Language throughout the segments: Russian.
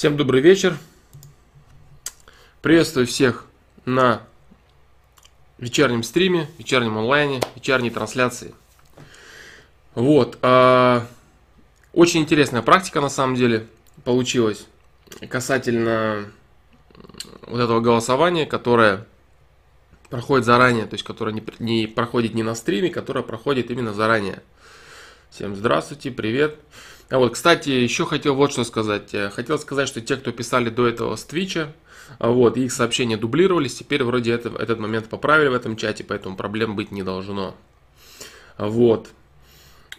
Всем добрый вечер. Приветствую всех на вечернем стриме, вечернем онлайне, вечерней трансляции. Вот. А, очень интересная практика на самом деле получилась касательно вот этого голосования, которое проходит заранее, то есть которое не, не проходит не на стриме, которое проходит именно заранее. Всем здравствуйте, привет. А вот, кстати, еще хотел вот что сказать. Хотел сказать, что те, кто писали до этого с Твича, вот, их сообщения дублировались, теперь вроде это, этот момент поправили в этом чате, поэтому проблем быть не должно. Вот.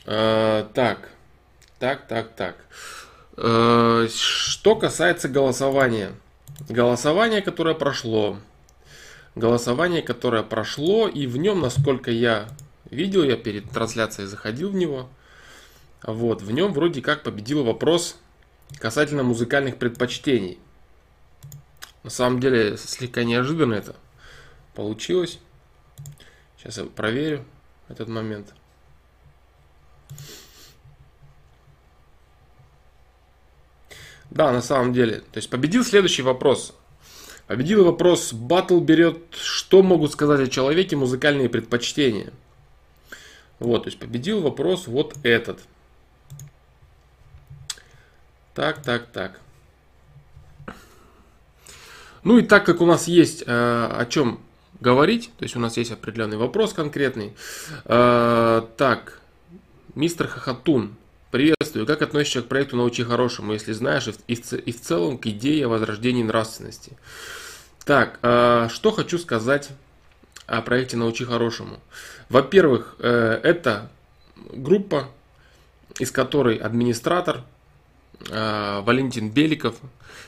А, так, так, так, так. А, что касается голосования. Голосование, которое прошло. Голосование, которое прошло, и в нем, насколько я видел, я перед трансляцией заходил в него – вот, в нем вроде как победил вопрос касательно музыкальных предпочтений. На самом деле, слегка неожиданно это получилось. Сейчас я проверю этот момент. Да, на самом деле. То есть победил следующий вопрос. Победил вопрос, батл берет, что могут сказать о человеке музыкальные предпочтения. Вот, то есть победил вопрос вот этот. Так, так, так. Ну и так как у нас есть э, о чем говорить, то есть у нас есть определенный вопрос конкретный. Э, так, мистер Хахатун, приветствую. Как относишься к проекту «Научи хорошему», если знаешь, и в, и в целом к идее о возрождении нравственности? Так, э, что хочу сказать о проекте «Научи хорошему». Во-первых, э, это группа, из которой администратор – Валентин Беликов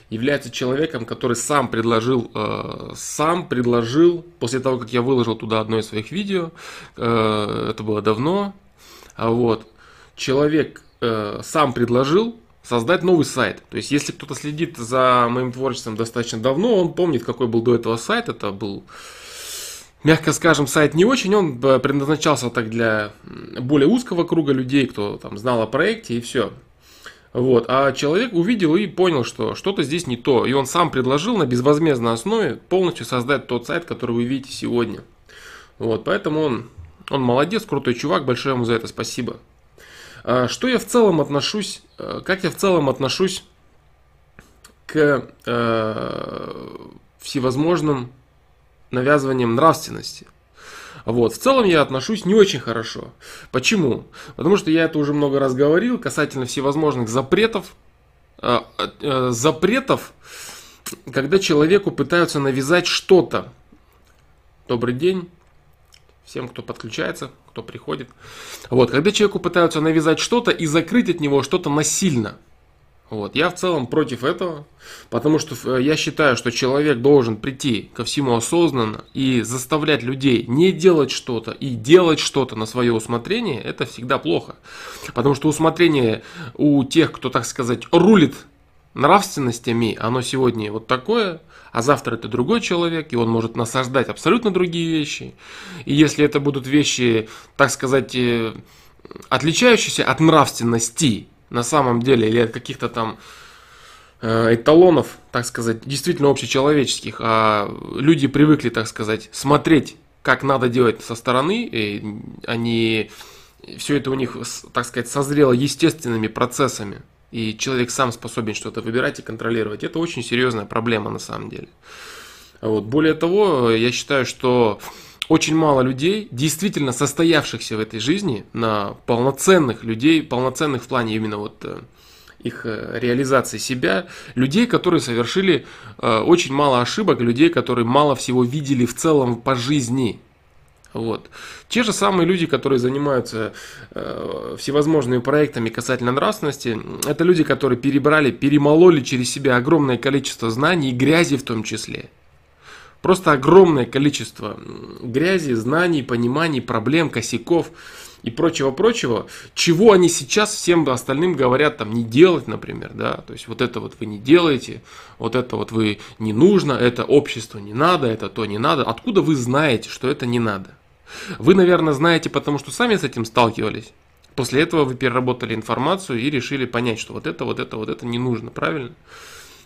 является человеком, который сам предложил, э, сам предложил, после того, как я выложил туда одно из своих видео, э, это было давно, а вот, человек сам предложил создать новый сайт. То есть, если кто-то следит за моим творчеством достаточно давно, он помнит, какой был до этого сайт. Это был, мягко скажем, сайт не очень. Он предназначался так для более узкого круга людей, кто там знал о проекте и все. Вот. А человек увидел и понял, что что-то здесь не то. И он сам предложил на безвозмездной основе полностью создать тот сайт, который вы видите сегодня. Вот. Поэтому он, он молодец, крутой чувак, большое ему за это спасибо. А, что я в целом отношусь, э, как я в целом отношусь к э, всевозможным навязываниям нравственности. Вот. В целом я отношусь не очень хорошо. Почему? Потому что я это уже много раз говорил касательно всевозможных запретов. Э, э, запретов, когда человеку пытаются навязать что-то. Добрый день всем, кто подключается, кто приходит. Вот, когда человеку пытаются навязать что-то и закрыть от него что-то насильно – вот. Я в целом против этого, потому что э, я считаю, что человек должен прийти ко всему осознанно и заставлять людей не делать что-то и делать что-то на свое усмотрение, это всегда плохо. Потому что усмотрение у тех, кто, так сказать, рулит нравственностями, оно сегодня вот такое, а завтра это другой человек, и он может насаждать абсолютно другие вещи. И если это будут вещи, так сказать, э, отличающиеся от нравственности, на самом деле, или от каких-то там э, эталонов, так сказать, действительно общечеловеческих, а люди привыкли, так сказать, смотреть, как надо делать со стороны, и они все это у них, так сказать, созрело естественными процессами, и человек сам способен что-то выбирать и контролировать. Это очень серьезная проблема на самом деле. Вот. Более того, я считаю, что очень мало людей, действительно состоявшихся в этой жизни, на полноценных людей, полноценных в плане именно вот э, их э, реализации себя, людей, которые совершили э, очень мало ошибок, людей, которые мало всего видели в целом по жизни. Вот. Те же самые люди, которые занимаются э, всевозможными проектами касательно нравственности, это люди, которые перебрали, перемололи через себя огромное количество знаний и грязи в том числе. Просто огромное количество грязи, знаний, пониманий, проблем, косяков и прочего-прочего, чего они сейчас всем остальным говорят там не делать, например, да, то есть вот это вот вы не делаете, вот это вот вы не нужно, это общество не надо, это то не надо. Откуда вы знаете, что это не надо? Вы, наверное, знаете, потому что сами с этим сталкивались. После этого вы переработали информацию и решили понять, что вот это, вот это, вот это не нужно, правильно?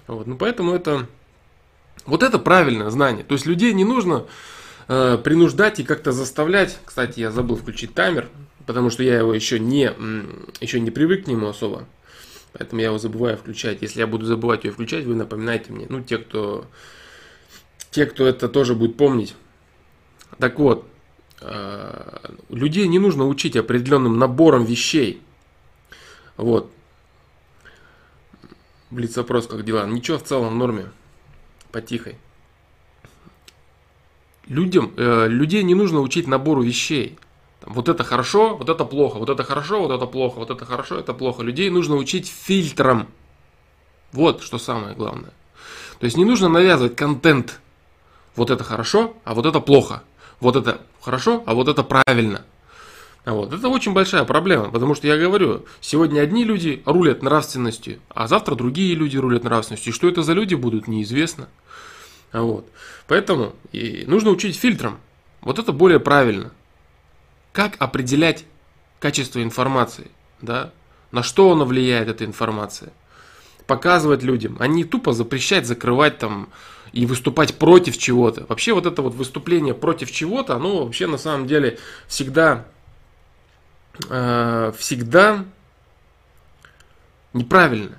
Вот, ну поэтому это, вот это правильное знание. То есть людей не нужно э, принуждать и как-то заставлять. Кстати, я забыл включить таймер, потому что я его еще не, еще не привык к нему особо. Поэтому я его забываю включать. Если я буду забывать его включать, вы напоминайте мне. Ну, те, кто, те, кто это тоже будет помнить. Так вот, э, людей не нужно учить определенным набором вещей. Вот. Блиц-опрос, как дела? Ничего в целом в норме. Потихой. Людям, э, людей не нужно учить набору вещей. Там, вот это хорошо, вот это плохо, вот это хорошо, вот это плохо, вот это хорошо, это плохо. Людей нужно учить фильтрам. Вот что самое главное. То есть не нужно навязывать контент. Вот это хорошо, а вот это плохо. Вот это хорошо, а вот это правильно. Вот. Это очень большая проблема, потому что я говорю, сегодня одни люди рулят нравственностью, а завтра другие люди рулят нравственностью. И что это за люди будут, неизвестно. Вот. Поэтому и нужно учить фильтрам. Вот это более правильно. Как определять качество информации? Да? На что она влияет, эта информация? Показывать людям, а не тупо запрещать, закрывать там и выступать против чего-то. Вообще вот это вот выступление против чего-то, оно вообще на самом деле всегда всегда неправильно.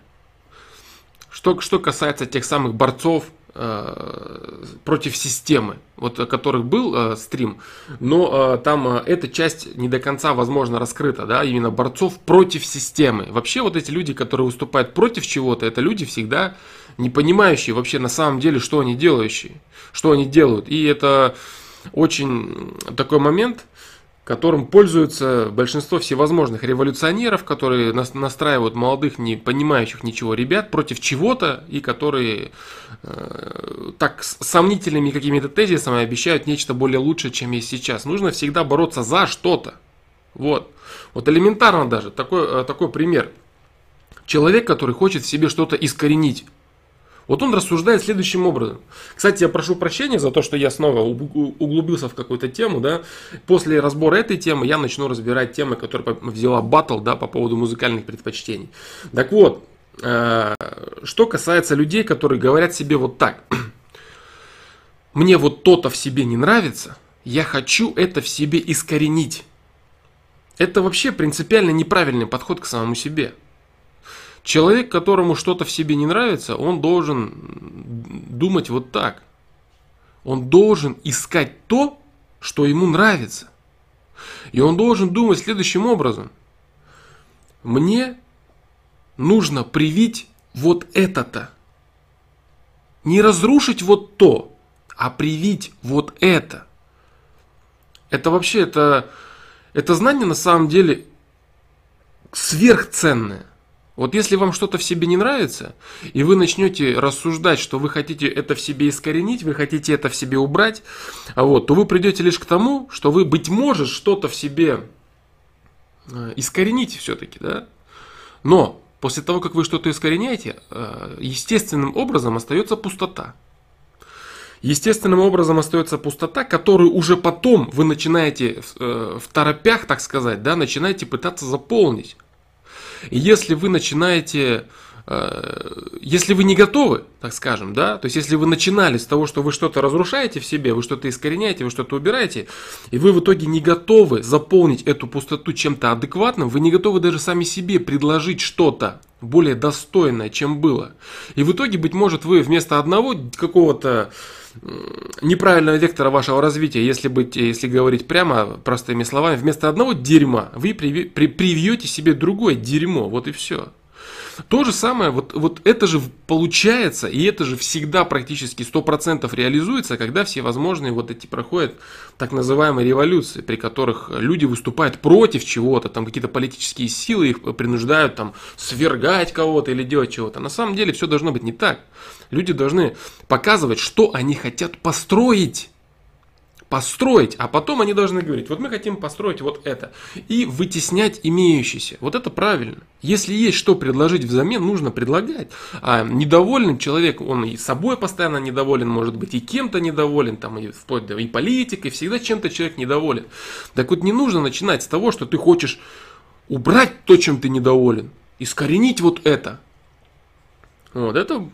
Что, что касается тех самых борцов э, против системы, вот о которых был э, стрим, но э, там э, эта часть не до конца, возможно, раскрыта, да, именно борцов против системы. Вообще вот эти люди, которые выступают против чего-то, это люди всегда не понимающие вообще на самом деле, что они делающие, что они делают. И это очень такой момент, которым пользуются большинство всевозможных революционеров, которые настраивают молодых, не понимающих ничего ребят против чего-то, и которые э, так сомнительными какими-то тезисами обещают нечто более лучшее, чем есть сейчас. Нужно всегда бороться за что-то. Вот. Вот элементарно даже такой, э, такой пример. Человек, который хочет в себе что-то искоренить. Вот он рассуждает следующим образом. Кстати, я прошу прощения за то, что я снова углубился в какую-то тему, да. После разбора этой темы я начну разбирать темы, которые взяла Батл, да, по поводу музыкальных предпочтений. Так вот, э, что касается людей, которые говорят себе вот так. Мне вот то-то в себе не нравится, я хочу это в себе искоренить. Это вообще принципиально неправильный подход к самому себе. Человек, которому что-то в себе не нравится, он должен думать вот так. Он должен искать то, что ему нравится. И он должен думать следующим образом. Мне нужно привить вот это-то. Не разрушить вот то, а привить вот это. Это вообще, это, это знание на самом деле сверхценное. Вот если вам что-то в себе не нравится, и вы начнете рассуждать, что вы хотите это в себе искоренить, вы хотите это в себе убрать, вот, то вы придете лишь к тому, что вы, быть может, что-то в себе э, искорените все-таки, да? Но после того, как вы что-то искореняете, э, естественным образом остается пустота. Естественным образом остается пустота, которую уже потом вы начинаете э, в торопях, так сказать, да, начинаете пытаться заполнить. И если вы начинаете э, если вы не готовы, так скажем, да, то есть если вы начинали с того, что вы что-то разрушаете в себе, вы что-то искореняете, вы что-то убираете, и вы в итоге не готовы заполнить эту пустоту чем-то адекватным, вы не готовы даже сами себе предложить что-то более достойное, чем было. И в итоге, быть может, вы вместо одного какого-то неправильного вектора вашего развития, если, быть, если говорить прямо, простыми словами, вместо одного дерьма вы привьете себе другое дерьмо, вот и все. То же самое, вот, вот это же получается, и это же всегда практически 100% реализуется, когда все возможные вот эти проходят так называемые революции, при которых люди выступают против чего-то, там какие-то политические силы их принуждают там свергать кого-то или делать чего-то. На самом деле все должно быть не так. Люди должны показывать, что они хотят построить построить, а потом они должны говорить, вот мы хотим построить вот это, и вытеснять имеющиеся. Вот это правильно. Если есть что предложить взамен, нужно предлагать. А недовольным человек, он и собой постоянно недоволен, может быть, и кем-то недоволен, там, и вплоть до и политикой, всегда чем-то человек недоволен. Так вот не нужно начинать с того, что ты хочешь убрать то, чем ты недоволен, искоренить вот это. Вот это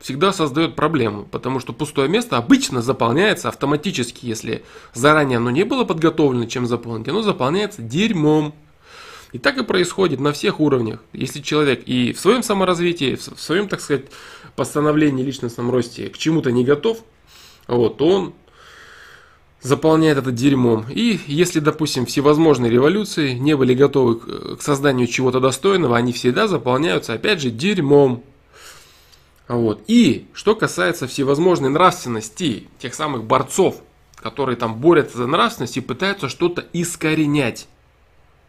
всегда создает проблему, потому что пустое место обычно заполняется автоматически, если заранее оно не было подготовлено, чем заполнить, оно заполняется дерьмом. И так и происходит на всех уровнях. Если человек и в своем саморазвитии, в своем, так сказать, постановлении, личностном росте к чему-то не готов, вот, он заполняет это дерьмом. И если, допустим, всевозможные революции не были готовы к созданию чего-то достойного, они всегда заполняются, опять же, дерьмом. Вот. И что касается всевозможной нравственности, тех самых борцов, которые там борются за нравственность и пытаются что-то искоренять,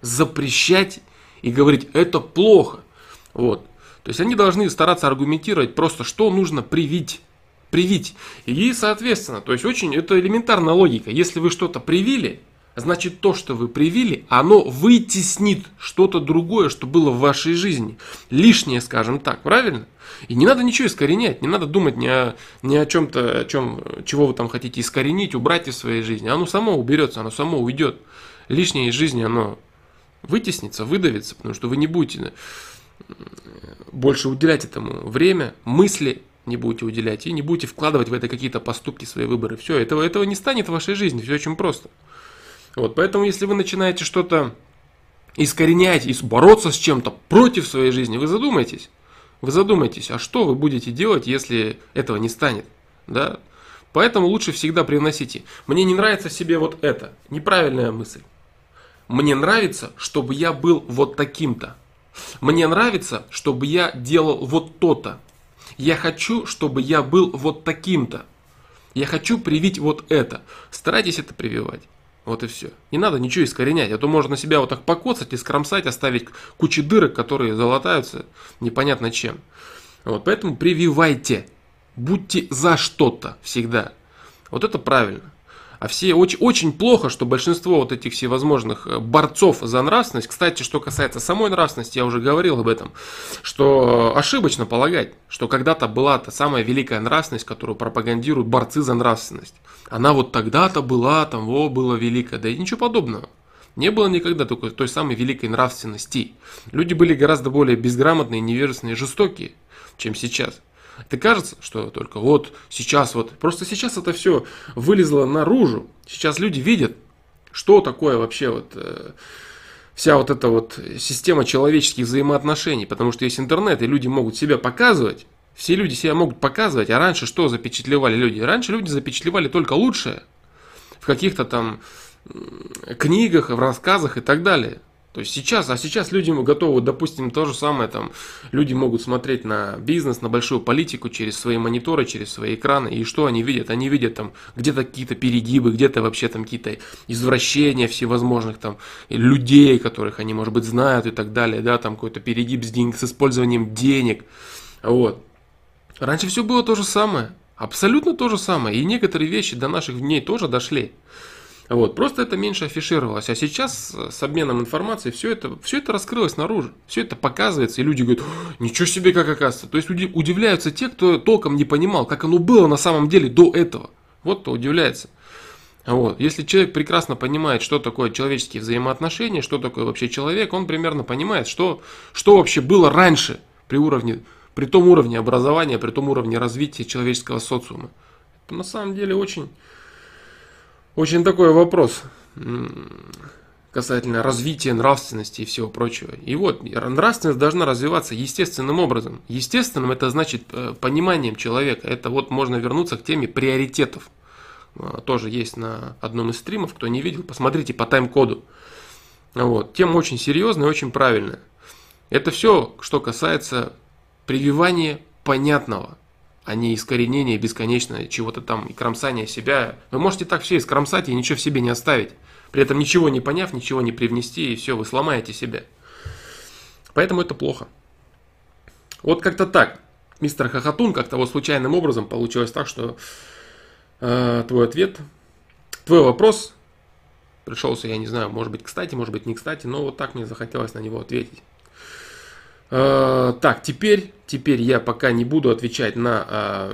запрещать и говорить, это плохо. Вот. То есть они должны стараться аргументировать просто, что нужно привить. Привить. И, соответственно, то есть очень, это элементарная логика. Если вы что-то привили, значит то, что вы привили, оно вытеснит что-то другое, что было в вашей жизни. Лишнее, скажем так, правильно? И не надо ничего искоренять, не надо думать ни о, ни о чем-то, о чем, чего вы там хотите искоренить, убрать из своей жизни. Оно само уберется, оно само уйдет. Лишнее из жизни оно вытеснится, выдавится, потому что вы не будете больше уделять этому время, мысли не будете уделять и не будете вкладывать в это какие-то поступки, свои выборы. Все, этого, этого не станет в вашей жизни, все очень просто. Вот, поэтому, если вы начинаете что-то искоренять и бороться с чем-то против своей жизни, вы задумайтесь. Вы задумайтесь, а что вы будете делать, если этого не станет? Да? Поэтому лучше всегда привносите. Мне не нравится себе вот это. Неправильная мысль. Мне нравится, чтобы я был вот таким-то. Мне нравится, чтобы я делал вот то-то. Я хочу, чтобы я был вот таким-то. Я хочу привить вот это. Старайтесь это прививать. Вот и все. Не надо ничего искоренять, а то можно себя вот так покоцать и скромсать, оставить кучу дырок, которые залатаются непонятно чем. Вот, поэтому прививайте. Будьте за что-то всегда. Вот это правильно. А все очень, очень плохо, что большинство вот этих всевозможных э, борцов за нравственность, кстати, что касается самой нравственности, я уже говорил об этом, что ошибочно полагать, что когда-то была та самая великая нравственность, которую пропагандируют борцы за нравственность. Она вот тогда-то была, там, во, было великая, да и ничего подобного. Не было никогда такой, той самой великой нравственности. Люди были гораздо более безграмотные, невежественные, жестокие, чем сейчас. Это кажется, что только вот сейчас вот, просто сейчас это все вылезло наружу. Сейчас люди видят, что такое вообще вот э, вся вот эта вот система человеческих взаимоотношений. Потому что есть интернет, и люди могут себя показывать. Все люди себя могут показывать, а раньше что запечатлевали люди? Раньше люди запечатлевали только лучшее. В каких-то там книгах, в рассказах и так далее. То есть сейчас, а сейчас люди готовы, допустим, то же самое, там, люди могут смотреть на бизнес, на большую политику через свои мониторы, через свои экраны, и что они видят? Они видят там где-то какие-то перегибы, где-то вообще там какие-то извращения всевозможных там людей, которых они, может быть, знают и так далее, да, там какой-то перегиб с, денег, с использованием денег, вот. Раньше все было то же самое, абсолютно то же самое, и некоторые вещи до наших дней тоже дошли. Вот, просто это меньше афишировалось. А сейчас с обменом информацией все это, все это раскрылось наружу. Все это показывается, и люди говорят, ничего себе, как оказывается. То есть удивляются те, кто толком не понимал, как оно было на самом деле до этого. Вот кто удивляется. Вот. Если человек прекрасно понимает, что такое человеческие взаимоотношения, что такое вообще человек, он примерно понимает, что, что вообще было раньше при уровне, при том уровне образования, при том уровне развития человеческого социума. Это на самом деле очень очень такой вопрос касательно развития нравственности и всего прочего. И вот, нравственность должна развиваться естественным образом. Естественным это значит э, пониманием человека. Это вот можно вернуться к теме приоритетов. А, тоже есть на одном из стримов, кто не видел, посмотрите по тайм-коду. Вот. Тема очень серьезная и очень правильная. Это все, что касается прививания понятного а не искоренение бесконечное чего-то там и кромсание себя. Вы можете так все искромсать и ничего в себе не оставить. При этом ничего не поняв, ничего не привнести, и все, вы сломаете себя. Поэтому это плохо. Вот как-то так. Мистер Хохотун, как-то вот случайным образом получилось так, что э, твой ответ, твой вопрос пришелся, я не знаю, может быть, кстати, может быть, не кстати, но вот так мне захотелось на него ответить. Э, так, теперь, теперь я пока не буду отвечать на э,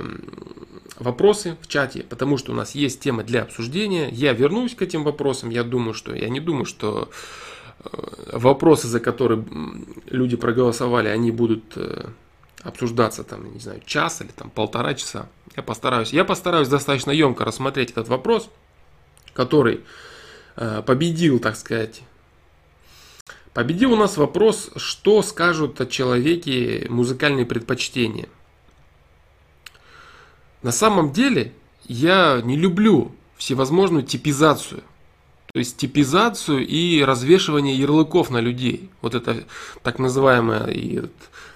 вопросы в чате, потому что у нас есть тема для обсуждения. Я вернусь к этим вопросам. Я думаю, что я не думаю, что э, вопросы, за которые люди проголосовали, они будут обсуждаться там, не знаю, час или там полтора часа. Я постараюсь, я постараюсь достаточно емко рассмотреть этот вопрос, который победил, так сказать. Победил у нас вопрос, что скажут о человеке музыкальные предпочтения. На самом деле я не люблю всевозможную типизацию. То есть типизацию и развешивание ярлыков на людей. Вот это так называемое, и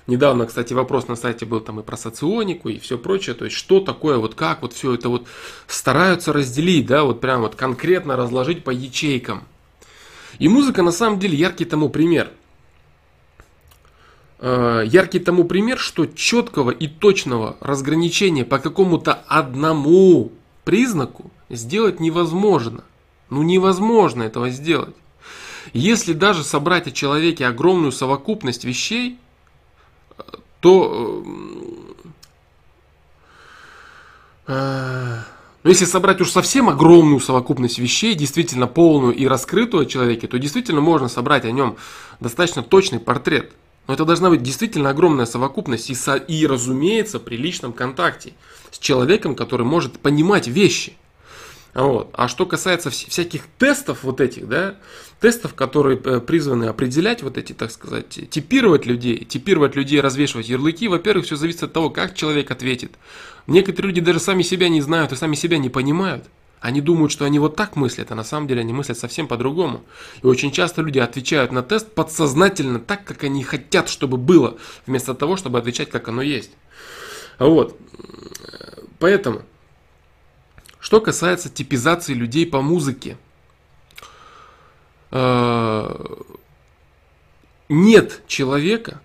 недавно, кстати, вопрос на сайте был там и про соционику, и все прочее. То есть что такое, вот как вот все это вот стараются разделить, да, вот прям вот конкретно разложить по ячейкам. И музыка на самом деле яркий тому пример. Э, яркий тому пример, что четкого и точного разграничения по какому-то одному признаку сделать невозможно. Ну невозможно этого сделать. Если даже собрать о человеке огромную совокупность вещей, то э, э, но если собрать уж совсем огромную совокупность вещей, действительно полную и раскрытую о человеке, то действительно можно собрать о нем достаточно точный портрет. Но это должна быть действительно огромная совокупность и, со, и разумеется, при личном контакте с человеком, который может понимать вещи. Вот. А что касается всяких тестов вот этих, да, тестов, которые э, призваны определять вот эти, так сказать, типировать людей, типировать людей, развешивать ярлыки, во-первых, все зависит от того, как человек ответит. Некоторые люди даже сами себя не знают и сами себя не понимают. Они думают, что они вот так мыслят, а на самом деле они мыслят совсем по-другому. И очень часто люди отвечают на тест подсознательно так, как они хотят, чтобы было, вместо того, чтобы отвечать, как оно есть. Вот. Поэтому что касается типизации людей по музыке, э, нет человека,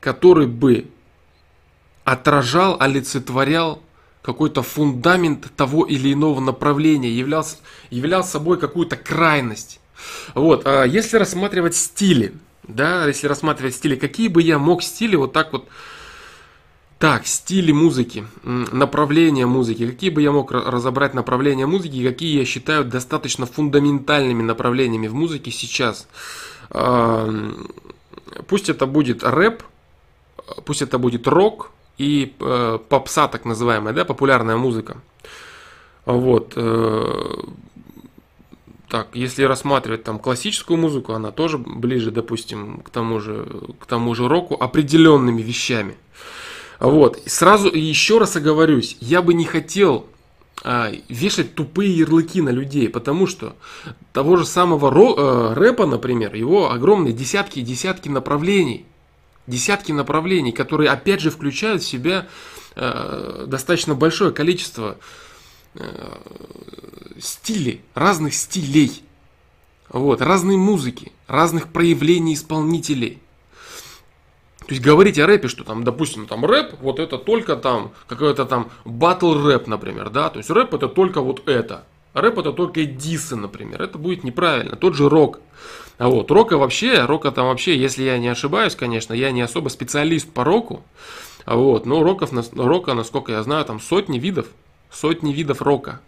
который бы отражал, олицетворял какой-то фундамент того или иного направления, являлся, являл собой какую-то крайность. Вот, а если рассматривать стили, да, если рассматривать стили, какие бы я мог стили вот так вот так, стили музыки, направления музыки. Какие бы я мог разобрать направления музыки, какие я считаю достаточно фундаментальными направлениями в музыке сейчас. Пусть это будет рэп, пусть это будет рок и э, попса, так называемая, да, популярная музыка. Вот. Э, так, если рассматривать там классическую музыку, она тоже ближе, допустим, к тому же, к тому же року определенными вещами. Вот, сразу еще раз оговорюсь, я бы не хотел а, вешать тупые ярлыки на людей, потому что того же самого ро, э, рэпа, например, его огромные десятки и десятки направлений, десятки направлений, которые опять же включают в себя э, достаточно большое количество э, стилей, разных стилей, вот, разной музыки, разных проявлений исполнителей. То есть говорить о рэпе, что там, допустим, там рэп, вот это только там, какой-то там батл рэп, например, да, то есть рэп это только вот это. Рэп это только дисы, например, это будет неправильно. Тот же рок. А вот, рока вообще, рока там вообще, если я не ошибаюсь, конечно, я не особо специалист по року, а вот, но роков, рока, насколько я знаю, там сотни видов, сотни видов рока.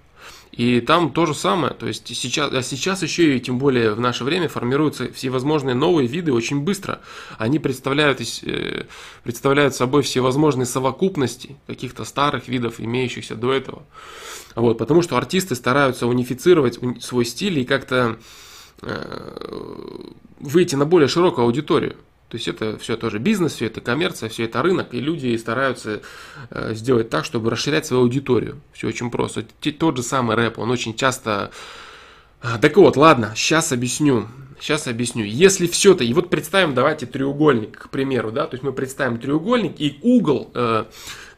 И там то же самое, то есть сейчас, а сейчас еще и тем более в наше время формируются всевозможные новые виды очень быстро. Они представляют, э, представляют собой всевозможные совокупности каких-то старых видов, имеющихся до этого. Вот, потому что артисты стараются унифицировать свой стиль и как-то э, выйти на более широкую аудиторию. То есть это все тоже бизнес, все это коммерция, все это рынок, и люди стараются э, сделать так, чтобы расширять свою аудиторию. Все очень просто. Тот же самый рэп, он очень часто... А, так вот, ладно, сейчас объясню. Сейчас объясню. Если все это, и вот представим, давайте треугольник, к примеру, да, то есть мы представим треугольник и угол э,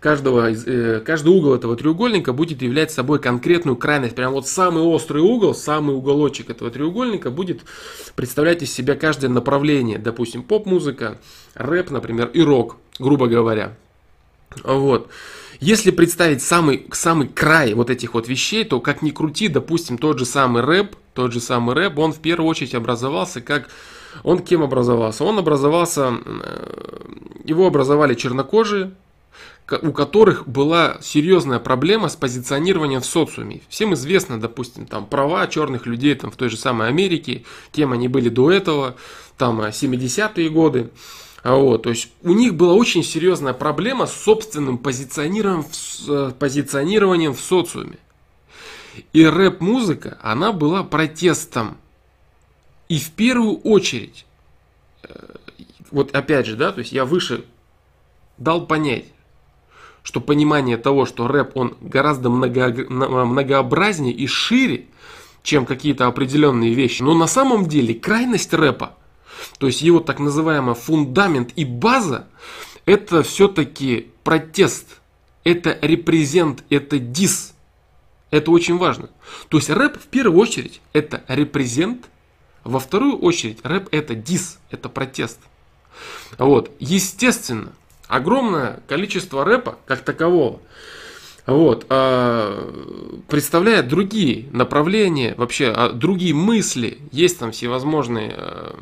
каждого, э, каждый угол этого треугольника будет являть собой конкретную крайность. Прям вот самый острый угол, самый уголочек этого треугольника будет представлять из себя каждое направление. Допустим, поп-музыка, рэп, например, и рок, грубо говоря. Вот. Если представить самый, самый край вот этих вот вещей, то как ни крути, допустим, тот же самый рэп, тот же самый рэп, он в первую очередь образовался как... Он кем образовался? Он образовался... Э, его образовали чернокожие, у которых была серьезная проблема с позиционированием в социуме. Всем известно, допустим, там права черных людей там, в той же самой Америке, кем они были до этого, там 70-е годы. Вот, то есть у них была очень серьезная проблема с собственным позиционированием в, э, позиционированием в социуме. И рэп-музыка, она была протестом. И в первую очередь, э, вот опять же, да, то есть я выше дал понять, что понимание того, что рэп, он гораздо много, многообразнее и шире, чем какие-то определенные вещи. Но на самом деле крайность рэпа, то есть его так называемый фундамент и база, это все-таки протест, это репрезент, это дис. Это очень важно. То есть рэп в первую очередь это репрезент, во вторую очередь рэп это дис, это протест. Вот. Естественно, огромное количество рэпа как такового вот, а, представляет другие направления, вообще а, другие мысли. Есть там всевозможные а,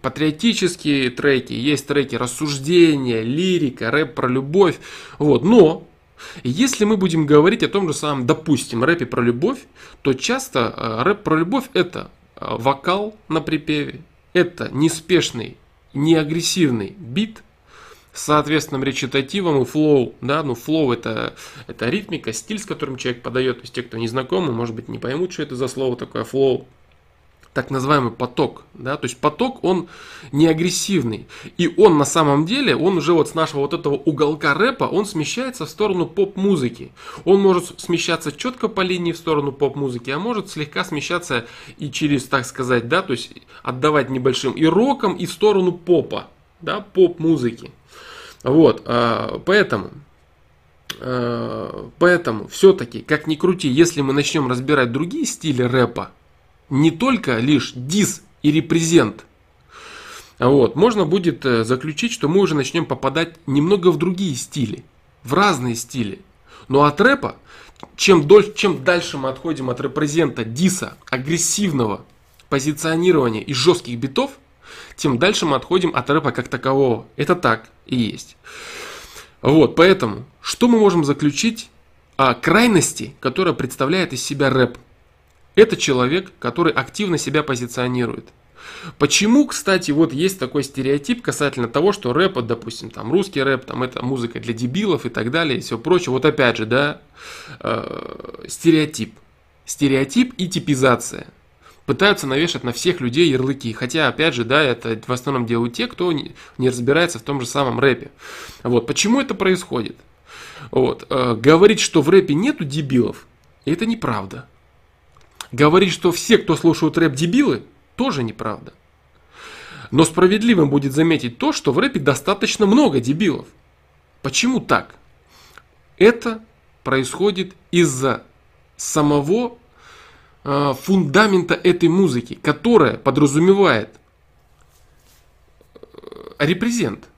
патриотические треки, есть треки рассуждения, лирика, рэп про любовь. Вот, но если мы будем говорить о том же самом, допустим, рэпе про любовь, то часто рэп про любовь это вокал на припеве, это неспешный, неагрессивный бит – с соответственным речитативом и flow. Да? Ну, флоу это, это ритмика, стиль, с которым человек подает. То есть те, кто не знакомы, может быть, не поймут, что это за слово такое flow, так называемый поток, да, то есть поток, он не агрессивный, и он на самом деле, он уже вот с нашего вот этого уголка рэпа, он смещается в сторону поп-музыки, он может смещаться четко по линии в сторону поп-музыки, а может слегка смещаться и через, так сказать, да, то есть отдавать небольшим и роком, и в сторону попа, да, поп-музыки. Вот, а, поэтому, а, поэтому все-таки, как ни крути, если мы начнем разбирать другие стили рэпа, не только лишь дис и репрезент, вот, можно будет э, заключить, что мы уже начнем попадать немного в другие стили, в разные стили. Но от рэпа, чем, дольше, чем дальше мы отходим от репрезента, диса, агрессивного позиционирования и жестких битов – тем дальше мы отходим от рэпа как такового. Это так и есть. Вот, поэтому, что мы можем заключить о крайности, которая представляет из себя рэп? Это человек, который активно себя позиционирует. Почему, кстати, вот есть такой стереотип касательно того, что рэп, допустим, там русский рэп, там это музыка для дебилов и так далее, и все прочее. Вот опять же, да, э, стереотип. Стереотип и типизация пытаются навешать на всех людей ярлыки. Хотя, опять же, да, это в основном делают те, кто не, разбирается в том же самом рэпе. Вот. Почему это происходит? Вот. Э, говорить, что в рэпе нету дебилов, это неправда. Говорить, что все, кто слушают рэп, дебилы, тоже неправда. Но справедливым будет заметить то, что в рэпе достаточно много дебилов. Почему так? Это происходит из-за самого фундамента этой музыки, которая подразумевает э, репрезент.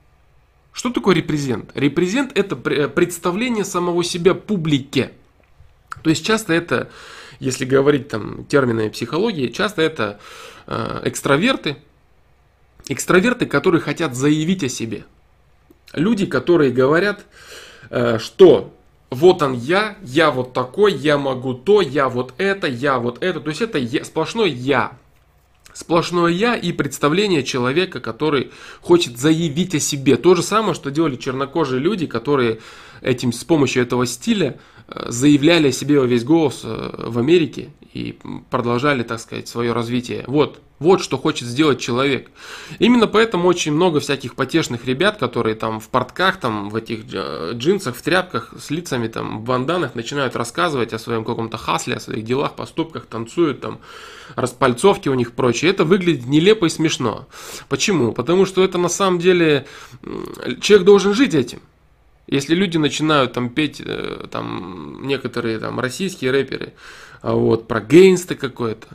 Что такое репрезент? Репрезент это представление самого себя публике. То есть часто это, если говорить там терминами психологии, часто это э, экстраверты, экстраверты, которые хотят заявить о себе. Люди, которые говорят, э, что вот он я, я вот такой, я могу то, я вот это, я вот это. То есть это я, сплошной я. Сплошное я и представление человека, который хочет заявить о себе. То же самое, что делали чернокожие люди, которые этим, с помощью этого стиля э, заявляли о себе во весь голос э, в Америке и продолжали, так сказать, свое развитие. Вот, вот что хочет сделать человек. Именно поэтому очень много всяких потешных ребят, которые там в портках, там в этих джинсах, в тряпках с лицами там в банданах начинают рассказывать о своем каком-то хасле, о своих делах, поступках, танцуют там, распальцовки у них прочее. Это выглядит нелепо и смешно. Почему? Потому что это на самом деле человек должен жить этим. Если люди начинают там петь, э, там некоторые там российские рэперы, вот про гейнста какое-то,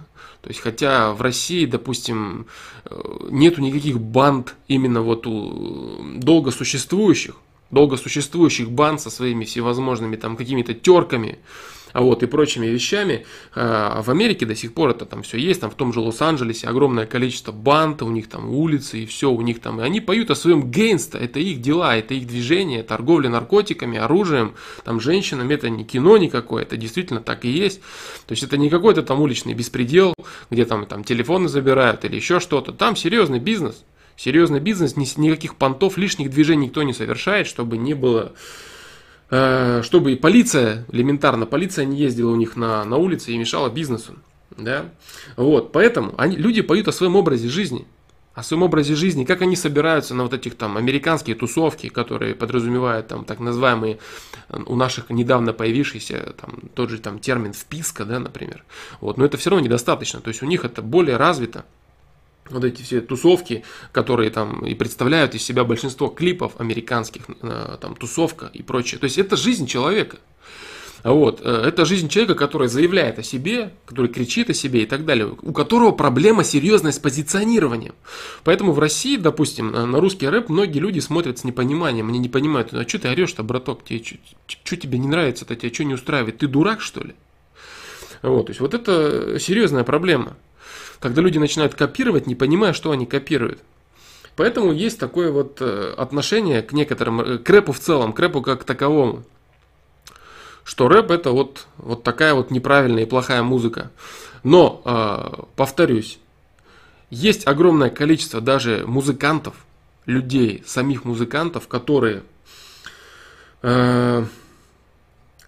то есть, хотя в России, допустим, э, нету никаких банд именно вот у долго существующих, долго существующих банд со своими всевозможными там какими-то терками, а вот и прочими вещами. А в Америке до сих пор это там все есть, там в том же Лос-Анджелесе огромное количество банд, у них там улицы и все у них там. И они поют о своем гейнста, это их дела, это их движение, торговля наркотиками, оружием, там женщинами, это не кино никакое, это действительно так и есть. То есть это не какой-то там уличный беспредел, где там, там телефоны забирают или еще что-то. Там серьезный бизнес, Серьезный бизнес, никаких понтов, лишних движений никто не совершает, чтобы не было чтобы и полиция, элементарно, полиция не ездила у них на, на улице и мешала бизнесу. Да? Вот, поэтому они, люди поют о своем образе жизни о своем образе жизни, как они собираются на вот этих там американские тусовки, которые подразумевают там так называемые у наших недавно появившийся там тот же там термин вписка, да, например. Вот, но это все равно недостаточно, то есть у них это более развито. Вот эти все тусовки, которые там и представляют из себя большинство клипов американских, э, там тусовка и прочее. То есть это жизнь человека. Вот. Э, это жизнь человека, который заявляет о себе, который кричит о себе и так далее, у которого проблема серьезная с позиционированием. Поэтому в России, допустим, на русский рэп многие люди смотрят с непониманием, они не понимают, а что ты орешь-то, браток, тебе, что тебе не нравится-то, тебя что не устраивает, ты дурак что ли? Вот, то есть вот это серьезная проблема, когда люди начинают копировать, не понимая, что они копируют. Поэтому есть такое вот э, отношение к некоторым, э, к рэпу в целом, к рэпу как таковому что рэп это вот, вот такая вот неправильная и плохая музыка. Но, э, повторюсь, есть огромное количество даже музыкантов, людей, самих музыкантов, которые э,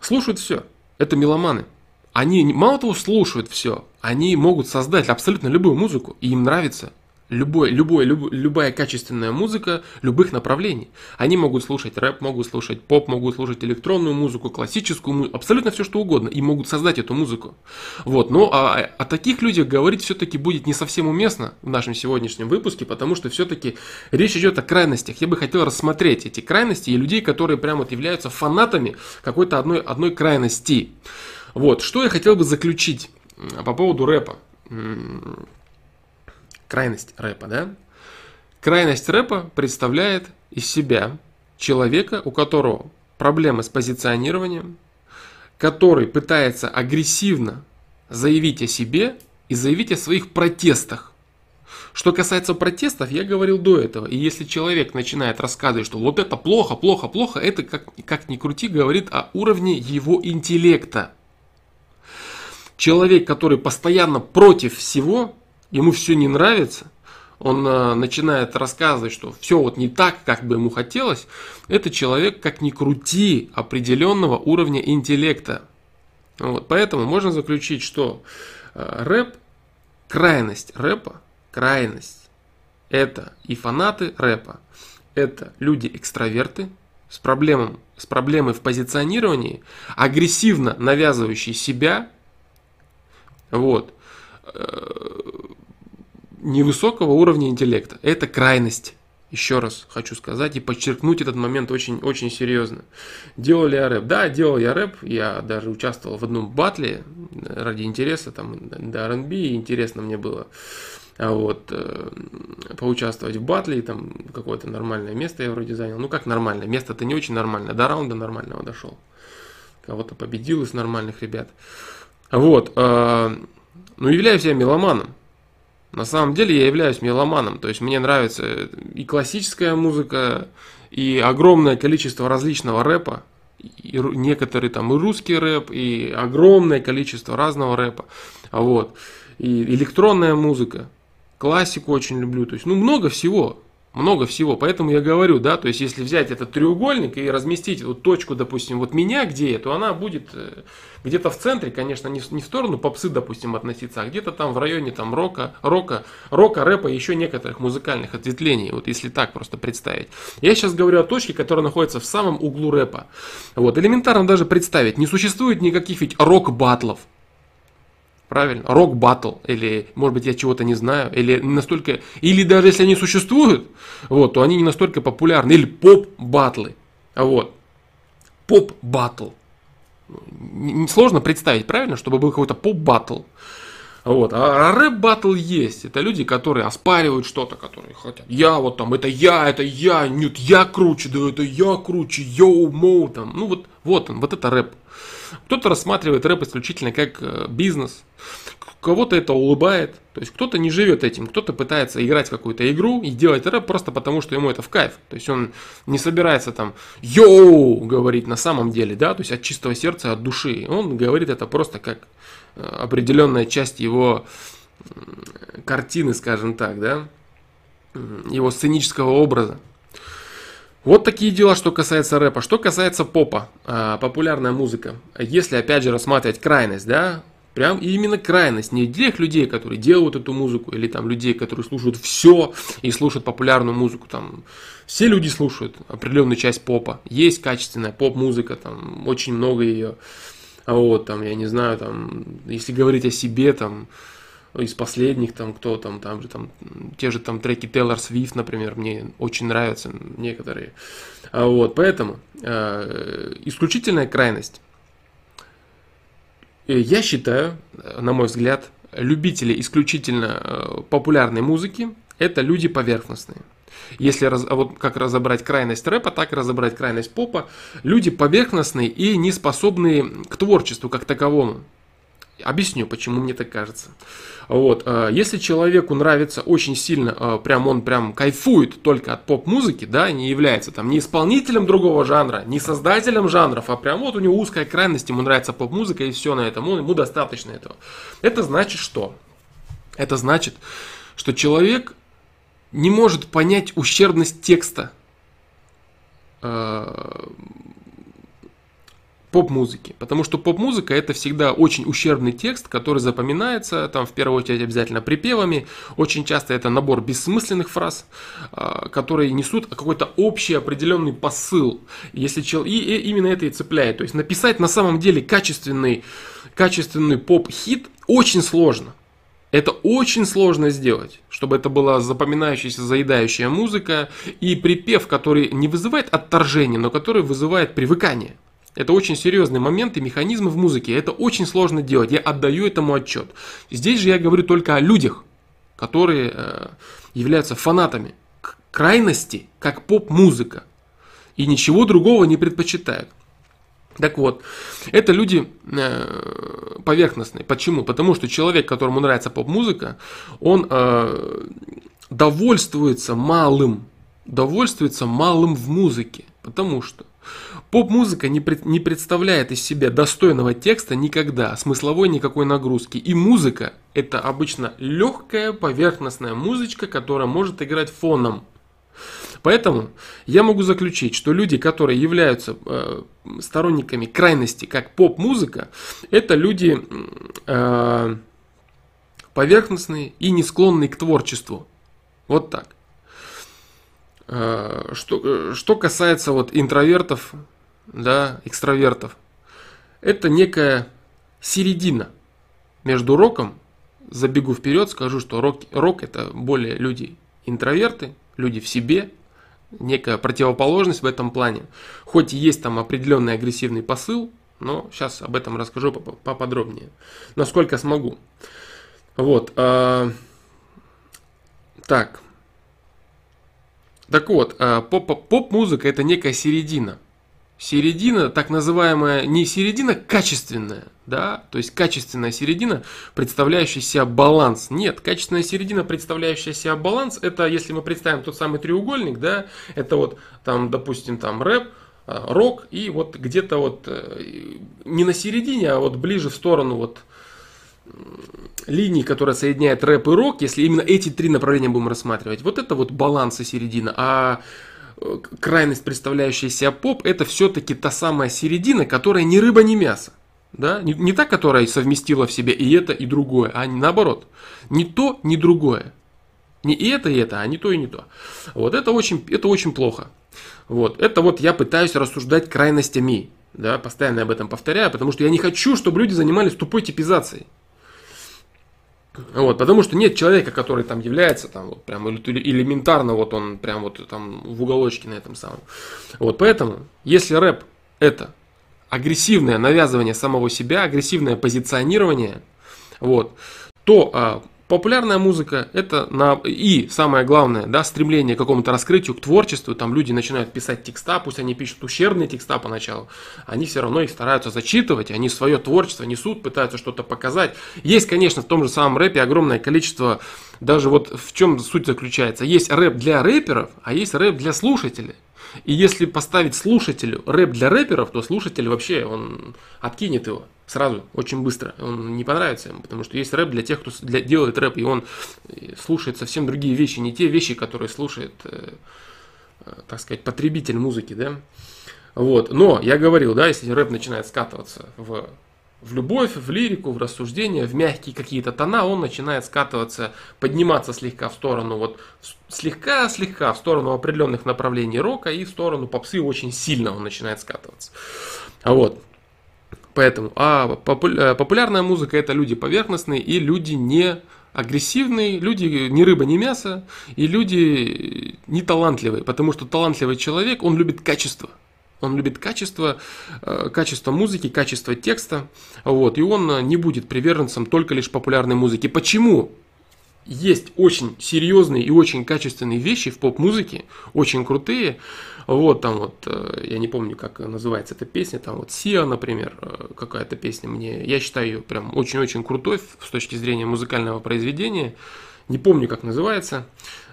слушают все. Это меломаны. Они мало того слушают все, они могут создать абсолютно любую музыку, и им нравится любой, любой, люб, любая качественная музыка любых направлений. Они могут слушать рэп, могут слушать поп, могут слушать электронную музыку, классическую музыку, абсолютно все что угодно, и могут создать эту музыку. Вот, но о, о таких людях говорить все-таки будет не совсем уместно в нашем сегодняшнем выпуске, потому что все-таки речь идет о крайностях. Я бы хотел рассмотреть эти крайности и людей, которые прямо вот являются фанатами какой-то одной, одной крайности. Вот, что я хотел бы заключить по поводу рэпа крайность рэпа, да? Крайность рэпа представляет из себя человека, у которого проблемы с позиционированием, который пытается агрессивно заявить о себе и заявить о своих протестах. Что касается протестов, я говорил до этого. И если человек начинает рассказывать, что вот это плохо, плохо, плохо, это как, как ни крути говорит о уровне его интеллекта. Человек, который постоянно против всего, ему все не нравится, он э, начинает рассказывать, что все вот не так, как бы ему хотелось, это человек, как ни крути, определенного уровня интеллекта. Вот, поэтому можно заключить, что э, рэп, крайность рэпа, крайность, это и фанаты рэпа, это люди-экстраверты с, проблемом, с проблемой в позиционировании, агрессивно навязывающие себя, вот, э, невысокого уровня интеллекта. Это крайность. Еще раз хочу сказать и подчеркнуть этот момент очень, очень серьезно. Делал ли я рэп? Да, делал я рэп. Я даже участвовал в одном батле ради интереса, там, до R&B, интересно мне было а вот, э, поучаствовать в батле, и там какое-то нормальное место я вроде занял. Ну как нормальное? Место-то не очень нормальное. До раунда нормального дошел. Кого-то победил из нормальных ребят. Вот. Э, ну являюсь я меломаном. На самом деле я являюсь меломаном, то есть мне нравится и классическая музыка, и огромное количество различного рэпа, и некоторые там и русский рэп, и огромное количество разного рэпа, вот, и электронная музыка, классику очень люблю, то есть, ну, много всего, много всего. Поэтому я говорю, да, то есть если взять этот треугольник и разместить вот точку, допустим, вот меня где, то она будет э, где-то в центре, конечно, не, не в сторону попсы, допустим, относиться, а где-то там в районе там рока, рока, рока, рэпа и еще некоторых музыкальных ответвлений, вот если так просто представить. Я сейчас говорю о точке, которая находится в самом углу рэпа. Вот, элементарно даже представить, не существует никаких ведь рок-батлов, Правильно? Рок батл. Или, может быть, я чего-то не знаю. Или настолько. Или даже если они существуют, вот, то они не настолько популярны. Или поп батлы. Вот. Поп батл. Сложно представить, правильно, чтобы был какой-то поп батл. Вот. А, а рэп батл есть. Это люди, которые оспаривают что-то, которые хотят. Я вот там, это я, это я, нет, я круче, да это я круче, yo, моу, там. Ну вот, вот он, вот это рэп. Кто-то рассматривает рэп исключительно как э, бизнес, кого-то это улыбает, то есть кто-то не живет этим, кто-то пытается играть какую-то игру и делать рэп просто потому, что ему это в кайф. То есть он не собирается там yo говорить на самом деле, да, то есть от чистого сердца, от души. Он говорит это просто как э, определенная часть его картины, скажем так, да. его сценического образа. Вот такие дела, что касается рэпа. Что касается попа, а, популярная музыка. Если, опять же, рассматривать крайность, да, прям именно крайность, не тех людей, которые делают эту музыку, или там людей, которые слушают все и слушают популярную музыку, там, все люди слушают определенную часть попа. Есть качественная поп-музыка, там, очень много ее. Вот, там, я не знаю, там, если говорить о себе, там, из последних, там, кто там, там же, там, те же там треки Тейлор Свифт, например, мне очень нравятся некоторые. А вот, поэтому э, исключительная крайность. Э, я считаю, на мой взгляд, любители исключительно э, популярной музыки – это люди поверхностные. Если раз, а вот как разобрать крайность рэпа, так разобрать крайность попа, люди поверхностные и не способные к творчеству как таковому. Объясню, почему мне так кажется. Вот, э, если человеку нравится очень сильно, э, прям он прям кайфует только от поп-музыки, да, не является там не исполнителем другого жанра, не создателем жанров, а прям вот у него узкая крайность, ему нравится поп-музыка и все на этом, ему достаточно этого. Это значит что? Это значит, что человек не может понять ущербность текста э, поп-музыки. Потому что поп-музыка это всегда очень ущербный текст, который запоминается, там в первую очередь обязательно припевами. Очень часто это набор бессмысленных фраз, а, которые несут какой-то общий определенный посыл. Если чел... и, и именно это и цепляет. То есть написать на самом деле качественный, качественный поп-хит очень сложно. Это очень сложно сделать, чтобы это была запоминающаяся, заедающая музыка и припев, который не вызывает отторжение, но который вызывает привыкание. Это очень серьезный момент и механизмы в музыке. Это очень сложно делать. Я отдаю этому отчет. Здесь же я говорю только о людях, которые э, являются фанатами крайности, как поп-музыка. И ничего другого не предпочитают. Так вот, это люди э, поверхностные. Почему? Потому что человек, которому нравится поп-музыка, он э, довольствуется малым, довольствуется малым в музыке. Потому что Поп-музыка не, пред, не представляет из себя достойного текста никогда, смысловой никакой нагрузки. И музыка – это обычно легкая поверхностная музычка, которая может играть фоном. Поэтому я могу заключить, что люди, которые являются э, сторонниками крайности, как поп-музыка, это люди э, поверхностные и не склонные к творчеству. Вот так. Э, что, э, что касается вот интровертов, да, экстравертов, это некая середина между роком, забегу вперед, скажу, что рок, рок это более люди интроверты, люди в себе, некая противоположность в этом плане. Хоть и есть там определенный агрессивный посыл, но сейчас об этом расскажу поподробнее, насколько смогу. Вот. Э, так, так вот, э, поп-музыка это некая середина. Середина, так называемая, не середина качественная, да, то есть качественная середина, представляющая себя баланс. Нет, качественная середина, представляющая себя баланс, это если мы представим тот самый треугольник, да, это вот там, допустим, там рэп, э, рок и вот где-то вот э, не на середине, а вот ближе в сторону вот линий, которая соединяет рэп и рок, если именно эти три направления будем рассматривать, вот это вот баланс и середина. А крайность, представляющая себя поп, это все-таки та самая середина, которая ни рыба, ни мясо. Да? Не, не та, которая совместила в себе и это, и другое, а наоборот. Не то, ни другое. Не и это, и это, а не то, и не то. Вот это очень, это очень плохо. Вот. Это вот я пытаюсь рассуждать крайностями. Да, постоянно об этом повторяю, потому что я не хочу, чтобы люди занимались тупой типизацией. Вот, потому что нет человека, который там является там вот прям элементарно, вот он прям вот там в уголочке на этом самом. Вот, поэтому, если рэп это агрессивное навязывание самого себя, агрессивное позиционирование, вот, то а, Популярная музыка это на и самое главное, да, стремление к какому-то раскрытию, к творчеству. Там люди начинают писать текста, пусть они пишут ущербные текста поначалу, они все равно их стараются зачитывать, они свое творчество несут, пытаются что-то показать. Есть, конечно, в том же самом рэпе огромное количество, даже вот в чем суть заключается. Есть рэп для рэперов, а есть рэп для слушателей. И если поставить слушателю рэп для рэперов, то слушатель вообще он откинет его. Сразу, очень быстро. Он не понравится ему, потому что есть рэп для тех, кто для, делает рэп, и он э, слушает совсем другие вещи, не те вещи, которые слушает, э, э, так сказать, потребитель музыки, да. Вот. Но я говорил, да, если рэп начинает скатываться в в любовь, в лирику, в рассуждение, в мягкие какие-то тона, он начинает скатываться, подниматься слегка в сторону, вот слегка-слегка в сторону определенных направлений рока и в сторону попсы очень сильно он начинает скатываться. А вот. Поэтому, а э, популярная музыка это люди поверхностные и люди не агрессивные, люди не рыба, не мясо, и люди не талантливые, потому что талантливый человек, он любит качество. Он любит качество, э, качество музыки, качество текста, вот, и он не будет приверженцем только лишь популярной музыки. Почему? Есть очень серьезные и очень качественные вещи в поп-музыке, очень крутые. Вот там вот, э, я не помню, как называется эта песня, там вот Сиа, например, э, какая-то песня мне, я считаю ее прям очень-очень крутой с точки зрения музыкального произведения. Не помню, как называется.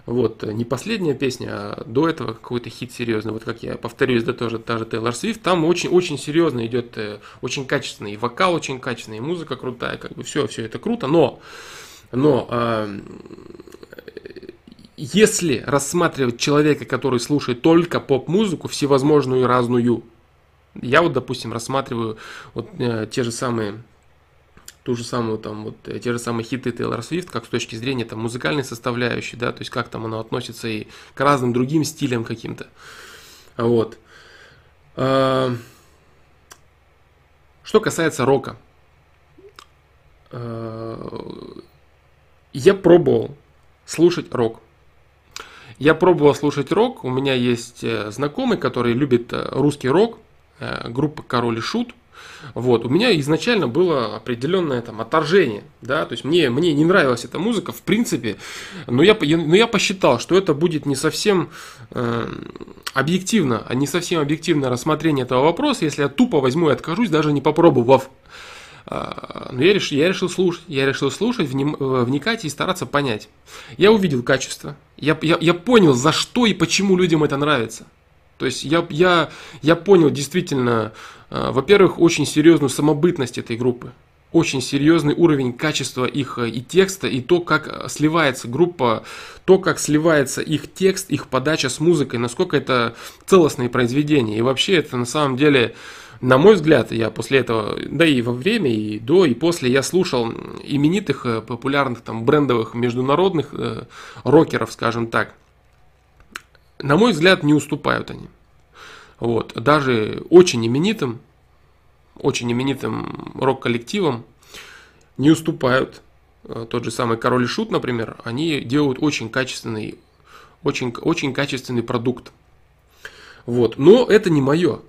Вот, не последняя песня, а до этого какой-то хит серьезный. Вот как я повторюсь, да тоже та же Тейлор Свифт. Там очень-очень серьезно идет, э, очень качественный, вокал очень качественный, и музыка крутая, как бы все, все это круто. Но, но э, если рассматривать человека, который слушает только поп-музыку, всевозможную и разную, я вот, допустим, рассматриваю вот э, те же самые ту же самую там вот э, те же самые хиты Тейлор Свифт, как с точки зрения там музыкальной составляющей, да, то есть как там оно относится и к разным другим стилям каким-то. Вот. А, что касается рока, а, я пробовал слушать рок. Я пробовал слушать рок. У меня есть э, знакомый, который любит э, русский рок, группа Король и Шут – вот, у меня изначально было определенное там отторжение, да, то есть мне, мне не нравилась эта музыка, в принципе, но я, я, но я посчитал, что это будет не совсем э, объективно, а не совсем объективное рассмотрение этого вопроса, если я тупо возьму и откажусь, даже не попробовав. А, но я решил, я решил слушать, я решил слушать, вним, э, вникать и стараться понять. Я увидел качество, я, я, я понял, за что и почему людям это нравится. То есть я, я, я понял действительно, э, во-первых, очень серьезную самобытность этой группы. Очень серьезный уровень качества их э, и текста, и то, как сливается группа, то, как сливается их текст, их подача с музыкой, насколько это целостные произведения. И вообще это на самом деле, на мой взгляд, я после этого, да и во время, и до, и после, я слушал именитых, популярных, там, брендовых, международных э, рокеров, скажем так – на мой взгляд, не уступают они. Вот. Даже очень именитым, очень именитым рок-коллективам не уступают. Э, тот же самый Король и Шут, например, они делают очень качественный, очень, очень качественный продукт. Вот. Но это не мое.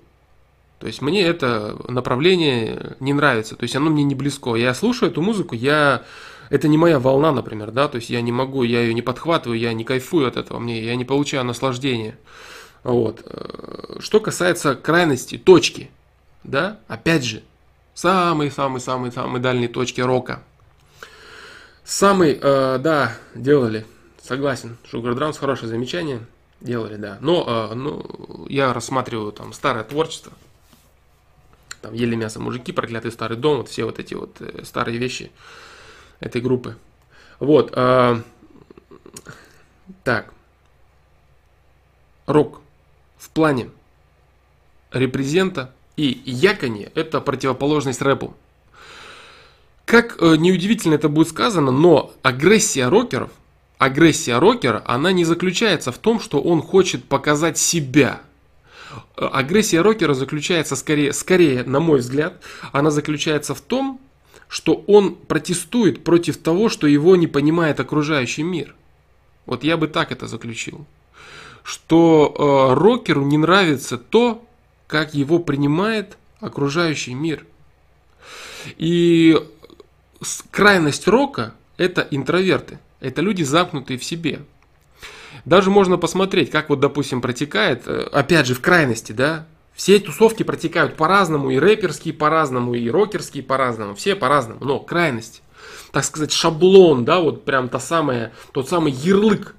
То есть мне это направление не нравится. То есть оно мне не близко. Я слушаю эту музыку, я это не моя волна, например, да, то есть я не могу, я ее не подхватываю, я не кайфую от этого, мне, я не получаю наслаждения. Вот. Э, что касается крайности, точки, да, опять же, самые-самые-самые-самые дальние точки рока. Самый, э, да, делали, согласен, Sugar Drums хорошее замечание, делали, да. Но э, ну, я рассматриваю там старое творчество, там ели мясо мужики, проклятый старый дом, вот все вот эти вот э, старые вещи этой группы. Вот. Э, так. Рок в плане репрезента и якони – это противоположность рэпу. Как э, неудивительно это будет сказано, но агрессия рокеров, агрессия рокера, она не заключается в том, что он хочет показать себя. Агрессия рокера заключается скорее, скорее, на мой взгляд, она заключается в том, что он протестует против того, что его не понимает окружающий мир. Вот я бы так это заключил. Что э, рокеру не нравится то, как его принимает окружающий мир. И крайность рока – это интроверты. Это люди, замкнутые в себе. Даже можно посмотреть, как вот, допустим, протекает, э, опять же, в крайности, да, все тусовки протекают по-разному, и рэперские по-разному, и рокерские по-разному, все по-разному, но крайность, так сказать, шаблон, да, вот прям та самая, тот самый ярлык.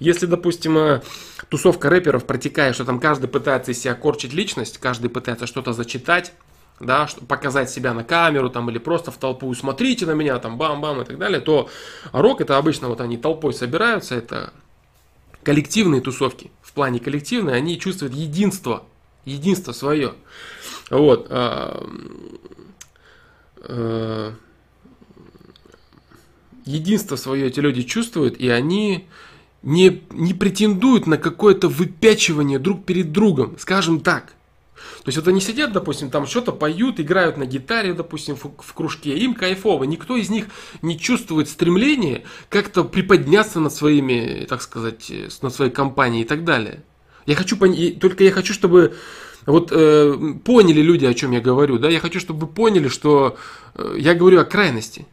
Если, допустим, э, тусовка рэперов протекает, что там каждый пытается из себя корчить личность, каждый пытается что-то зачитать, да, показать себя на камеру там или просто в толпу, смотрите на меня, там бам-бам и так далее, то рок это обычно вот они толпой собираются, это коллективные тусовки. В плане коллективной они чувствуют единство, единство свое. Вот. А, а, единство свое эти люди чувствуют, и они не, не претендуют на какое-то выпячивание друг перед другом, скажем так. То есть вот они сидят, допустим, там что-то поют, играют на гитаре, допустим, в, кружке, им кайфово. Никто из них не чувствует стремления как-то приподняться над своими, так сказать, над своей компанией и так далее. Я хочу, только я хочу, чтобы вот э, поняли люди, о чем я говорю, да, я хочу, чтобы вы поняли, что э, я говорю о крайности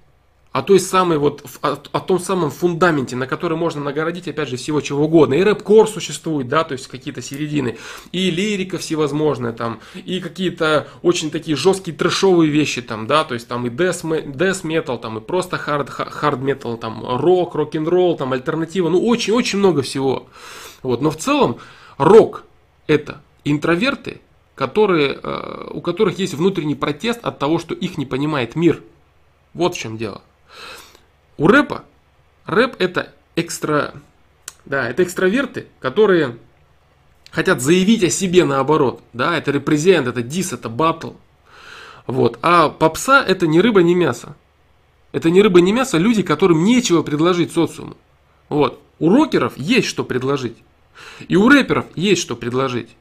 о той самой вот, о, о том самом фундаменте, на который можно нагородить, опять же, всего чего угодно. И рэп-кор существует, да, то есть какие-то середины, и лирика всевозможная там, и какие-то очень такие жесткие трэшовые вещи там, да, то есть там и metal, там и просто metal, там рок, рок-н-ролл, там альтернатива, ну очень-очень много всего. Вот, но в целом рок это интроверты, которые, э, у которых есть внутренний протест от того, что их не понимает мир. Вот в чем дело. У рэпа, рэп это экстра, да, это экстраверты, которые хотят заявить о себе наоборот, да, это репрезент, это дис, это батл, вот, а попса это ни рыба, ни мясо, это ни рыба, ни мясо люди, которым нечего предложить социуму, вот, у рокеров есть что предложить, и у рэперов есть что предложить,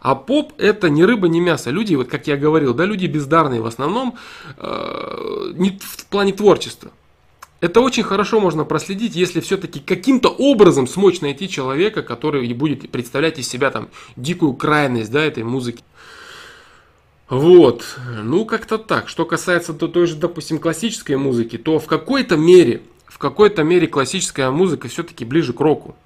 а поп это не рыба, не мясо. Люди, вот как я говорил, да, люди бездарные в основном э, не в плане творчества. Это очень хорошо можно проследить, если все-таки каким-то образом смочь найти человека, который будет представлять из себя там дикую крайность да, этой музыки. Вот, ну как-то так. Что касается то, той же, допустим, классической музыки, то в какой-то мере, в какой-то мере классическая музыка все-таки ближе к року.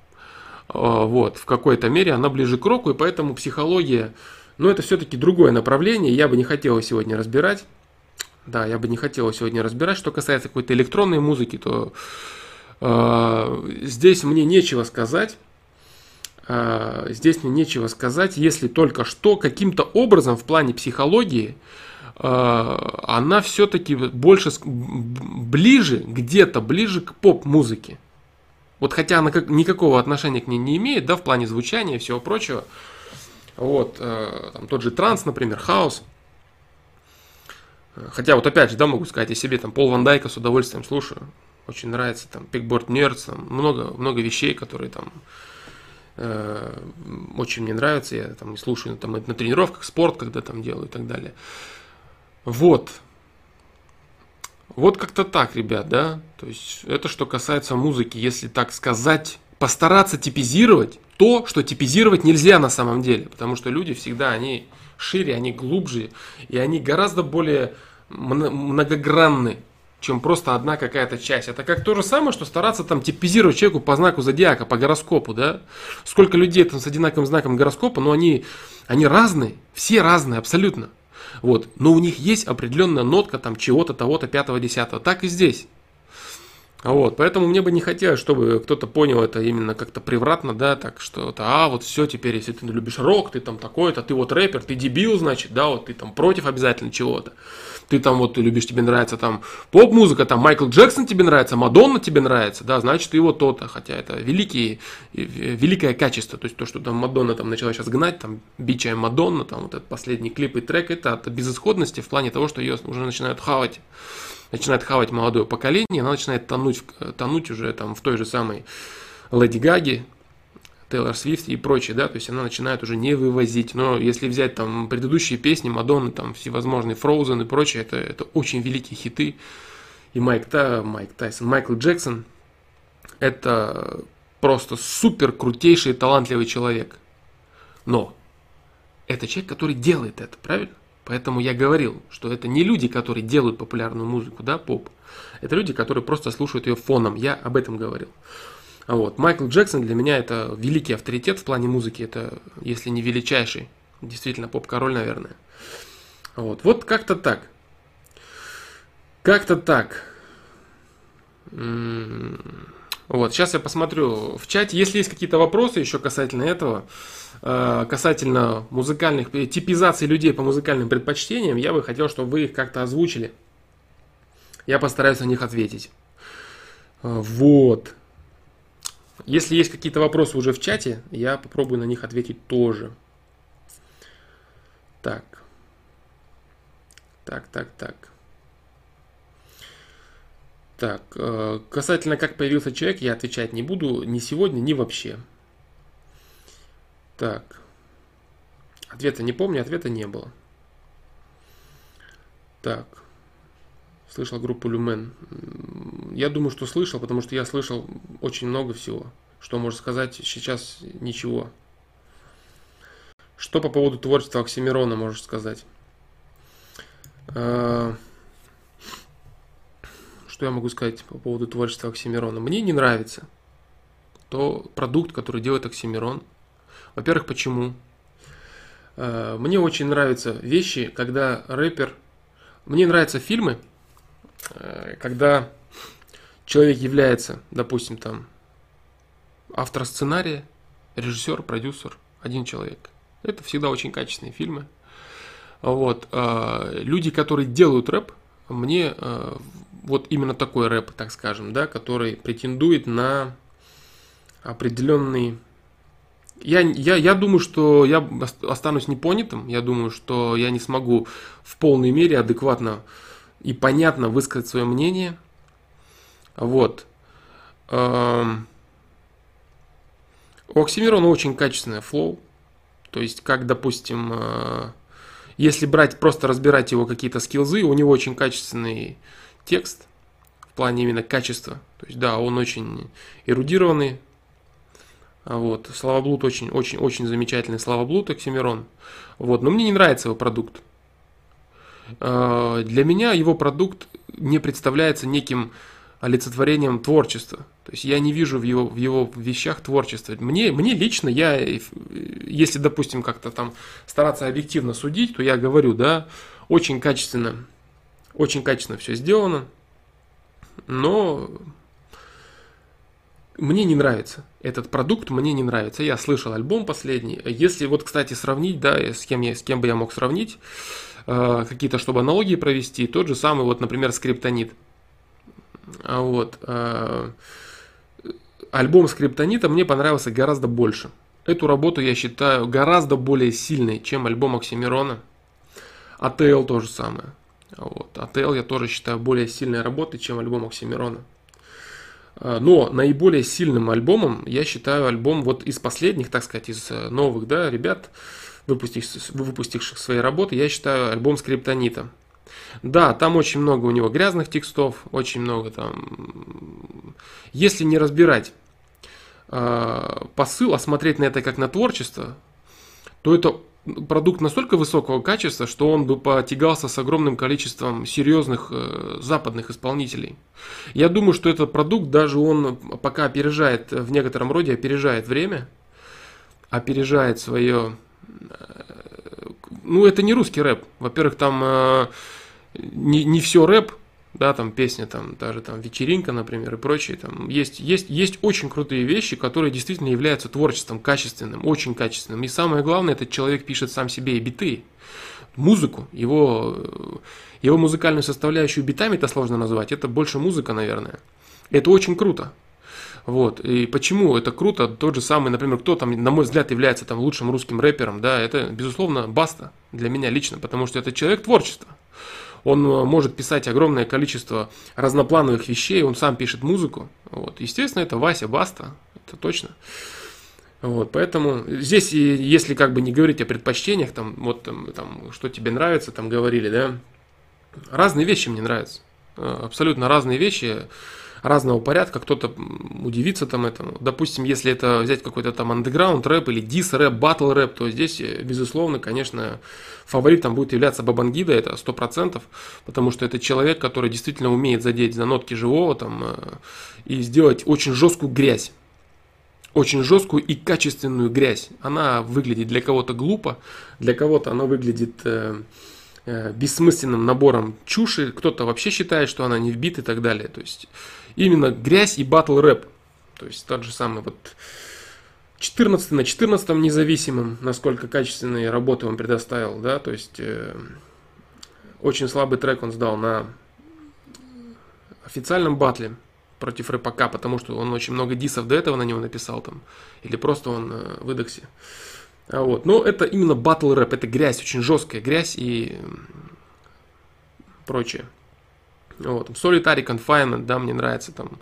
А, вот, в какой-то мере она ближе к року, и поэтому психология, ну это все-таки другое направление, я бы не хотел сегодня разбирать. Да, я бы не хотел сегодня разбирать. Что касается какой-то электронной музыки, то э, здесь мне нечего сказать. Э, здесь мне нечего сказать, если только что каким-то образом в плане психологии э, она все-таки больше ближе, где-то ближе к поп-музыке. Вот хотя она как, никакого отношения к ней не имеет, да, в плане звучания и всего прочего. Вот, э, там тот же транс, например, хаос. Хотя вот опять же, да, могу сказать о себе, там Пол Ван Дайка с удовольствием слушаю. Очень нравится, там, Пикборд Nerds, там, много, много вещей, которые там э, очень мне нравятся. Я там слушаю там, на тренировках, спорт, когда там делаю и так далее. Вот. Вот как-то так, ребят, да. То есть это что касается музыки, если так сказать, постараться типизировать то, что типизировать нельзя на самом деле. Потому что люди всегда, они шире, они глубже, и они гораздо более многогранны, чем просто одна какая-то часть. Это как то же самое, что стараться там типизировать человеку по знаку зодиака, по гороскопу, да? Сколько людей там с одинаковым знаком гороскопа, но они, они разные, все разные абсолютно. Вот. Но у них есть определенная нотка там чего-то, того-то, пятого, десятого. Так и здесь. Вот, поэтому мне бы не хотелось, чтобы кто-то понял это именно как-то превратно, да, так что, а, вот все, теперь, если ты любишь рок, ты там такой-то, ты вот рэпер, ты дебил, значит, да, вот ты там против обязательно чего-то. Ты там вот, ты любишь, тебе нравится там поп-музыка, там Майкл Джексон тебе нравится, Мадонна тебе нравится, да, значит, ты вот то-то, хотя это великие, великое качество, то есть то, что там Мадонна там начала сейчас гнать, там, бичая Мадонна, там вот этот последний клип и трек, это от безысходности в плане того, что ее уже начинают хавать начинает хавать молодое поколение, она начинает тонуть, тонуть уже там в той же самой Леди Гаги, Тейлор Свифт и прочее, да, то есть она начинает уже не вывозить. Но если взять там предыдущие песни, Мадонны, там всевозможные Frozen и прочее, это, это очень великие хиты. И Майк, Та, Майк Тайсон, Майкл Джексон, это просто супер крутейший талантливый человек. Но это человек, который делает это, правильно? Поэтому я говорил, что это не люди, которые делают популярную музыку, да, поп. Это люди, которые просто слушают ее фоном. Я об этом говорил. Вот. Майкл Джексон для меня это великий авторитет в плане музыки. Это, если не величайший, действительно поп-король, наверное. Вот, вот как-то так. Как-то так. М-м-м. Вот, сейчас я посмотрю в чате, если есть какие-то вопросы еще касательно этого, э, касательно музыкальных, типизации людей по музыкальным предпочтениям, я бы хотел, чтобы вы их как-то озвучили. Я постараюсь на них ответить. Э, вот. Если есть какие-то вопросы уже в чате, я попробую на них ответить тоже. Так. Так, так, так. Так, э, касательно как появился человек, я отвечать не буду ни сегодня, ни вообще. Так. Ответа не помню, ответа не было. Так. Слышал группу Люмен. Я думаю, что слышал, потому что я слышал очень много всего. Что можно сказать сейчас ничего. Что по поводу творчества Оксимирона можешь сказать? Э, что я могу сказать по поводу творчества Оксимирона? Мне не нравится то продукт, который делает Оксимирон. Во-первых, почему? Э, мне очень нравятся вещи, когда рэпер... Мне нравятся фильмы, когда человек является, допустим, там, автор сценария, режиссер, продюсер, один человек. Это всегда очень качественные фильмы. Вот. Э, люди, которые делают рэп, мне вот именно такой рэп, так скажем, да, который претендует на определенный... Я, я, я думаю, что я останусь непонятым, я думаю, что я не смогу в полной мере адекватно и понятно высказать свое мнение. Вот. Эм, у Оксимирона очень качественное флоу. То есть, как, допустим, э, если брать, просто разбирать его какие-то скилзы, у него очень качественный текст в плане именно качества. То есть, да, он очень эрудированный. А вот. Славоблуд очень, очень, очень замечательный Славоблуд Оксимирон. Вот. Но мне не нравится его продукт. А, для меня его продукт не представляется неким олицетворением творчества. То есть я не вижу в его, в его вещах творчества. Мне, мне лично, я, если, допустим, как-то там стараться объективно судить, то я говорю, да, очень качественно очень качественно все сделано, но мне не нравится. Этот продукт мне не нравится. Я слышал альбом последний. Если вот, кстати, сравнить, да, с кем, я, с кем бы я мог сравнить, э, какие-то, чтобы аналогии провести, тот же самый, вот, например, Скриптонит. А вот. Э, альбом Скриптонита мне понравился гораздо больше. Эту работу я считаю гораздо более сильной, чем альбом Оксимирона. АТЛ то же самое. Вот. АТЛ я тоже считаю более сильной работой, чем альбом Оксимирона. А, но наиболее сильным альбомом я считаю альбом вот из последних, так сказать, из э, новых, да, ребят, выпустивших, выпустивших свои работы, я считаю альбом Скриптонита. Да, там очень много у него грязных текстов, очень много там... Если не разбирать э, посыл, а смотреть на это как на творчество, то это продукт настолько высокого качества, что он бы потягался с огромным количеством серьезных э, западных исполнителей. Я думаю, что этот продукт даже он пока опережает, в некотором роде опережает время, опережает свое... Ну, это не русский рэп. Во-первых, там э, не, не все рэп, да, там песня, там даже там вечеринка, например, и прочее, там есть, есть, есть очень крутые вещи, которые действительно являются творчеством качественным, очень качественным. И самое главное, этот человек пишет сам себе и биты, музыку, его, его музыкальную составляющую битами это сложно назвать, это больше музыка, наверное. Это очень круто. Вот. И почему это круто? Тот же самый, например, кто там, на мой взгляд, является там лучшим русским рэпером, да, это, безусловно, Баста для меня лично, потому что это человек творчества. Он э, может писать огромное количество разноплановых вещей, он сам пишет музыку. Вот. Естественно, это Вася Баста, это точно. Вот, поэтому здесь, если как бы не говорить о предпочтениях, там, вот там, там, что тебе нравится, там говорили, да, разные вещи мне нравятся. Э, абсолютно разные вещи разного порядка, кто-то удивится там этому. Допустим, если это взять какой-то там андеграунд рэп или дис рэп, батл рэп, то здесь, э, безусловно, конечно, фаворитом будет являться Бабангида, это 100%, потому что это человек, который действительно умеет задеть за нотки живого там э, и сделать очень жесткую грязь. Очень жесткую и качественную грязь. Она выглядит для кого-то глупо, для кого-то она выглядит э, э, бессмысленным набором чуши, кто-то вообще считает, что она не вбит и так далее. То есть именно грязь и батл рэп. То есть тот же самый вот 14 на 14 независимым, насколько качественные работы он предоставил, да, то есть э, очень слабый трек он сдал на официальном батле против рэпака, потому что он очень много дисов до этого на него написал там, или просто он э, выдохся. А вот. Но это именно батл рэп, это грязь, очень жесткая грязь и прочее. Вот. Solitary Confinement, да, мне нравится там.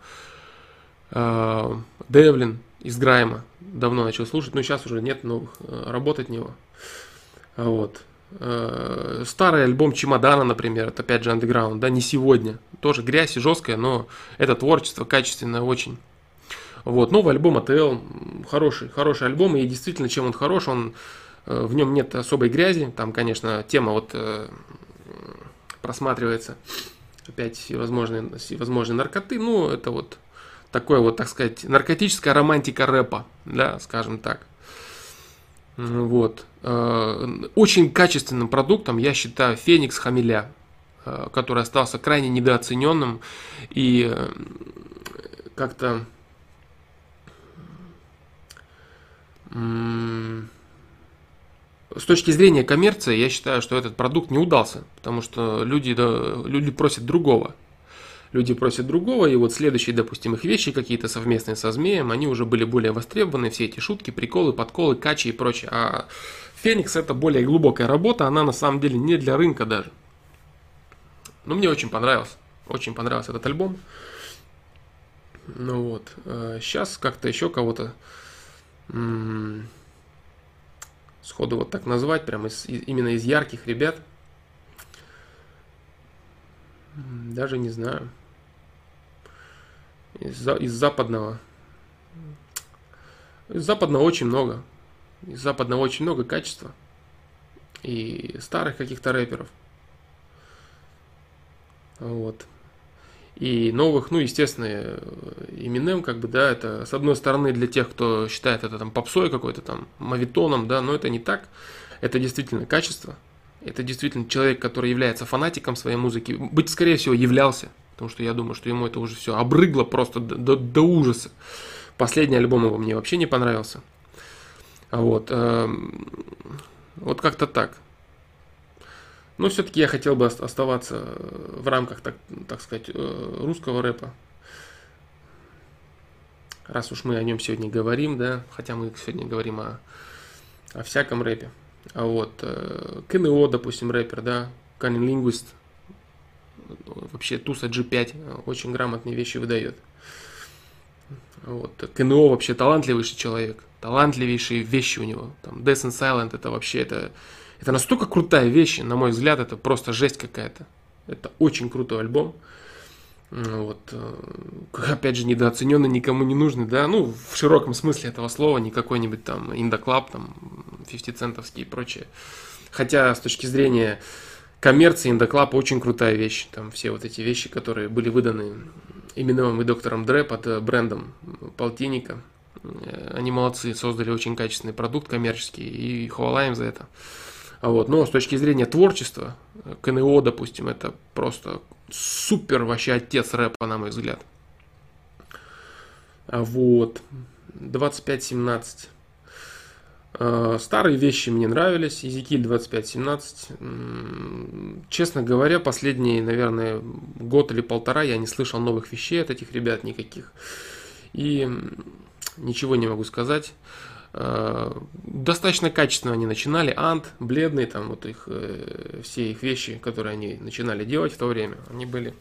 Девлин из Грайма давно начал слушать, но сейчас уже нет новых э, работ от него. Вот. Э, старый альбом Чемодана, например, это опять же андеграунд, да, не сегодня. Тоже грязь и жесткая, но это творчество качественное очень. Вот, новый альбом АТЛ, хороший, хороший альбом, и действительно, чем он хорош, он, в нем нет особой грязи, там, конечно, тема вот просматривается, опять всевозможные, всевозможные наркоты, ну, это вот такое вот, так сказать, наркотическая романтика рэпа, да, скажем так. Вот. Э, очень качественным продуктом я считаю Феникс Хамиля, э, который остался крайне недооцененным и э, как-то с точки зрения коммерции, я считаю, что этот продукт не удался, потому что люди, да, люди просят другого люди просят другого, и вот следующие, допустим, их вещи какие-то совместные со Змеем, они уже были более востребованы, все эти шутки, приколы, подколы, качи и прочее. А Феникс это более глубокая работа, она на самом деле не для рынка даже. Но мне очень понравился, очень понравился этот альбом. Ну вот, сейчас а как-то еще кого-то сходу вот так назвать, прям из, именно из ярких ребят. Даже не знаю из, из западного. Из западного очень много. Из западного очень много качества. И старых каких-то рэперов. Вот. И новых, ну, естественно, Eminem, как бы, да, это, с одной стороны, для тех, кто считает это там попсой какой-то там, мавитоном, да, но это не так. Это действительно качество. Это действительно человек, который является фанатиком своей музыки. Быть, скорее всего, являлся. Потому что я думаю, что ему это уже все обрыгло просто до, до, до ужаса. Последний альбом его мне вообще не понравился. Вот. Э, вот как-то так. Но все-таки я хотел бы оставаться в рамках, так, так сказать, э, русского рэпа. Раз уж мы о нем сегодня говорим, да, хотя мы сегодня говорим о, о всяком рэпе. А вот э, КНО, допустим, рэпер, да, Канин Лингвист, вообще Туса G5 очень грамотные вещи выдает. Вот. КНО вообще талантливейший человек, талантливейшие вещи у него. Там Death and Silent это вообще это, это настолько крутая вещь, на мой взгляд, это просто жесть какая-то. Это очень крутой альбом. Вот, э, опять же, недооцененный, никому не нужный, да, ну, в широком смысле этого слова, не какой-нибудь там Индоклаб, там, 50 центовский и прочее. Хотя, с точки зрения коммерции Индоклаб очень крутая вещь. Там все вот эти вещи, которые были выданы Эминемом и доктором Дре под э, брендом полтинника. Э, они молодцы, создали очень качественный продукт коммерческий и хвала им за это. А вот, но с точки зрения творчества, КНО, допустим, это просто супер вообще отец рэпа, на мой взгляд. А вот, 25-17. Э, старые вещи мне нравились, Ezekiel 2517. Честно говоря, последние, наверное, год или полтора я не слышал новых вещей от этих ребят никаких. И ничего не могу сказать. Э, достаточно качественно они начинали. Ант, бледный, там вот их, э, все их вещи, которые они начинали делать в то время, они были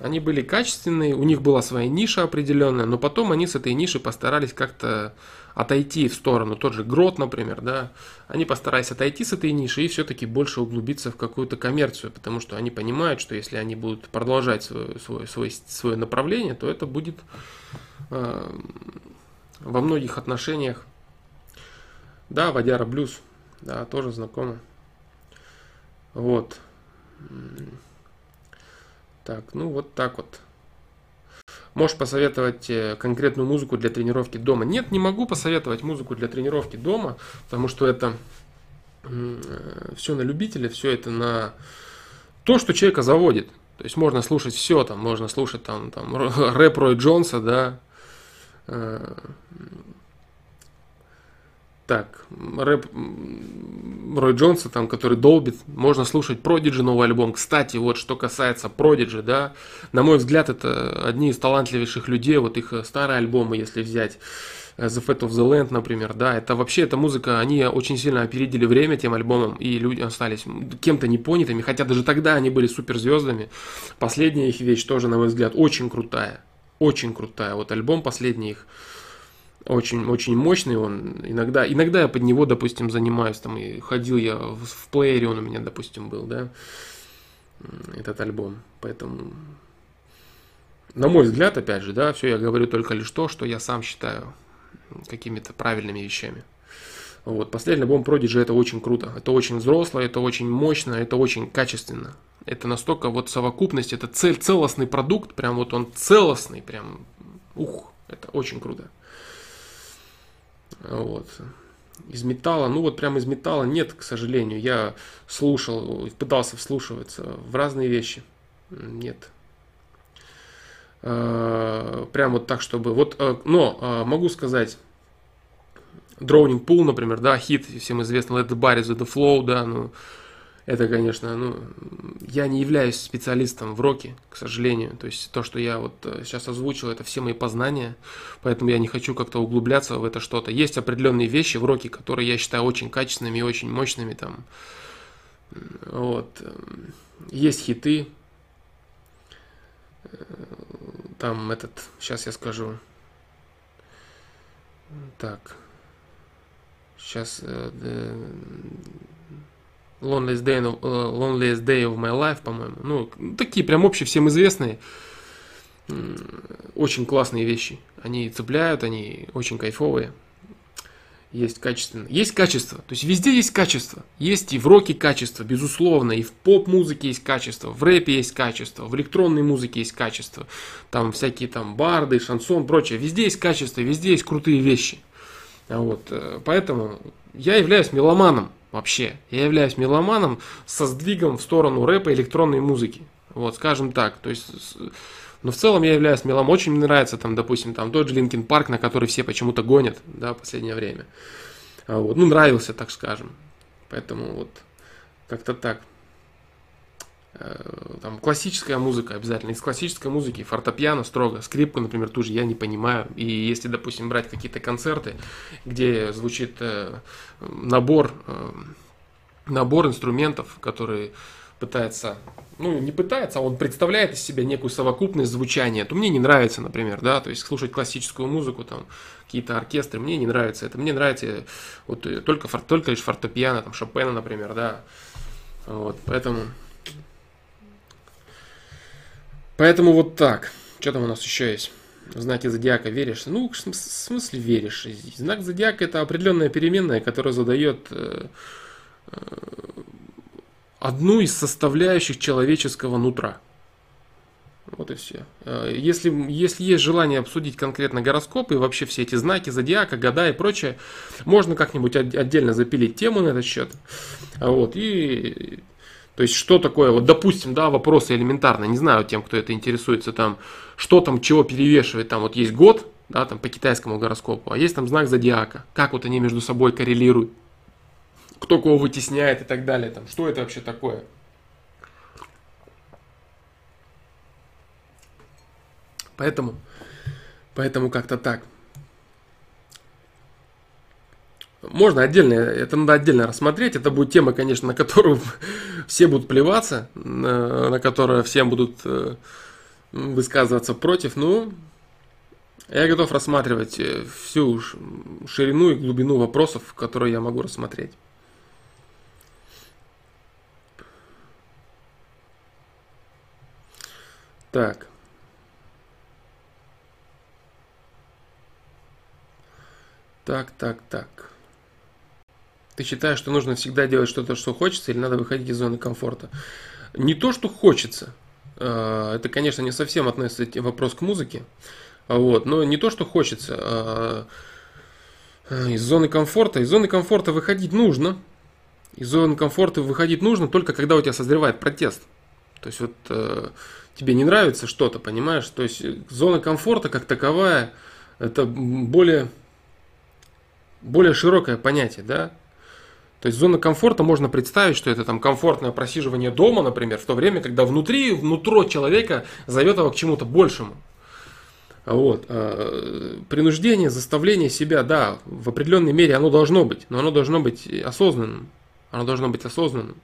они были качественные, у них была своя ниша определенная, но потом они с этой ниши постарались как-то отойти в сторону. Тот же Грот, например, да, они постарались отойти с этой ниши и все-таки больше углубиться в какую-то коммерцию, потому что они понимают, что если они будут продолжать свое, свое, свое, свое направление, то это будет э, во многих отношениях. Да, Вадяра Блюз, да, тоже знакомо. Вот. Так, ну вот так вот. Можешь посоветовать э, конкретную музыку для тренировки дома? Нет, не могу посоветовать музыку для тренировки дома, потому что это э, все на любителя, все это на то, что человека заводит. То есть можно слушать все, там можно слушать там, там рэп Рой Джонса, да, так, рэп Рой Джонса, там, который долбит, можно слушать Продиджи новый альбом. Кстати, вот что касается Продиджи, да, на мой взгляд, это одни из талантливейших людей, вот их старые альбомы, если взять, э, The Fate of the Land, например, да, это вообще, эта музыка, они очень сильно опередили время тем альбомом, и люди остались кем-то непонятыми, хотя даже тогда они были суперзвездами. Последняя их вещь тоже, на мой взгляд, очень крутая, очень крутая. Вот альбом последний их, очень, очень мощный он. Иногда, иногда я под него, допустим, занимаюсь. Там, и ходил я в, в плеере, он у меня, допустим, был, да, этот альбом. Поэтому, на мой взгляд, опять же, да, все я говорю только лишь то, что я сам считаю какими-то правильными вещами. Вот, последний альбом Prodigy это очень круто. Это очень взросло, это очень мощно, это очень качественно. Это настолько вот совокупность, это цель, целостный продукт, прям вот он целостный, прям, ух, это очень круто. Вот. Из металла, ну вот прям из металла нет, к сожалению. Я слушал, пытался вслушиваться в разные вещи. Нет. А, прям вот так, чтобы... Вот, а, но а, могу сказать, Drawing Pool, например, да, хит, всем известный Let the is the Flow, да, ну, это, конечно, ну, я не являюсь специалистом в роке, к сожалению. То есть то, что я вот э, сейчас озвучил, это все мои познания, поэтому я не хочу как-то углубляться в это что-то. Есть определенные вещи в роке, которые я считаю очень качественными и очень мощными там. Вот. Есть хиты. Там этот, сейчас я скажу. Так. Сейчас э, Loneliest Day, of, uh, Loneliest Day of My Life, по-моему. Ну, такие прям общие, всем известные. Очень классные вещи. Они цепляют, они очень кайфовые. Есть качественно. Есть качество. То есть везде есть качество. Есть и в роке качество, безусловно. И в поп-музыке есть качество. В рэпе есть качество. В электронной музыке есть качество. Там всякие там барды, шансон, прочее. Везде есть качество, везде есть крутые вещи. Вот. Э, поэтому я являюсь меломаном вообще. Я являюсь меломаном со сдвигом в сторону рэпа и электронной музыки. Вот, скажем так. То есть, но в целом я являюсь меломаном. Очень мне нравится, там, допустим, там тот же Linkin Park, на который все почему-то гонят, да, в последнее время. А вот, ну, нравился, так скажем. Поэтому вот как-то так. Э, там классическая музыка обязательно. Из классической музыки фортепиано строго, скрипку, например, ту же я не понимаю. И если, допустим, брать какие-то концерты, где звучит э, набор, э, набор инструментов, которые пытается, ну не пытается, а он представляет из себя некую совокупность звучания, то мне не нравится, например, да, то есть слушать классическую музыку, там какие-то оркестры, мне не нравится это, мне нравится вот только, только лишь фортепиано, там Шопена, например, да, вот, поэтому Поэтому вот так. Что там у нас еще есть? В знаке зодиака веришь? Ну, в смысле веришь? Знак зодиака это определенная переменная, которая задает э, э, одну из составляющих человеческого нутра. Вот и все. Э, если, если есть желание обсудить конкретно гороскопы и вообще все эти знаки, зодиака, года и прочее, можно как-нибудь отдельно запилить тему на этот счет. Вот, и то есть, что такое, вот, допустим, да, вопросы элементарные, не знаю тем, кто это интересуется, там, что там, чего перевешивает, там, вот есть год, да, там, по китайскому гороскопу, а есть там знак зодиака, как вот они между собой коррелируют, кто кого вытесняет и так далее, там, что это вообще такое. Поэтому, поэтому как-то так. Можно отдельно, это надо отдельно рассмотреть. Это будет тема, конечно, на которую все будут плеваться, на, на которую всем будут э, высказываться против. Ну, я готов рассматривать э, всю ширину и глубину вопросов, которые я могу рассмотреть. Так. Так, так, так. Ты считаешь, что нужно всегда делать что-то, что хочется, или надо выходить из зоны комфорта? Не то, что хочется. А, это, конечно, не совсем относится вопрос к музыке. Вот, но не то, что хочется. А, а, из зоны комфорта. Из зоны комфорта выходить нужно. Из зоны комфорта выходить нужно только когда у тебя созревает протест. То есть вот э, тебе не нравится что-то, понимаешь? То есть зона комфорта как таковая, это более, более широкое понятие, да. То есть зона комфорта можно представить, что это там комфортное просиживание дома, например, в то время, когда внутри, внутро человека зовет его к чему-то большему. Вот. А, принуждение, заставление себя, да, в определенной мере оно должно быть, но оно должно быть осознанным. Оно должно быть осознанным.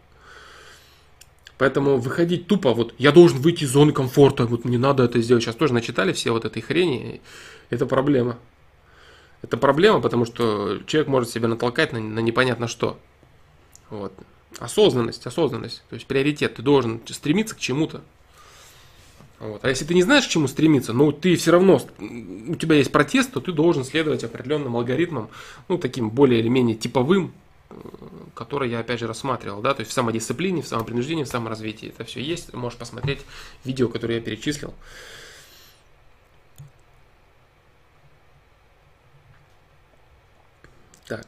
Поэтому выходить тупо, вот я должен выйти из зоны комфорта, вот мне надо это сделать. Сейчас тоже начитали все вот этой хрени. Это проблема. Это проблема, потому что человек может себя натолкать на, на непонятно что. Вот. Осознанность, осознанность. То есть приоритет. Ты должен стремиться к чему-то. Вот. А если ты не знаешь, к чему стремиться, но ты все равно, у тебя есть протест, то ты должен следовать определенным алгоритмам, ну, таким более или менее типовым, э, который я опять же рассматривал, да, то есть в самодисциплине, в самопринуждении, в саморазвитии. Это все есть, можешь посмотреть видео, которое я перечислил. Так.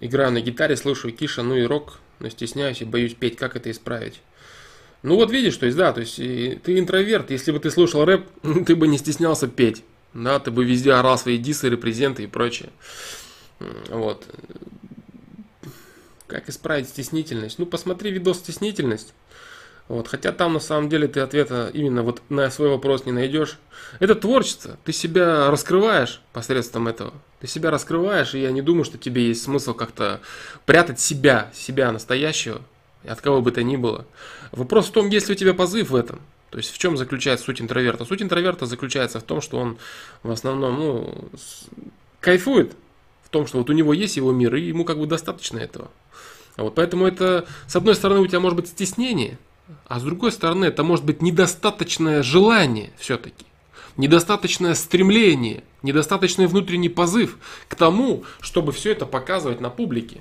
Играю на гитаре, слушаю Киша, ну и рок, но стесняюсь и боюсь петь. Как это исправить? Ну вот видишь, то есть да, то есть ты интроверт, если бы ты слушал рэп, ты бы не стеснялся петь. Да, ты бы везде орал свои дисы, репрезенты и прочее. Вот. Как исправить стеснительность? Ну, посмотри видос «Стеснительность». Вот, хотя там на самом деле ты ответа именно вот на свой вопрос не найдешь. Это творчество. Ты себя раскрываешь посредством этого. Ты себя раскрываешь, и я не думаю, что тебе есть смысл как-то прятать себя, себя настоящего, от кого бы то ни было. Вопрос в том, есть ли у тебя позыв в этом. То есть в чем заключается суть интроверта? Суть интроверта заключается в том, что он в основном ну, кайфует в том, что вот у него есть его мир, и ему как бы достаточно этого. Вот, поэтому это, с одной стороны, у тебя может быть стеснение, а с другой стороны, это может быть недостаточное желание все-таки, недостаточное стремление, недостаточный внутренний позыв к тому, чтобы все это показывать на публике.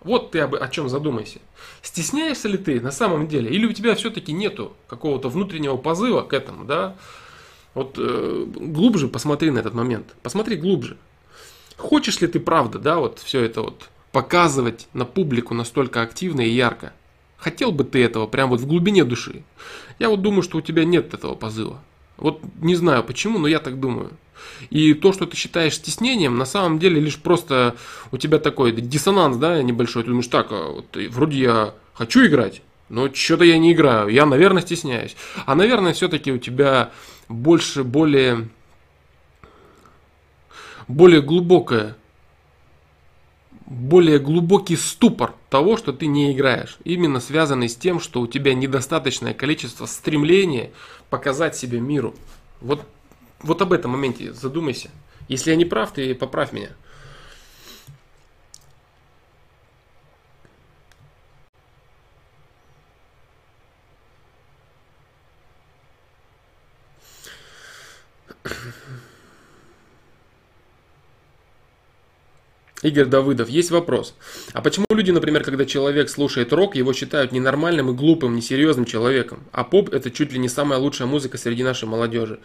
Вот ты об, о чем задумайся. Стесняешься ли ты на самом деле? Или у тебя все-таки нету какого-то внутреннего позыва к этому, да? Вот э, глубже посмотри на этот момент. Посмотри глубже. Хочешь ли ты правда, да, вот все это вот показывать на публику настолько активно и ярко? Хотел бы ты этого прям вот в глубине души? Я вот думаю, что у тебя нет этого позыва. Вот не знаю почему, но я так думаю. И то, что ты считаешь стеснением, на самом деле лишь просто у тебя такой диссонанс, да, небольшой. Ты думаешь, так, а вот, вроде я хочу играть, но что-то я не играю. Я, наверное, стесняюсь. А, наверное, все-таки у тебя больше, более, более глубокое более глубокий ступор того, что ты не играешь. Именно связанный с тем, что у тебя недостаточное количество стремления показать себе миру. Вот, вот об этом моменте задумайся. Если я не прав, ты поправь меня. Игорь Давыдов, есть вопрос. А почему люди, например, когда человек слушает рок, его считают ненормальным и глупым, несерьезным человеком? А поп это чуть ли не самая лучшая музыка среди нашей молодежи.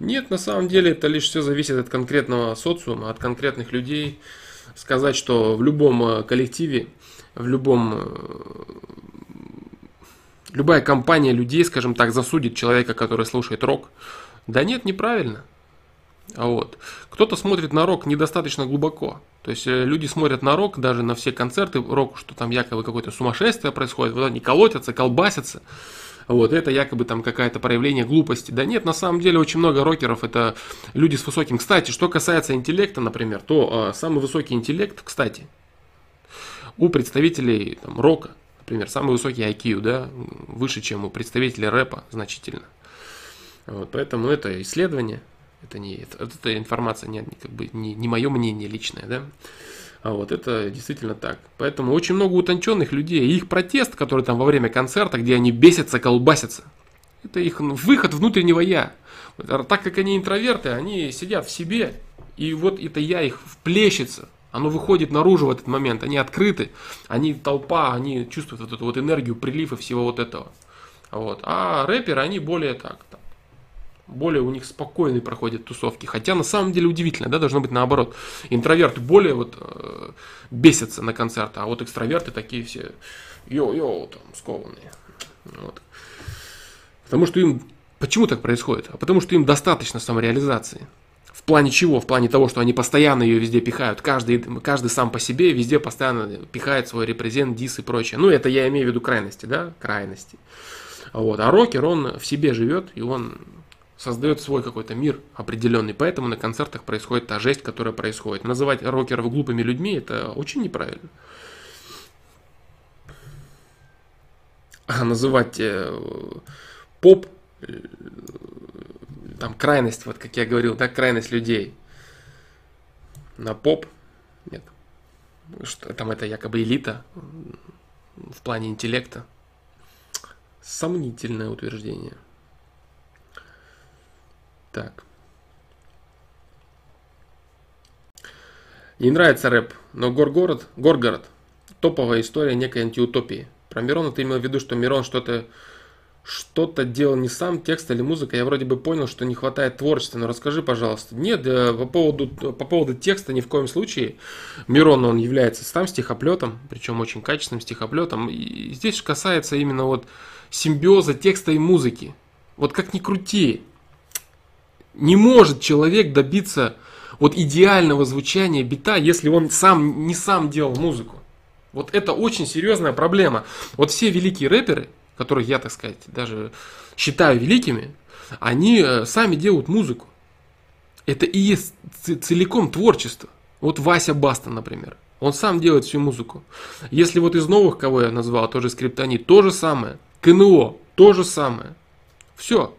Нет, на самом деле это лишь все зависит от конкретного социума, от конкретных людей. Сказать, что в любом э, коллективе, в любом э, любая компания людей, скажем так, засудит человека, который слушает рок. Да нет, неправильно. А вот. Кто-то смотрит на рок недостаточно глубоко. То есть э, люди смотрят на рок, даже на все концерты рок, что там якобы какое-то сумасшествие происходит, вот они колотятся, колбасятся. Вот, это якобы там какое-то проявление глупости. Да нет, на самом деле очень много рокеров это люди с высоким. Кстати, что касается интеллекта, например, то э, самый высокий интеллект, кстати, у представителей там, рока, например, самый высокий IQ, да, выше, чем у представителей рэпа значительно. Вот, поэтому это исследование, это не это, это информация не, как бы не, не мое мнение личное, да. А вот это действительно так. Поэтому очень много утонченных людей. И их протест, который там во время концерта, где они бесятся, колбасятся, это их выход внутреннего я. Так как они интроверты, они сидят в себе, и вот это я их вплещется. Оно выходит наружу в этот момент, они открыты, они толпа, они чувствуют вот эту вот энергию, прилив всего вот этого. Вот. А рэперы, они более так, там, более у них спокойные проходят тусовки. Хотя на самом деле удивительно, да, должно быть наоборот. Интроверты более вот э, бесятся на концерты, а вот экстраверты такие все йоу-йоу, там, скованные. Вот. Потому что им... Почему так происходит? А потому что им достаточно самореализации. В плане чего? В плане того, что они постоянно ее везде пихают. Каждый, каждый сам по себе везде постоянно пихает свой represent, diss и прочее. Ну, это я имею в виду крайности, да? Крайности. Вот. А рокер, он в себе живет, и он создает свой какой-то мир определенный. Поэтому на концертах происходит та жесть, которая происходит. Называть рокеров глупыми людьми это очень неправильно. А называть э, поп э, там крайность, вот как я говорил, да, крайность людей на поп, нет. Что, там это якобы элита в плане интеллекта. Сомнительное утверждение. Так. Не нравится рэп, но Горгород, Горгород, топовая история некой антиутопии. Про Мирона ты имел в виду, что Мирон что-то что-то делал не сам, текст или музыка, я вроде бы понял, что не хватает творчества, но расскажи, пожалуйста. Нет, по поводу, по поводу текста ни в коем случае. Мирон, он является сам стихоплетом, причем очень качественным стихоплетом. И здесь касается именно вот симбиоза текста и музыки. Вот как ни крути, не может человек добиться вот идеального звучания бита, если он сам не сам делал музыку. Вот это очень серьезная проблема. Вот все великие рэперы, которых я, так сказать, даже считаю великими, они э, сами делают музыку. Это и есть целиком творчество. Вот Вася Баста, например. Он сам делает всю музыку. Если вот из новых, кого я назвал, тоже скриптонит, то же самое. КНО, то же самое. Все.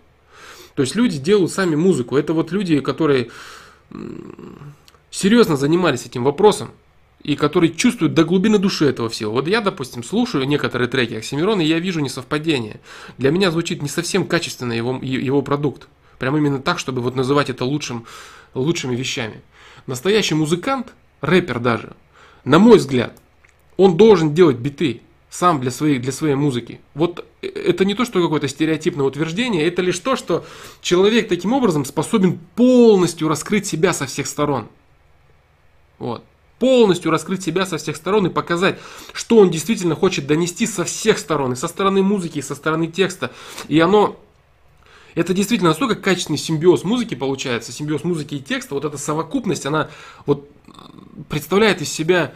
То есть люди делают сами музыку. Это вот люди, которые серьезно занимались этим вопросом и который чувствует до глубины души этого всего. Вот я, допустим, слушаю некоторые треки Оксимирона, и я вижу несовпадение. Для меня звучит не совсем качественно его, его продукт. Прям именно так, чтобы вот называть это лучшим, лучшими вещами. Настоящий музыкант, рэпер даже, на мой взгляд, он должен делать биты сам для своей, для своей музыки. Вот э, это не то, что какое-то стереотипное утверждение, это лишь то, что человек таким образом способен полностью раскрыть себя со всех сторон. Вот полностью раскрыть себя со всех сторон и показать, что он действительно хочет донести со всех сторон, и со стороны музыки, и со стороны текста. И оно это действительно настолько качественный симбиоз музыки получается, симбиоз музыки и текста, вот эта совокупность, она вот представляет из себя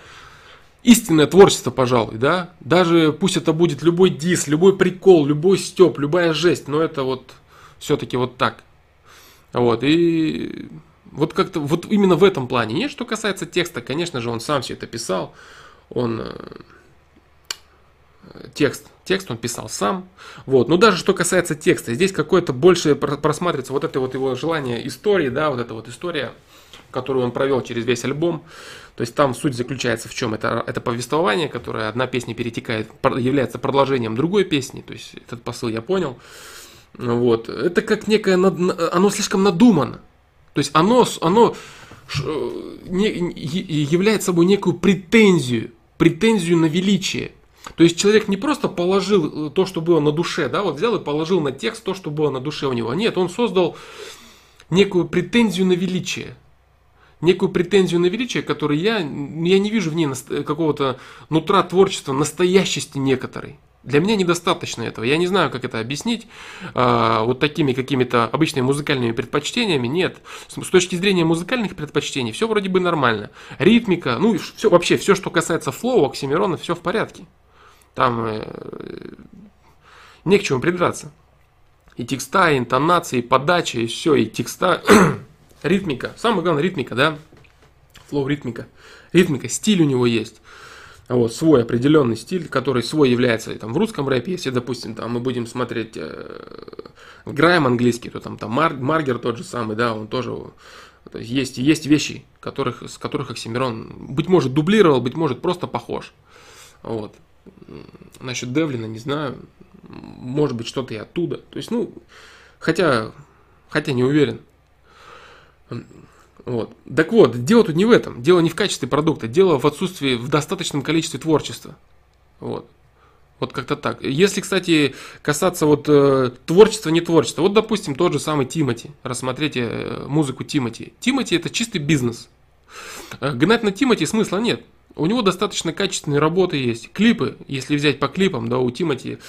истинное творчество, пожалуй, да, даже пусть это будет любой дис, любой прикол, любой степ, любая жесть, но это вот все-таки вот так. Вот, и вот как-то, вот именно в этом плане. Нет, что касается текста, конечно же, он сам все это писал. Он э, текст, текст он писал сам. Вот. Но даже что касается текста, здесь какое-то больше просматривается вот это вот его желание истории, да, вот эта вот история, которую он провел через весь альбом. То есть там суть заключается в чем? Это, это повествование, которое одна песня перетекает, является продолжением другой песни. То есть этот посыл я понял. Вот. Это как некое, оно слишком надумано. То есть оно, оно не, является собой некую претензию, претензию на величие. То есть человек не просто положил э, то, что было на душе, да, вот взял и положил на текст то, что было на душе у него. Нет, он создал некую претензию на величие. Некую претензию на величие, которую я, я не вижу в ней какого-то нутра творчества, настоящести некоторой. Для меня недостаточно этого. Я не знаю, как это объяснить э, вот такими какими-то обычными музыкальными предпочтениями. Нет. С, с точки зрения музыкальных предпочтений все вроде бы нормально. Ритмика, ну все, вообще все, что касается flow, Оксимирона, все в порядке. Там э, не к чему придраться. И текста, и интонации, и подача, и все, и текста, ритмика. Самое главное ритмика, да? Flow, ритмика. Ритмика, стиль у него есть вот, свой определенный стиль, который свой является там, в русском рэпе. Если, допустим, там, мы будем смотреть э, grime английский, то там, там Мар, Маргер тот же самый, да, он тоже... То есть, есть, есть вещи, которых, с которых Оксимирон, быть может, дублировал, быть может, просто похож. Вот. Насчет Девлина, не знаю, может быть, что-то и оттуда. То есть, ну, хотя, хотя не уверен. Вот. Так вот, дело тут не в этом. Дело не в качестве продукта. Дело в отсутствии, в достаточном количестве творчества. Вот. Вот как-то так. Если, кстати, касаться вот э, творчества, не творчества. Вот, допустим, тот же самый Тимати. Рассмотрите э, музыку Тимати. Тимати это чистый бизнес. Э, гнать на Тимати смысла нет. У него достаточно качественные работы есть. Клипы, если взять по клипам, да, у Тимати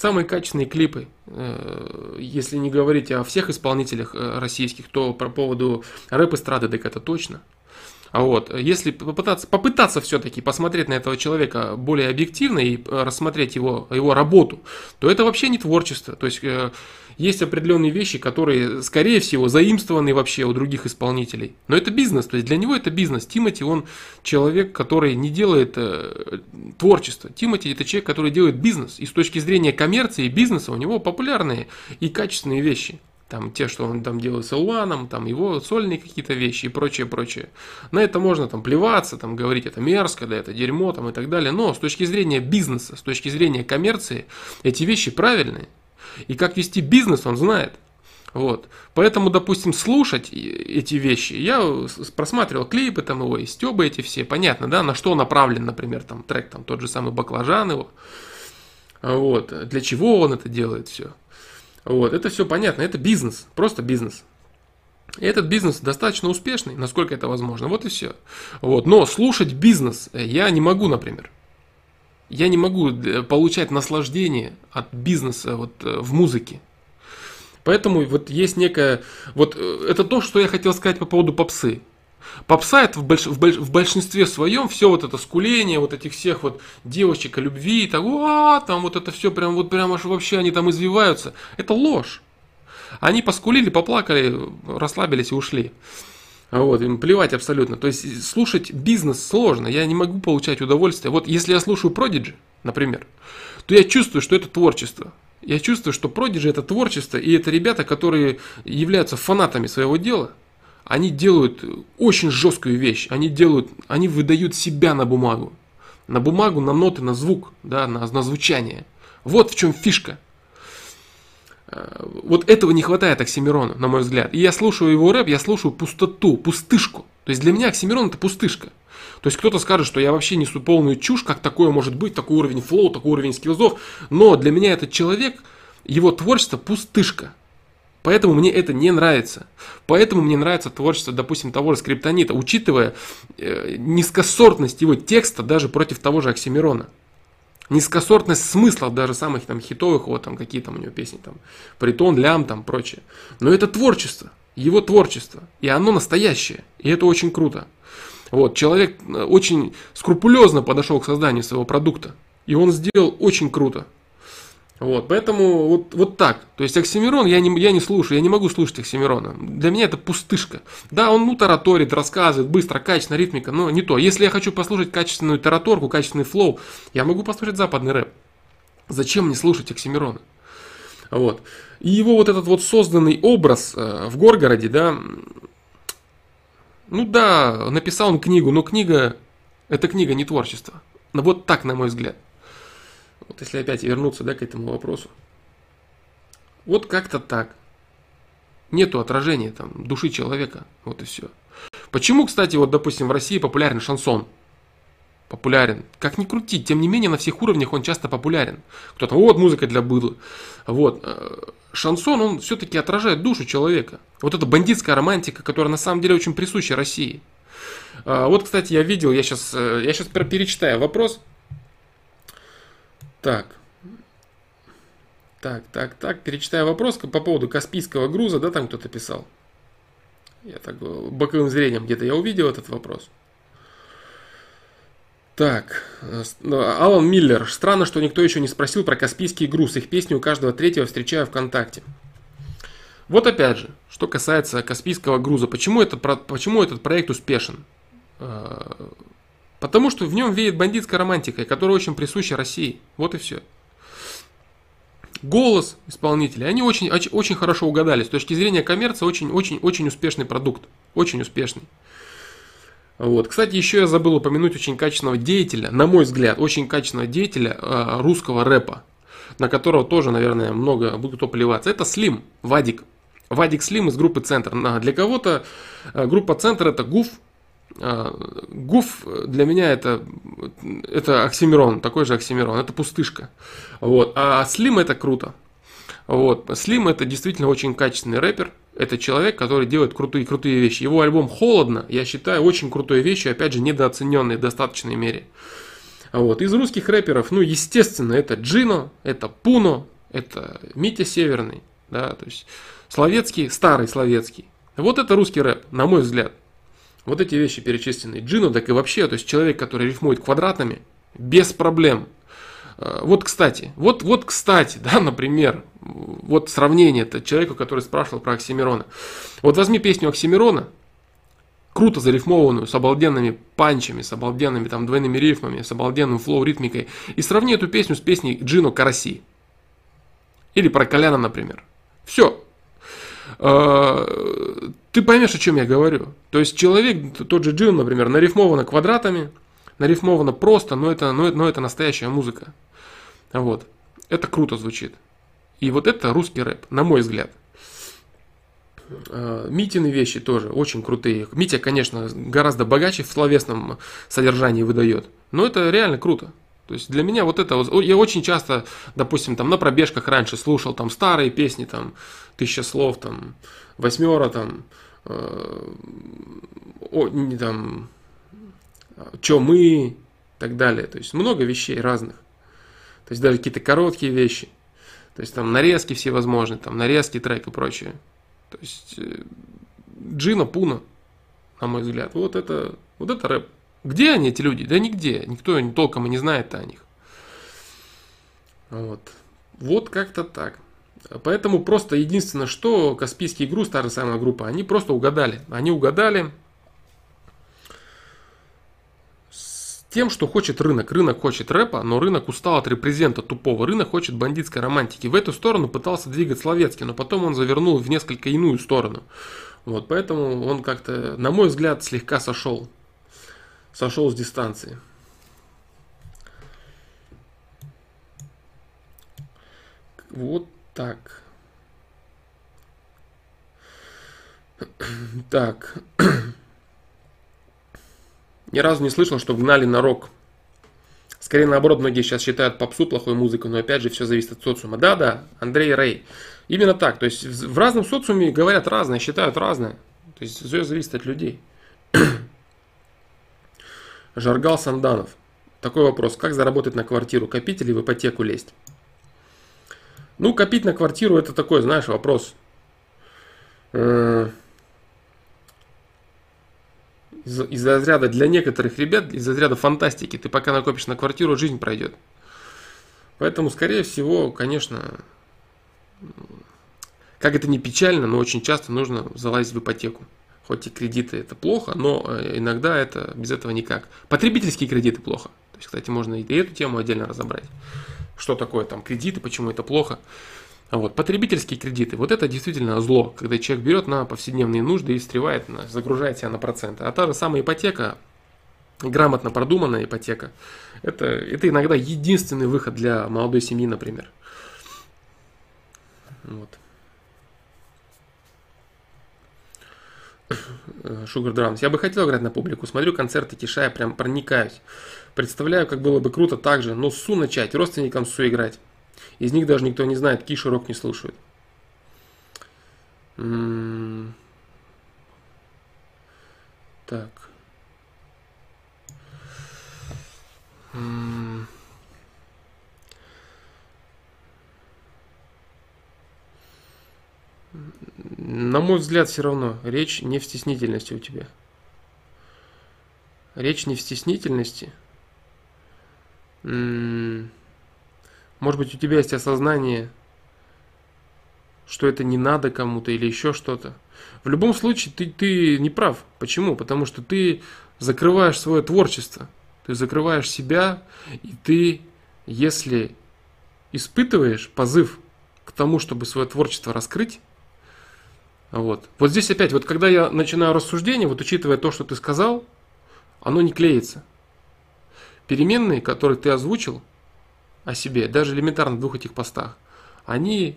Самые качественные клипы, э, если не говорить о всех исполнителях э, российских, то по поводу рэп-эстрады, так это точно. А вот, если попытаться, попытаться все-таки посмотреть на этого человека более объективно и э, рассмотреть его, его работу, то это вообще не творчество. То есть есть определенные вещи, которые, скорее всего, заимствованы вообще у других исполнителей. Но это бизнес, то есть для него это бизнес. Тимати, он человек, который не делает э, творчество. Тимати это человек, который делает бизнес. И с точки зрения коммерции и бизнеса у него популярные и качественные вещи там те, что он там делает с Илваном, там его сольные какие-то вещи и прочее, прочее. На это можно там плеваться, там говорить это мерзко, да это дерьмо там и так далее. Но с точки зрения бизнеса, с точки зрения коммерции, эти вещи правильные. И как вести бизнес он знает. Вот. Поэтому, допустим, слушать эти вещи, я просматривал клипы там его, и стебы эти все, понятно, да, на что направлен, например, там трек, там тот же самый Баклажан его, вот, для чего он это делает, все. Вот, это все понятно, это бизнес, просто бизнес. И этот бизнес достаточно успешный, насколько это возможно, вот и все. Вот, но слушать бизнес я не могу, например. Я не могу э, получать наслаждение от бизнеса вот, э, в музыке. Поэтому вот есть некая... Вот э, это то, что я хотел сказать по поводу попсы. Попса это в, больш, в, больш, в большинстве своем все вот это скуление, вот этих всех вот девочек о любви, того, а, там вот это все прям вот прям аж вообще они там извиваются. Это ложь. Они поскулили, поплакали, расслабились и ушли. Вот, им плевать абсолютно. То есть слушать бизнес сложно, я не могу получать удовольствие. Вот если я слушаю Prodigy, например, то я чувствую, что это творчество. Я чувствую, что Prodigy это творчество, и это ребята, которые являются фанатами своего дела – они делают очень жесткую вещь. Они делают, они выдают себя на бумагу. На бумагу, на ноты, на звук, да, на, на звучание. Вот в чем фишка. Вот этого не хватает Оксимирону, на мой взгляд. И я слушаю его рэп, я слушаю пустоту, пустышку. То есть для меня Оксимирон это пустышка. То есть кто-то скажет, что я вообще несу полную чушь, как такое может быть, такой уровень флоу, такой уровень скиллзов. Но для меня этот человек, его творчество пустышка. Поэтому мне это не нравится. Поэтому мне нравится творчество, допустим, того же скриптонита, учитывая э, низкосортность его текста даже против того же Оксимирона. Низкосортность смысла даже самых там хитовых, вот там какие там у него песни, там, Притон, Лям, там прочее. Но это творчество, его творчество, и оно настоящее, и это очень круто. Вот, человек э, очень скрупулезно подошел к созданию своего продукта, и он сделал очень круто. Вот, поэтому вот, вот так. То есть Оксимирон я не, я не слушаю, я не могу слушать Оксимирона. Для меня это пустышка. Да, он ну тараторит, рассказывает, быстро, качественно, ритмика, но не то. Если я хочу послушать качественную тараторку, качественный флоу, я могу послушать западный рэп. Зачем мне слушать Оксимирона? Вот. И его вот этот вот созданный образ э, в Горгороде, да, ну да, написал он книгу, но книга, это книга не творчество. Вот так, на мой взгляд. Вот если опять вернуться да, к этому вопросу. Вот как-то так. Нету отражения там души человека. Вот и все. Почему, кстати, вот, допустим, в России популярен шансон? Популярен. Как ни крути, тем не менее, на всех уровнях он часто популярен. Кто-то, вот, музыка для быдла. Вот. Э, шансон, он все-таки отражает душу человека. Вот эта бандитская романтика, которая на самом деле очень присуща России. А, вот, кстати, я видел, я сейчас, э, я сейчас перечитаю вопрос. Так. Так, так, так. Перечитаю вопрос по поводу Каспийского груза, да, там кто-то писал. Я так э, боковым зрением где-то я увидел этот вопрос. Так, э, ну, Алан Миллер. Странно, что никто еще не спросил про Каспийский груз. Их песни у каждого третьего встречаю ВКонтакте. Вот опять же, что касается Каспийского груза. Почему, это, почему этот проект успешен? Потому что в нем веет бандитской романтикой, которая очень присуща России. Вот и все. Голос исполнителей, они очень, очень хорошо угадали. С точки зрения коммерции, очень-очень-очень успешный продукт. Очень успешный. Вот. Кстати, еще я забыл упомянуть очень качественного деятеля, на мой взгляд, очень качественного деятеля э, русского рэпа, на которого тоже, наверное, много будут кто плеваться. Это Слим, Вадик. Вадик Слим из группы Центр. Для кого-то э, группа Центр это ГУФ, Гуф для меня это, это оксимирон, такой же оксимирон, это пустышка. Вот. А Слим это круто. Вот. Слим это действительно очень качественный рэпер. Это человек, который делает крутые, крутые вещи. Его альбом «Холодно», я считаю, очень крутой вещью, опять же, недооцененный в достаточной мере. Вот. Из русских рэперов, ну, естественно, это Джино, это Пуно, это Митя Северный, да, то есть словецкий, старый словецкий. Вот это русский рэп, на мой взгляд. Вот эти вещи перечисленные. Джино, так и вообще, то есть человек, который рифмует квадратами, без проблем. Э, вот, кстати, вот, вот, кстати, да, например, вот сравнение это человеку, который спрашивал про Оксимирона. Вот возьми песню Оксимирона, круто зарифмованную, с обалденными панчами, с обалденными там двойными рифмами, с обалденным флоу ритмикой, и сравни эту песню с песней Джино Караси. Или про Коляна, например. Все. Э, ты поймешь, о чем я говорю. То есть человек, тот же Джин, например, нарифмовано квадратами, нарифмовано просто, но это, но, но это настоящая музыка. Вот. Это круто звучит. И вот это русский рэп, на мой взгляд. Э, Митины вещи тоже очень крутые. Митя, конечно, гораздо богаче в словесном содержании выдает. Но это реально круто. То есть для меня вот это, я очень часто, допустим, там на пробежках раньше слушал там старые песни, там тысяча слов, там восьмера, там, э, о, не, там, чё мы, и так далее. То есть много вещей разных. То есть даже какие-то короткие вещи. То есть там нарезки всевозможные, там нарезки, трек и прочее. То есть э, Джина Пуна, на мой взгляд, вот это, вот это рэп. Где они, эти люди? Да нигде. Никто толком и не знает о них. Вот. Вот как-то так. Поэтому просто единственное, что Каспийский игру, старая самая группа, они просто угадали. Они угадали с тем, что хочет рынок. Рынок хочет рэпа, но рынок устал от репрезента тупого. Рынок хочет бандитской романтики. В эту сторону пытался двигать Словецкий, но потом он завернул в несколько иную сторону. Вот, поэтому он как-то, на мой взгляд, слегка сошел сошел с дистанции. Вот так. Так. Ни разу не слышал, что гнали на рок. Скорее наоборот, многие сейчас считают попсу плохой музыкой, но опять же все зависит от социума. Да-да, Андрей Рей. Именно так. То есть в разном социуме говорят разное, считают разное. То есть все зависит от людей. Жаргал Санданов. Такой вопрос. Как заработать на квартиру? Копить или в ипотеку лезть? Ну, копить на квартиру это такой, знаешь, вопрос. Э, из, разряда для некоторых ребят, из разряда фантастики, ты пока накопишь на квартиру, жизнь пройдет. Поэтому, скорее всего, конечно, как это не печально, но очень часто нужно залазить в ипотеку. Хоть и кредиты это плохо, но э, иногда это без этого никак. Потребительские кредиты плохо. То есть, кстати, можно и эту тему отдельно разобрать. Что такое там кредиты, почему это плохо. Вот, потребительские кредиты, вот это действительно зло, когда человек берет на повседневные нужды и встревает, на, загружает себя на проценты. А та же самая ипотека, грамотно продуманная ипотека, это, это иногда единственный выход для молодой семьи, например. Вот. Sugar Drums. Я бы хотел играть на публику. Смотрю концерты Киша, я прям проникаюсь. Представляю, как было бы круто так же, но Су начать, родственникам Су играть. Из них даже никто не знает, Киша рок не слушают. М-м-м. Так. М-м-м. На мой взгляд, все равно речь не в стеснительности у тебя. Речь не в стеснительности. Может быть, у тебя есть осознание, что это не надо кому-то или еще что-то. В любом случае, ты, ты не прав. Почему? Потому что ты закрываешь свое творчество. Ты закрываешь себя, и ты, если испытываешь позыв к тому, чтобы свое творчество раскрыть, вот. вот здесь опять, вот когда я начинаю рассуждение, вот учитывая то, что ты сказал, оно не клеится. Переменные, которые ты озвучил о себе, даже элементарно в двух этих постах, они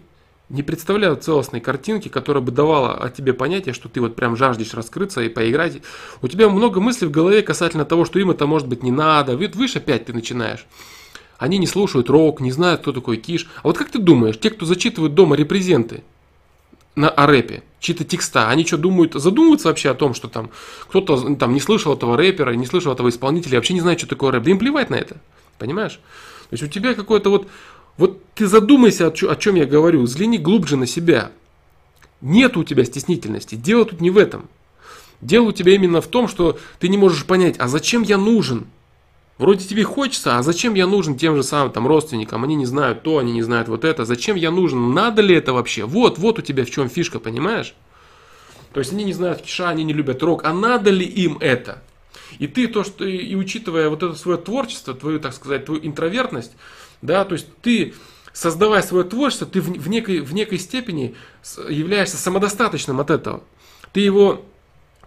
не представляют целостной картинки, которая бы давала о тебе понятие, что ты вот прям жаждешь раскрыться и поиграть. У тебя много мыслей в голове касательно того, что им это может быть не надо. Вот выше опять ты начинаешь. Они не слушают рок, не знают, кто такой Киш. А вот как ты думаешь, те, кто зачитывают дома репрезенты, на о рэпе, чьи-то текста, они что думают, задумываются вообще о том, что там кто-то там не слышал этого рэпера, не слышал этого исполнителя, вообще не знает, что такое рэп, да им плевать на это. Понимаешь? То есть у тебя какое-то вот... Вот ты задумайся, о чем я говорю, взгляни глубже на себя. Нет у тебя стеснительности. Дело тут не в этом. Дело у тебя именно в том, что ты не можешь понять, а зачем я нужен? Вроде тебе хочется, а зачем я нужен тем же самым там родственникам? Они не знают то, они не знают вот это. Зачем я нужен? Надо ли это вообще? Вот, вот у тебя в чем фишка, понимаешь? То есть они не знают киша, они не любят рок. А надо ли им это? И ты то, что и учитывая вот это свое творчество, твою, так сказать, твою интровертность, да, то есть ты создавая свое творчество, ты в, в, некой, в некой степени являешься самодостаточным от этого. Ты его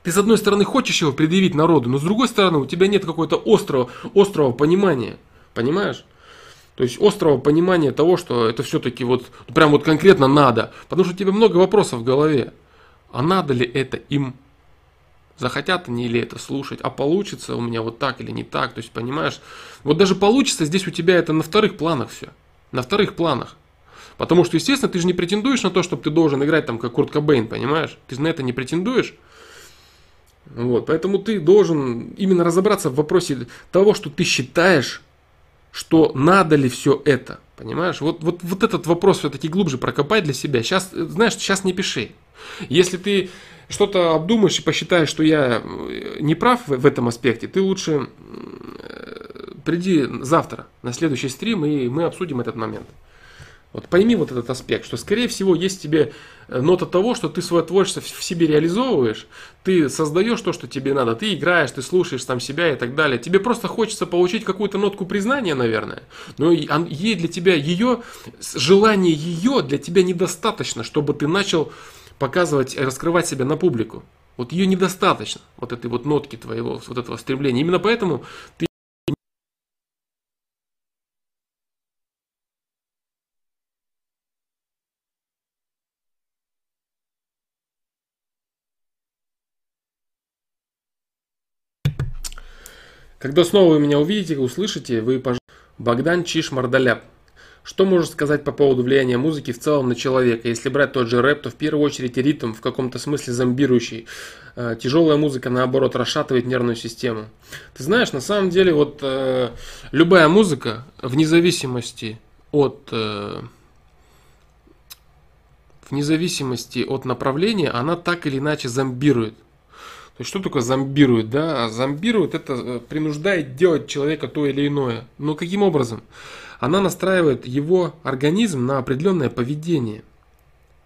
ты с одной стороны хочешь его предъявить народу, но с другой стороны у тебя нет какого-то острого, острого понимания. Понимаешь? То есть острого понимания того, что это все-таки вот прям вот конкретно надо. Потому что у тебя много вопросов в голове. А надо ли это им? Захотят они или это слушать? А получится у меня вот так или не так? То есть, понимаешь? Вот даже получится здесь у тебя это на вторых планах все. На вторых планах. Потому что, естественно, ты же не претендуешь на то, чтобы ты должен играть там как Курт Кобейн, понимаешь? Ты на это не претендуешь. Вот, поэтому ты должен именно разобраться в вопросе того, что ты считаешь, что надо ли все это. Понимаешь? Вот, вот, вот этот вопрос все-таки глубже прокопай для себя. Сейчас, знаешь, сейчас не пиши. Если ты что-то обдумаешь и посчитаешь, что я э, не прав в, этом аспекте, ты лучше э, приди завтра на следующий стрим, и мы обсудим этот момент. Вот пойми вот этот аспект, что скорее всего есть тебе э, нота того, что ты свое творчество в себе реализовываешь, ты создаешь то, что тебе надо, ты играешь, ты слушаешь там себя и так далее. Тебе просто хочется получить какую-то нотку признания, наверное, но ей для тебя ее, желание ее для тебя недостаточно, чтобы ты начал показывать, раскрывать себя на публику. Вот ее недостаточно, вот этой вот нотки твоего, вот этого стремления. Именно поэтому ты Когда снова вы меня увидите, услышите, вы пожалуйста. Богдан Чиш Мардаляп. Что можешь сказать по поводу влияния музыки в целом на человека? Если брать тот же рэп, то в первую очередь ритм в каком-то смысле зомбирующий. Э, тяжелая музыка, наоборот, расшатывает нервную систему. Ты знаешь, на самом деле, вот э, любая музыка, вне зависимости от... Э, вне зависимости от направления, она так или иначе зомбирует. То есть что такое зомбирует? Да? Зомбирует это э, принуждает делать человека то или иное. Но каким образом? Она настраивает его организм на определенное поведение.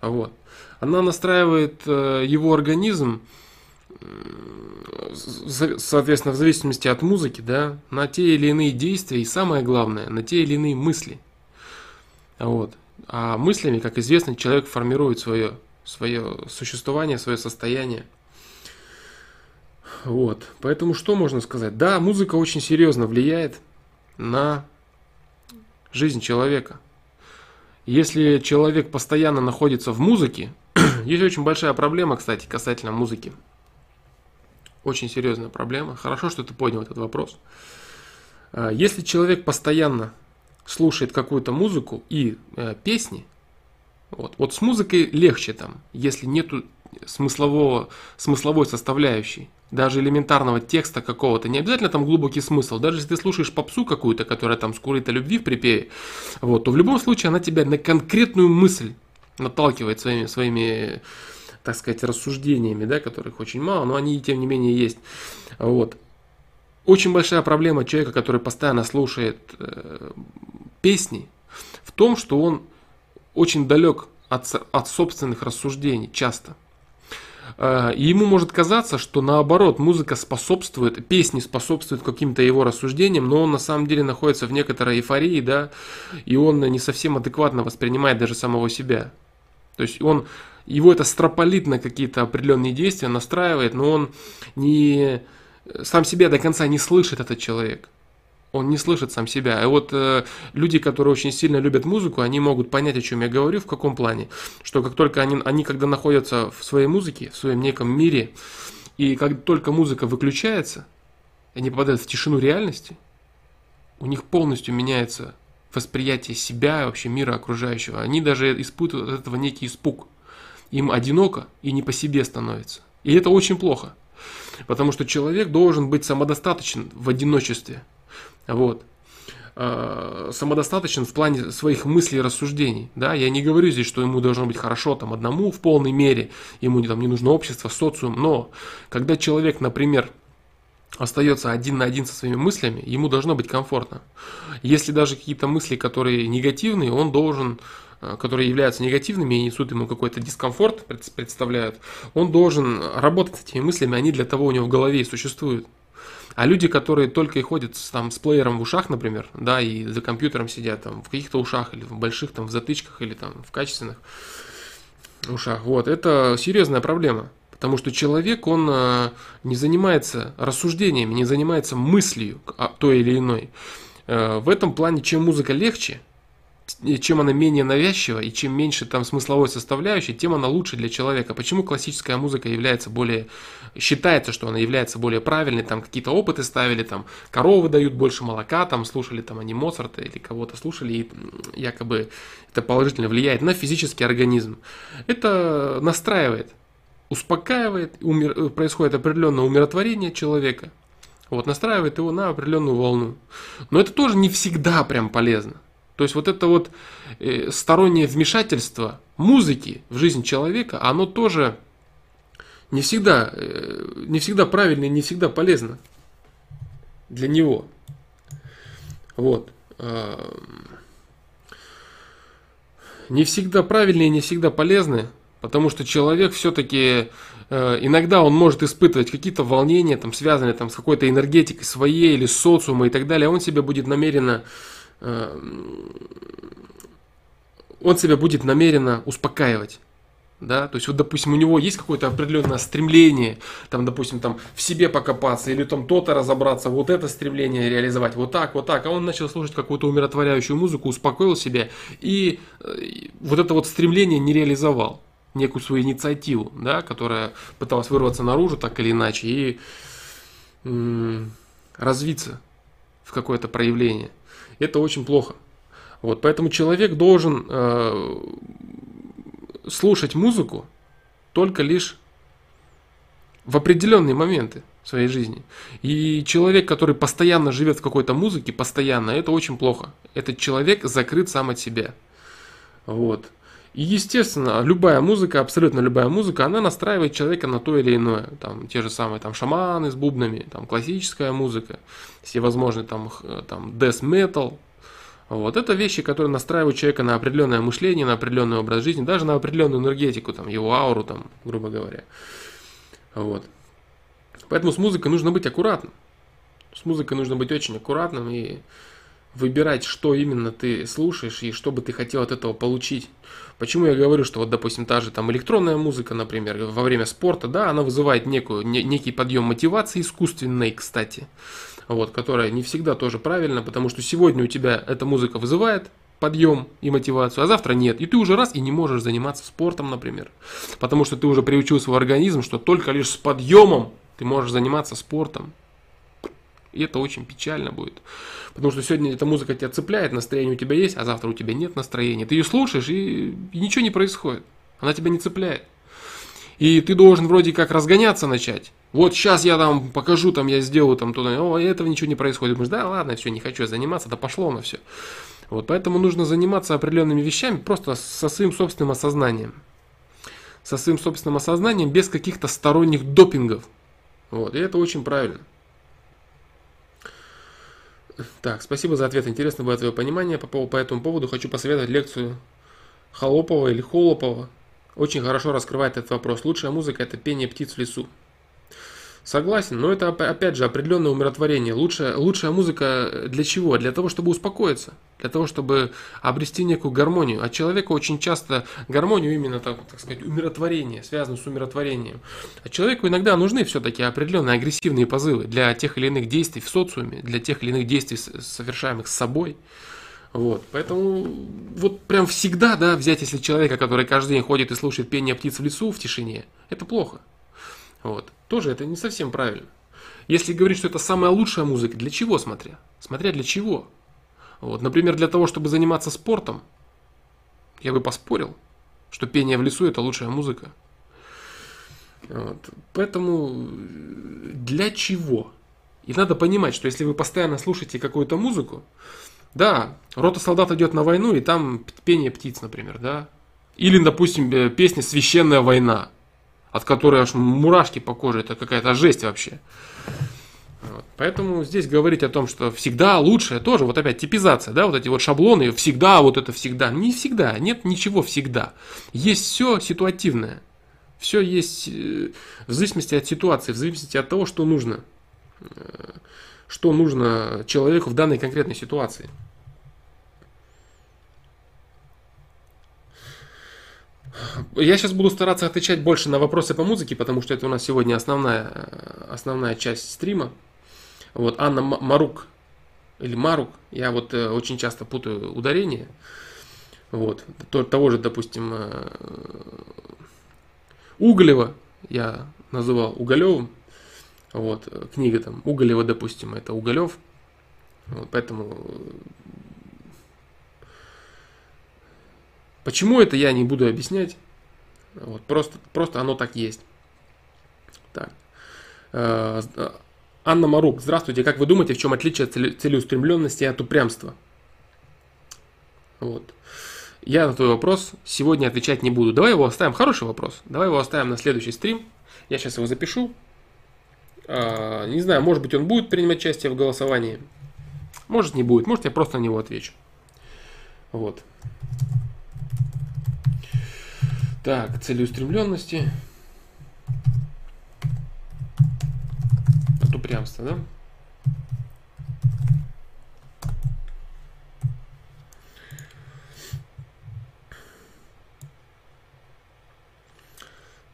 Вот. Она настраивает э, его организм, соответственно, в зависимости от музыки, да, на те или иные действия и самое главное, на те или иные мысли. Вот. А мыслями, как известно, человек формирует свое, свое существование, свое состояние. Вот. Поэтому что можно сказать? Да, музыка очень серьезно влияет на жизнь человека. Если человек постоянно находится в музыке, есть очень большая проблема, кстати, касательно музыки. Очень серьезная проблема. Хорошо, что ты поднял этот вопрос. А, если человек постоянно слушает какую-то музыку и э, песни, вот, вот с музыкой легче там, если нету смыслового, смысловой составляющей, даже элементарного текста какого-то, не обязательно там глубокий смысл, даже если ты слушаешь попсу какую-то, которая там скурит любви в припеве, вот, то в любом случае она тебя на конкретную мысль наталкивает своими, своими так сказать, рассуждениями, да, которых очень мало, но они тем не менее есть. Вот. Очень большая проблема человека, который постоянно слушает э, песни, в том, что он очень далек от, от собственных рассуждений часто. А, и ему может казаться, что наоборот, музыка способствует, песни способствуют каким-то его рассуждениям, но он на самом деле находится в некоторой эйфории, да, и он не совсем адекватно воспринимает даже самого себя. То есть он, его это строполит на какие-то определенные действия, настраивает, но он не, сам себя до конца не слышит этот человек он не слышит сам себя. И вот э, люди, которые очень сильно любят музыку, они могут понять, о чем я говорю, в каком плане. Что как только они, они когда находятся в своей музыке, в своем неком мире, и как только музыка выключается, они попадают в тишину реальности, у них полностью меняется восприятие себя, вообще мира окружающего. Они даже испытывают от этого некий испуг. Им одиноко и не по себе становится. И это очень плохо. Потому что человек должен быть самодостаточен в одиночестве. Вот. э, самодостаточен в плане своих мыслей и рассуждений. Да? Я не говорю здесь, что ему должно быть хорошо там, одному в полной мере, ему там, не нужно общество, социум, но когда человек, например, остается один на один со своими мыслями, ему должно быть комфортно. Если даже какие-то мысли, которые негативные, он должен Э, которые являются негативными и несут ему какой-то дискомфорт, представляют, он должен работать с этими мыслями, они для того у него в голове и существуют. А люди, которые только и ходят там, с плеером в ушах, например, да, и за компьютером сидят там, в каких-то ушах, или в больших там, в затычках, или там в качественных ушах, вот, это серьезная проблема. Потому что человек, он э, не занимается рассуждениями, не занимается мыслью той или иной. Э, в этом плане, чем музыка легче, чем она менее навязчива и чем меньше там смысловой составляющей, тем она лучше для человека. Почему классическая музыка является более, считается, что она является более правильной, там какие-то опыты ставили, там коровы дают больше молока, там слушали там они Моцарта или кого-то слушали, и якобы это положительно влияет на физический организм. Это настраивает, успокаивает, умир, происходит определенное умиротворение человека, вот, настраивает его на определенную волну. Но это тоже не всегда прям полезно. То есть вот это вот э, стороннее вмешательство музыки в жизнь человека, оно тоже не всегда, э, не всегда правильно и не всегда полезно для него. Вот. А, не всегда правильно и не всегда полезны, потому что человек все-таки э, иногда он может испытывать какие-то волнения, там, связанные там, с какой-то энергетикой своей или социума и так далее, он себя будет намеренно Эм, он себя будет намеренно успокаивать. Да, то есть вот, допустим, у него есть какое-то определенное стремление, там, допустим, там в себе покопаться или там то-то разобраться, вот это стремление реализовать, вот так, вот так, а он начал слушать какую-то умиротворяющую музыку, успокоил себя и, э, и вот это вот стремление не реализовал, некую свою инициативу, да, которая пыталась вырваться наружу так или иначе и м- развиться в какое-то проявление это очень плохо. Вот, поэтому человек должен э, слушать музыку только лишь в определенные моменты своей жизни. И человек, который постоянно живет в какой-то музыке, постоянно, это очень плохо. Этот человек закрыт сам от себя. Вот. И, естественно, любая музыка, абсолютно любая музыка, она настраивает человека на то или иное. Там те же самые там шаманы с бубнами, там классическая музыка, всевозможные там, там death metal. Вот это вещи, которые настраивают человека на определенное мышление, на определенный образ жизни, даже на определенную энергетику, там, его ауру, там, грубо говоря. Вот. Поэтому с музыкой нужно быть аккуратным. С музыкой нужно быть очень аккуратным и выбирать, что именно ты слушаешь и что бы ты хотел от этого получить. Почему я говорю, что вот, допустим, та же там электронная музыка, например, во время спорта, да, она вызывает некую, не, некий подъем мотивации искусственной, кстати, вот, которая не всегда тоже правильно, потому что сегодня у тебя эта музыка вызывает подъем и мотивацию, а завтра нет. И ты уже раз и не можешь заниматься спортом, например. Потому что ты уже приучил свой организм, что только лишь с подъемом ты можешь заниматься спортом. И это очень печально будет. Потому что сегодня эта музыка тебя цепляет, настроение у тебя есть, а завтра у тебя нет настроения. Ты ее слушаешь, и, и ничего не происходит. Она тебя не цепляет. И ты должен вроде как разгоняться начать. Вот сейчас я там покажу, там я сделаю там туда, о, этого ничего не происходит. Думаешь, да ладно, все, не хочу заниматься, да пошло на все. Вот поэтому нужно заниматься определенными вещами просто со своим собственным осознанием. Со своим собственным осознанием без каких-то сторонних допингов. Вот, и это очень правильно. Так, спасибо за ответ. Интересно было твое понимание по, по этому поводу. Хочу посоветовать лекцию Холопова или Холопова. Очень хорошо раскрывает этот вопрос. Лучшая музыка – это пение птиц в лесу. Согласен, но это опять же определенное умиротворение. Лучшая, лучшая музыка для чего? Для того, чтобы успокоиться, для того, чтобы обрести некую гармонию. А человеку очень часто гармонию именно, так, так сказать, умиротворение, связано с умиротворением. А человеку иногда нужны все-таки определенные агрессивные позывы для тех или иных действий в социуме, для тех или иных действий, совершаемых с собой. Вот, поэтому вот прям всегда, да, взять, если человека, который каждый день ходит и слушает пение птиц в лесу в тишине, это плохо. Вот. Тоже это не совсем правильно. Если говорить, что это самая лучшая музыка, для чего смотря? Смотря для чего. Вот. Например, для того, чтобы заниматься спортом, я бы поспорил, что пение в лесу это лучшая музыка. Вот. Поэтому для чего? И надо понимать, что если вы постоянно слушаете какую-то музыку, Да, рота солдат идет на войну, и там пение птиц, например, да. Или, допустим, э, песня «Священная война», от которой аж мурашки по коже, это какая-то жесть вообще. Вот. Поэтому здесь говорить о том, что всегда лучшее тоже, вот опять типизация, да, вот эти вот шаблоны, всегда вот это всегда. Не всегда, нет ничего всегда. Есть все ситуативное. Все есть э, в зависимости от ситуации, в зависимости от того, что нужно. Э, что нужно человеку в данной конкретной ситуации. Я сейчас буду стараться отвечать больше на вопросы по музыке, потому что это у нас сегодня основная, э, основная часть стрима. Вот Анна Марук или Марук, я вот э, очень часто путаю ударение. Вот, того же, допустим, э, Уголева я называл Уголевым. Вот, книга там Уголева, допустим, это Уголев. Вот, поэтому Почему это я не буду объяснять. Вот, просто, просто оно так есть. Так. Э, Анна Марук, здравствуйте. Как вы думаете, в чем отличие целеустремленности от упрямства? Вот. Я на твой вопрос сегодня отвечать не буду. Давай его оставим. Хороший вопрос. Давай его оставим на следующий стрим. Я сейчас его запишу. А, не знаю, может быть он будет принимать участие в голосовании. Может не будет. Может я просто на него отвечу. Вот. Так, целеустремленности. От упрямства, да?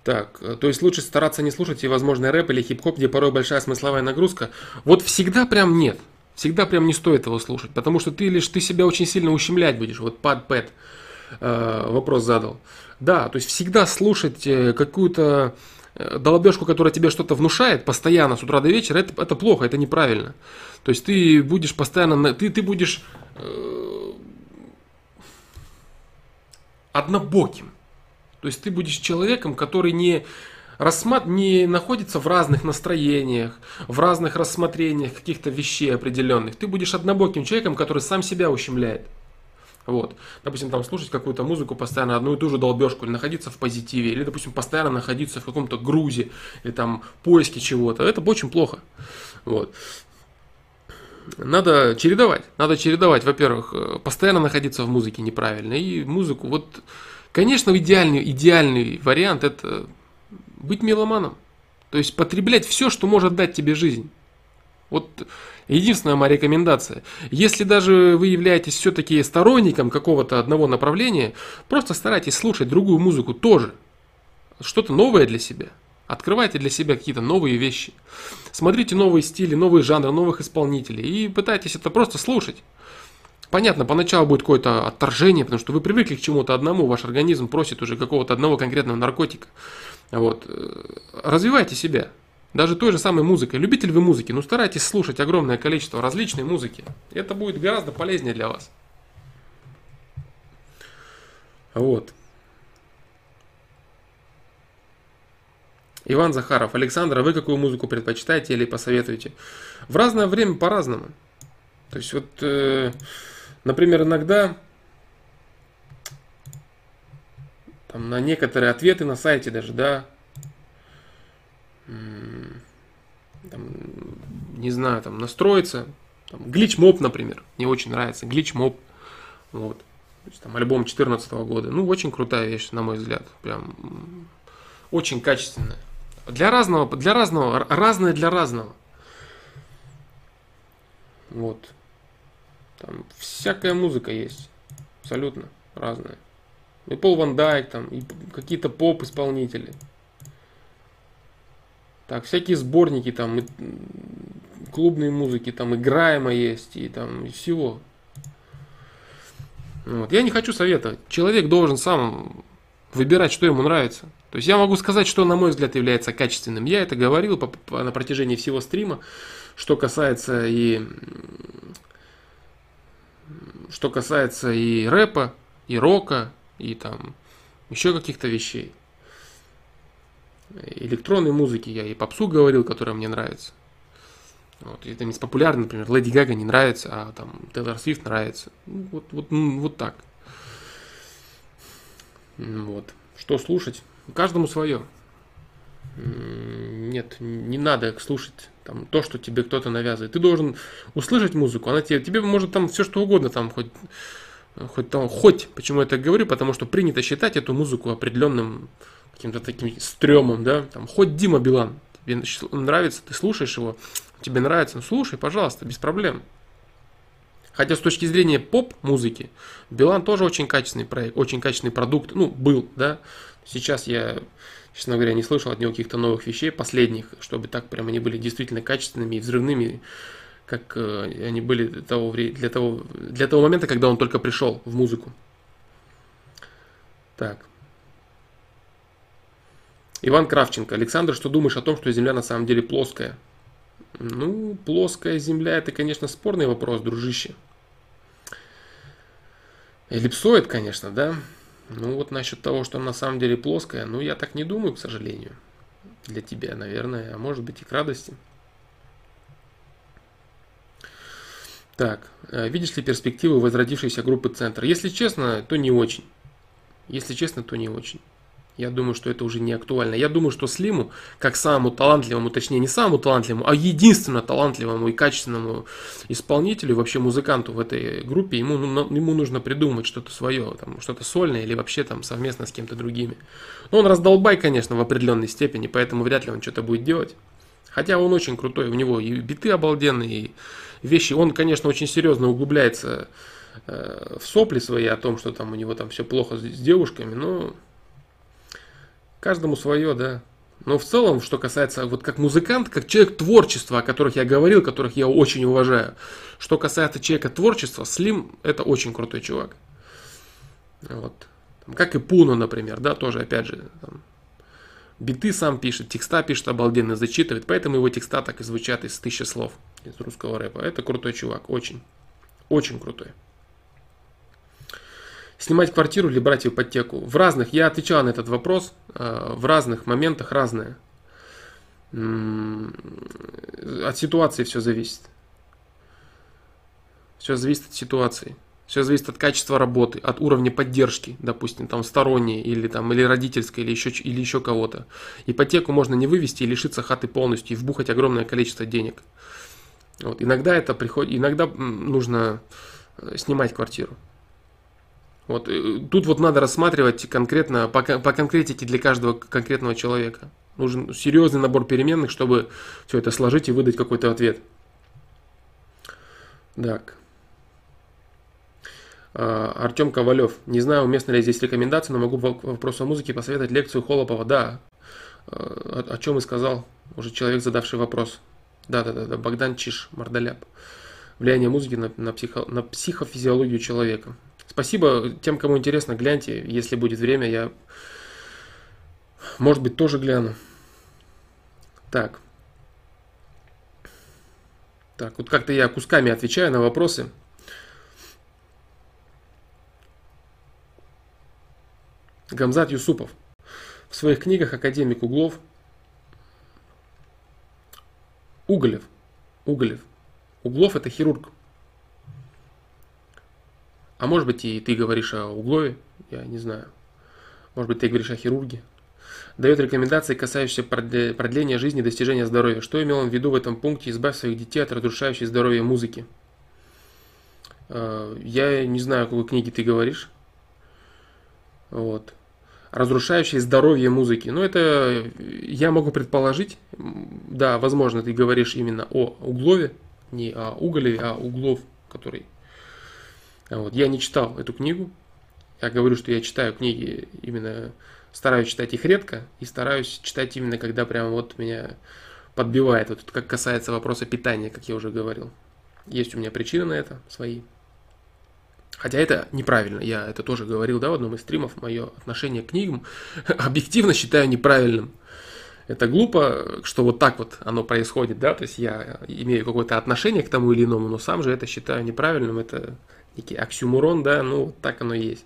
Так, э, то есть лучше стараться не слушать и, возможно, рэп или хип-хоп, где порой большая смысловая нагрузка. Вот всегда прям нет. Всегда прям не стоит его слушать, потому что ты лишь ты себя очень сильно ущемлять будешь. Вот Пад Пэт э, вопрос задал. Да, то есть всегда слушать э, какую-то э, долбежку, которая тебе что-то внушает постоянно с утра до вечера, это, это плохо, это неправильно. То есть ты будешь постоянно, ты, ты будешь э, однобоким. То есть ты будешь человеком, который не, рассмат... не находится в разных настроениях, в разных рассмотрениях каких-то вещей определенных. Ты будешь однобоким человеком, который сам себя ущемляет. Вот. Допустим, там слушать какую-то музыку постоянно, одну и ту же долбежку, или находиться в позитиве, или, допустим, постоянно находиться в каком-то грузе, или там поиске чего-то. Это очень плохо. Вот. Надо чередовать. Надо чередовать, во-первых, э, постоянно находиться в музыке неправильно. И музыку, вот, конечно, идеальный, идеальный вариант это быть меломаном. То есть потреблять все, что может дать тебе жизнь. Вот Единственная моя рекомендация, если даже вы являетесь все-таки сторонником какого-то одного направления, просто старайтесь слушать другую музыку тоже. Что-то новое для себя. Открывайте для себя какие-то новые вещи. Смотрите новые стили, новые жанры, новых исполнителей и пытайтесь это просто слушать. Понятно, поначалу будет какое-то отторжение, потому что вы привыкли к чему-то одному, ваш организм просит уже какого-то одного конкретного наркотика. Вот. Развивайте себя. Даже той же самой музыкой. Любитель вы музыки, ну старайтесь слушать огромное количество различной музыки. Это будет гораздо полезнее для вас. Вот. Иван Захаров. Александр, а вы какую музыку предпочитаете или посоветуете? В разное время по-разному. То есть вот, э, например, иногда там, на некоторые ответы на сайте даже, да, там, не знаю, там настроиться. Там, Glitch Mob, например, мне очень нравится. Glitch Mob. Вот. То есть, там альбом 2014 года. Ну, очень крутая вещь, на мой взгляд. Прям очень качественная. Для разного, для разного, разное для разного. Вот. Там всякая музыка есть. Абсолютно разная. И Пол Ван Дайк, там, и какие-то поп-исполнители. Так, всякие сборники там, и клубные музыки, там играемо есть, и там и всего. Вот. Я не хочу советовать. Человек должен сам выбирать, что ему нравится. То есть я могу сказать, что, на мой взгляд, является качественным. Я это говорил по, по, на протяжении всего стрима, что касается и что касается и рэпа, и рока, и там еще каких-то вещей электронной музыки, я и попсу говорил, которая мне нравится. Вот, это не популярно, например, Леди Гага не нравится, а там Тейлор Свифт нравится. Ну, вот, вот, вот так. Вот. Что слушать? Каждому свое. Нет, не надо слушать там, то, что тебе кто-то навязывает. Ты должен услышать музыку, она тебе, тебе может там все что угодно, там хоть, хоть, там, хоть, почему я так говорю, потому что принято считать эту музыку определенным каким-то таким стрёмом, да, там, хоть Дима Билан, тебе нравится, ты слушаешь его, тебе нравится, ну слушай, пожалуйста, без проблем. Хотя с точки зрения поп-музыки, Билан тоже очень качественный проект, очень качественный продукт, ну, был, да. Сейчас я, честно говоря, не слышал от него каких-то новых вещей, последних, чтобы так прям они были действительно качественными и взрывными, как э, они были для того, для, того, для того момента, когда он только пришел в музыку. Так. Иван Кравченко. Александр, что думаешь о том, что Земля на самом деле плоская? Ну, плоская Земля, это, конечно, спорный вопрос, дружище. Эллипсоид, конечно, да. Ну вот насчет того, что она на самом деле плоская, ну я так не думаю, к сожалению. Для тебя, наверное, а может быть и к радости. Так, э, видишь ли перспективы возродившейся группы «Центр»? Если честно, то не очень. Если честно, то не очень. Я думаю, что это уже не актуально. Я думаю, что Слиму, как самому талантливому, точнее не самому талантливому, а единственно талантливому и качественному исполнителю, вообще музыканту в этой группе, ему, ну, ему нужно придумать что-то свое, там, что-то сольное или вообще там совместно с кем-то другими. Но он раздолбай, конечно, в определенной степени, поэтому вряд ли он что-то будет делать. Хотя он очень крутой, у него и биты обалденные, и вещи. Он, конечно, очень серьезно углубляется э, в сопли свои о том, что там у него там все плохо с, с девушками, но Каждому свое, да. Но в целом, что касается, вот как музыкант, как человек творчества, о которых я говорил, которых я очень уважаю, что касается человека творчества, Слим это очень крутой чувак. Вот. Как и Пуно, например, да, тоже, опять же, там, биты сам пишет, текста пишет обалденно, зачитывает, поэтому его текста так и звучат из тысячи слов из русского рэпа. Это крутой чувак, очень, очень крутой. Снимать квартиру или брать ипотеку? В разных, я отвечал на этот вопрос, э, в разных моментах разное. От ситуации все зависит. Все зависит от ситуации. Все зависит от качества работы, от уровня поддержки, допустим, там сторонней или там или родительской или еще или еще кого-то. Ипотеку можно не вывести и лишиться хаты полностью и вбухать огромное количество денег. Вот. Иногда это приходит, иногда нужно э, снимать квартиру. Вот, э, тут вот надо рассматривать конкретно, по, по конкретике для каждого конкретного человека. Нужен серьезный набор переменных, чтобы все это сложить и выдать какой-то ответ. Так. А, Артем Ковалев. Не знаю, уместно ли здесь рекомендации, но могу по вопросу о музыке посоветовать лекцию Холопова. Да, а, о, о чем и сказал уже человек, задавший вопрос. Да-да-да, да, Богдан Чиш, Мордоляп. Влияние музыки на, на, психо, на психофизиологию человека. Спасибо тем, кому интересно, гляньте. Если будет время, я, может быть, тоже гляну. Так. Так, вот как-то я кусками отвечаю на вопросы. Гамзат Юсупов. В своих книгах академик Углов Уголев. Уголев. Углов это хирург. А может быть и ты говоришь о Углове, я не знаю. Может быть ты говоришь о хирурге. Дает рекомендации, касающиеся продления жизни и достижения здоровья. Что имел он в виду в этом пункте «Избавь своих детей от разрушающей здоровье музыки»? Э, я не знаю, о какой книге ты говоришь. Вот. Разрушающей здоровье музыки. Ну, это я могу предположить. Да, возможно, ты говоришь именно о Углове, не о Уголеве, а Углов, который вот. Я не читал эту книгу. Я говорю, что я читаю книги именно, стараюсь читать их редко и стараюсь читать именно, когда прям вот меня подбивает. Вот как касается вопроса питания, как я уже говорил. Есть у меня причины на это свои. Хотя это неправильно, я это тоже говорил, да, в одном из стримов, мое отношение к книгам объективно считаю неправильным. Это глупо, что вот так вот оно происходит, да, то есть я имею какое-то отношение к тому или иному, но сам же это считаю неправильным, это некий оксюмурон, да, ну, так оно и есть.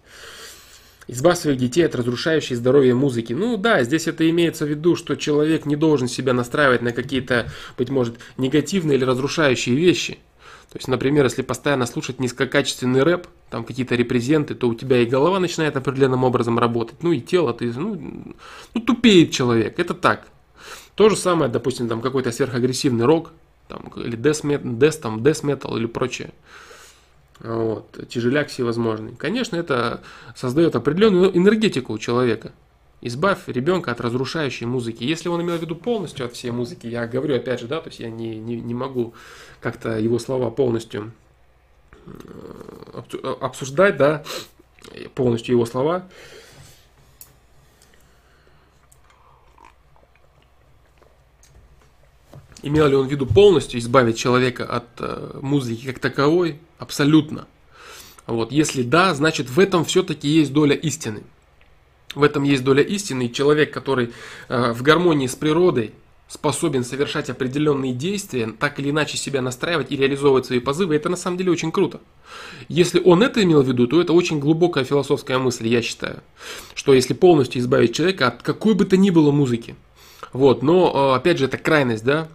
Избавь своих детей от разрушающей здоровье музыки. Ну да, здесь это имеется в виду, что человек не должен себя настраивать на какие-то, быть может, негативные или разрушающие вещи. То есть, например, если постоянно слушать низкокачественный рэп, там какие-то репрезенты, то у тебя и голова начинает определенным образом работать, ну и тело, ты, ну, ну тупеет человек, это так. То же самое, допустим, там какой-то сверхагрессивный рок, там, или death, death, там, death metal или прочее. Вот, тяжеляк всевозможный. Конечно, это создает определенную энергетику у человека. Избавь ребенка от разрушающей музыки. Если он имел в виду полностью от всей музыки, я говорю опять же, да, то есть я не, не, не могу как-то его слова полностью э, обсуждать, да, полностью его слова. Имел ли он в виду полностью избавить человека от э, музыки как таковой? Абсолютно. Вот, если да, значит в этом все-таки есть доля истины. В этом есть доля истины, и человек, который э, в гармонии с природой способен совершать определенные действия, так или иначе себя настраивать и реализовывать свои позывы, это на самом деле очень круто. Если он это имел в виду, то это очень глубокая философская мысль, я считаю. Что если полностью избавить человека от какой бы то ни было музыки, вот, но, э, опять же, это крайность, да,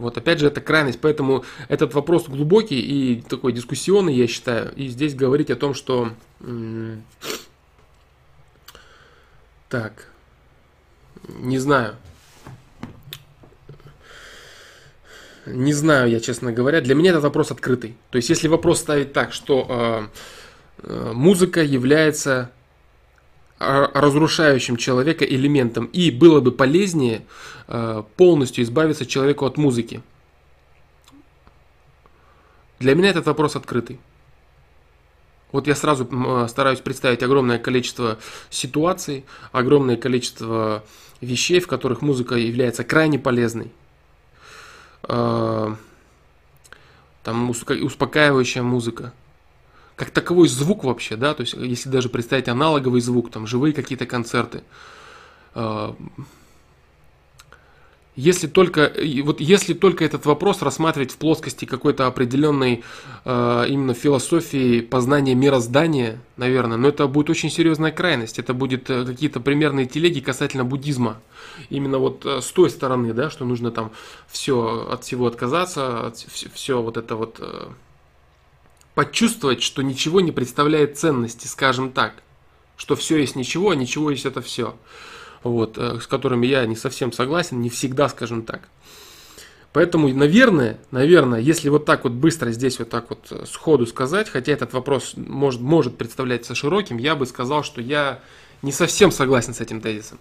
вот опять же, это крайность, поэтому этот вопрос глубокий и такой дискуссионный, я считаю. И здесь говорить о том, что... Так, не знаю. Не знаю я, честно говоря. Для меня этот вопрос открытый. То есть, если вопрос ставить так, что э, э, музыка является разрушающим человека элементом. И было бы полезнее э, полностью избавиться человеку от музыки. Для меня этот вопрос открытый. Вот я сразу э, стараюсь представить огромное количество ситуаций, огромное количество вещей, в которых музыка является крайне полезной. Э, там успокаивающая музыка, как таковой звук вообще, да, то есть если даже представить аналоговый звук, там живые какие-то концерты, а, если только, вот если только этот вопрос рассматривать в плоскости какой-то определенной э, именно философии познания мироздания, наверное, но это будет очень серьезная крайность. Это будет э, какие-то примерные телеги касательно буддизма. Именно вот э, с той стороны, да, что нужно там все от всего отказаться, от, все вот это вот э, почувствовать, что ничего не представляет ценности, скажем так. Что все есть ничего, а ничего есть это все. Вот, э, с которыми я не совсем согласен, не всегда, скажем так. Поэтому, наверное, наверное, если вот так вот быстро здесь вот так вот э, сходу сказать, хотя этот вопрос может, может представляться широким, я бы сказал, что я не совсем согласен с этим тезисом.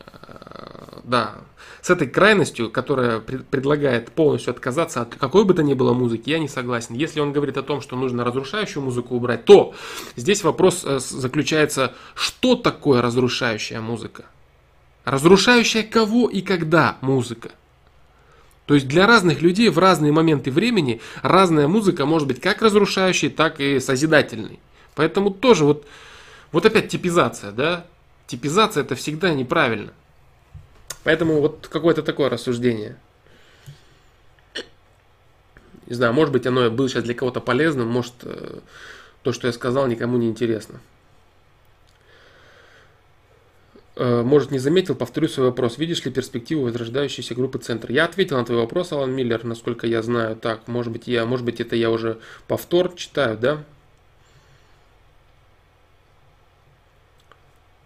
Э, да, с этой крайностью, которая предлагает полностью отказаться от какой бы то ни было музыки, я не согласен. Если он говорит о том, что нужно разрушающую музыку убрать, то здесь вопрос э, заключается, что такое разрушающая музыка? Разрушающая кого и когда музыка? То есть для разных людей в разные моменты времени разная музыка может быть как разрушающей, так и созидательной. Поэтому тоже вот, вот опять типизация, да? Типизация это всегда неправильно. Поэтому вот какое-то такое рассуждение. Не знаю, может быть оно было сейчас для кого-то полезным, может э, то, что я сказал, никому не интересно. Э, может, не заметил, повторю свой вопрос. Видишь ли перспективу возрождающейся группы «Центр»? Я ответил на твой вопрос, Алан Миллер, насколько я знаю. Так, может быть, я, может быть, это я уже повтор читаю, да?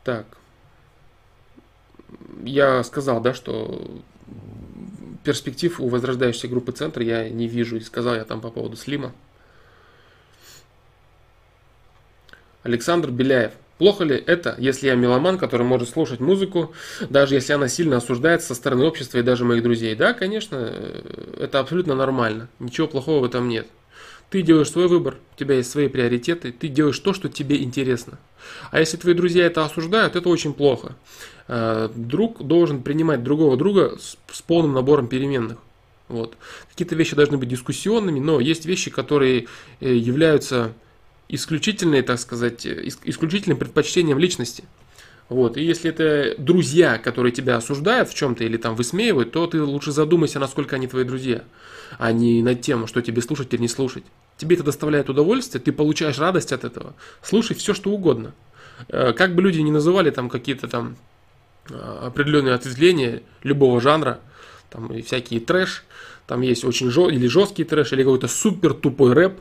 Так я сказал, да, что перспектив у возрождающейся группы центра я не вижу. И сказал я там по поводу Слима. Александр Беляев. Плохо ли это, если я меломан, который может слушать музыку, даже если она сильно осуждается со стороны общества и даже моих друзей? Да, конечно, это абсолютно нормально. Ничего плохого в этом нет. Ты делаешь свой выбор, у тебя есть свои приоритеты, ты делаешь то, что тебе интересно. А если твои друзья это осуждают, это очень плохо. Э, друг должен принимать другого друга с, полным набором переменных. Вот. Какие-то вещи должны быть дискуссионными, но есть вещи, которые э, являются исключительной, так сказать, исключительным предпочтением личности. Вот. И если это друзья, которые тебя осуждают в чем-то или там высмеивают, то ты лучше задумайся, насколько они твои друзья, а не над тем, что тебе слушать или не слушать. Тебе это доставляет удовольствие, ты получаешь радость от этого. Слушай все, что угодно. Э, как бы люди не называли там какие-то там а, определенные ответвления любого жанра, там и всякие трэш, там есть очень жё... или жесткий трэш, или какой-то супер тупой рэп,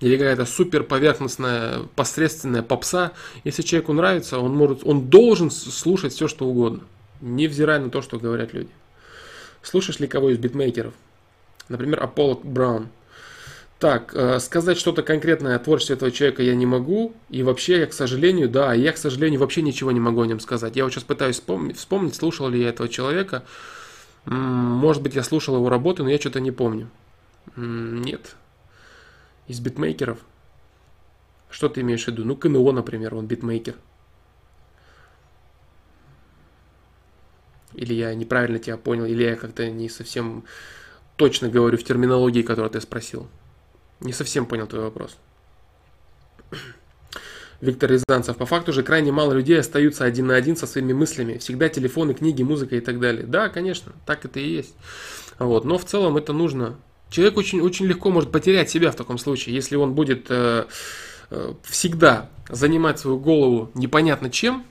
или какая-то супер поверхностная, посредственная попса. Если человеку нравится, он может, он должен слушать все, что угодно, невзирая на то, что говорят люди. Слушаешь ли кого из битмейкеров? Например, Аполло Браун. Так, э, сказать что-то конкретное о творчестве этого человека я не могу. И вообще, я, к сожалению, да, я, к сожалению, вообще ничего не могу о нем сказать. Я вот сейчас пытаюсь вспомнить, вспомнить слушал ли я этого человека. Может быть, я слушал его работы, но я что-то не помню. Нет. Из битмейкеров. Что ты имеешь в виду? Ну, КНО, например, он битмейкер. Или я неправильно тебя понял, или я как-то не совсем точно говорю в терминологии, которую ты спросил. Не совсем понял твой вопрос. Виктор Рязанцев. По факту же крайне мало людей остаются один на один со своими мыслями. Всегда телефоны, книги, музыка и так далее. Да, конечно, так это и есть. Вот. Но в целом это нужно. Человек очень, очень легко может потерять себя в таком случае, если он будет э, э, всегда занимать свою голову непонятно чем,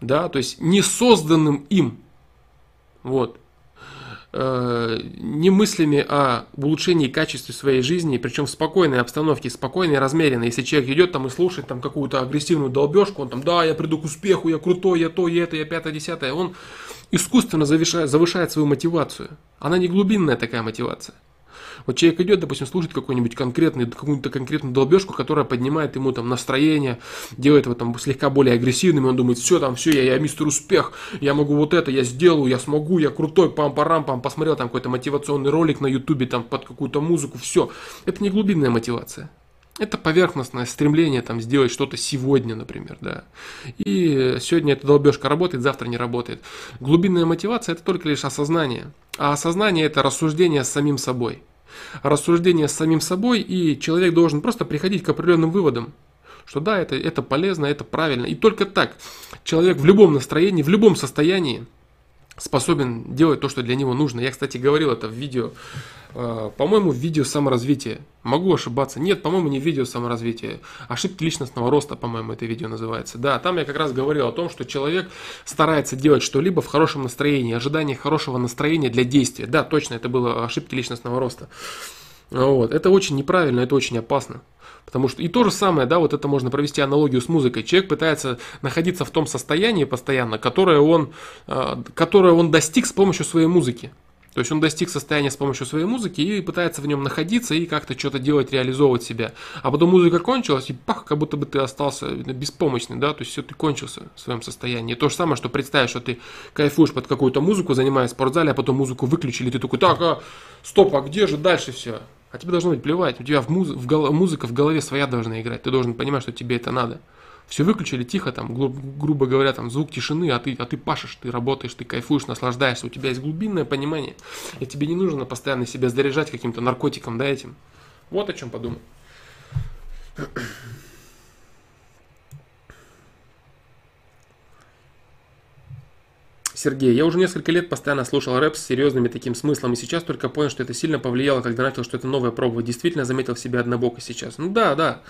да, то есть не созданным им. Вот не мыслями о улучшении качества своей жизни, причем в спокойной обстановке, спокойной, размеренной. Если человек идет там и слушает там какую-то агрессивную долбежку, он там, да, я приду к успеху, я крутой, я то, я это, я пятое, десятое, он искусственно завышает, завышает свою мотивацию. Она не глубинная такая мотивация. Вот человек идет, допустим, слушает какой-нибудь конкретный, какую-то конкретную долбежку, которая поднимает ему там настроение, делает его там слегка более агрессивным, и он думает, все, там, все, я, я мистер успех, я могу вот это, я сделаю, я смогу, я крутой, пам-парам-пам, посмотрел там какой-то мотивационный ролик на ютубе, там, под какую-то музыку, все. Это не глубинная мотивация. Это поверхностное стремление там сделать что-то сегодня, например, да. И сегодня эта долбежка работает, завтра не работает. Глубинная мотивация это только лишь осознание. А осознание это рассуждение с самим собой рассуждение с самим собой, и человек должен просто приходить к определенным выводам, что да, это, это полезно, это правильно. И только так человек в любом настроении, в любом состоянии способен делать то, что для него нужно. Я, кстати, говорил это в видео по-моему, в видео саморазвития. Могу ошибаться. Нет, по-моему, не видео саморазвития. Ошибки личностного роста, по-моему, это видео называется. Да, там я как раз говорил о том, что человек старается делать что-либо в хорошем настроении, ожидание хорошего настроения для действия. Да, точно, это было ошибки личностного роста. Вот. Это очень неправильно, это очень опасно. Потому что и то же самое, да, вот это можно провести аналогию с музыкой. Человек пытается находиться в том состоянии постоянно, которое он, э, которое он достиг с помощью своей музыки. То есть он достиг состояния с помощью своей музыки и пытается в нем находиться и как-то что-то делать, реализовывать себя. А потом музыка кончилась, и пах, как будто бы ты остался беспомощный, да, то есть все, ты кончился в своем состоянии. То же самое, что представь, что ты кайфуешь под какую-то музыку, занимаясь в спортзале, а потом музыку выключили, и ты такой, так, а, стоп, а где же дальше все? А тебе должно быть плевать, у тебя в муз- в гол- музыка в голове своя должна играть, ты должен понимать, что тебе это надо все выключили тихо, там, гру- грубо говоря, там, звук тишины, а ты, а ты пашешь, ты работаешь, ты кайфуешь, наслаждаешься, у тебя есть глубинное понимание, и тебе не нужно постоянно себя заряжать каким-то наркотиком, да, этим. Вот о чем подумай. Сергей, я уже несколько лет постоянно слушал рэп с серьезными таким смыслом, и сейчас только понял, что это сильно повлияло, когда начал что-то новое пробовать. Действительно заметил в себе однобоко сейчас. Ну да, да.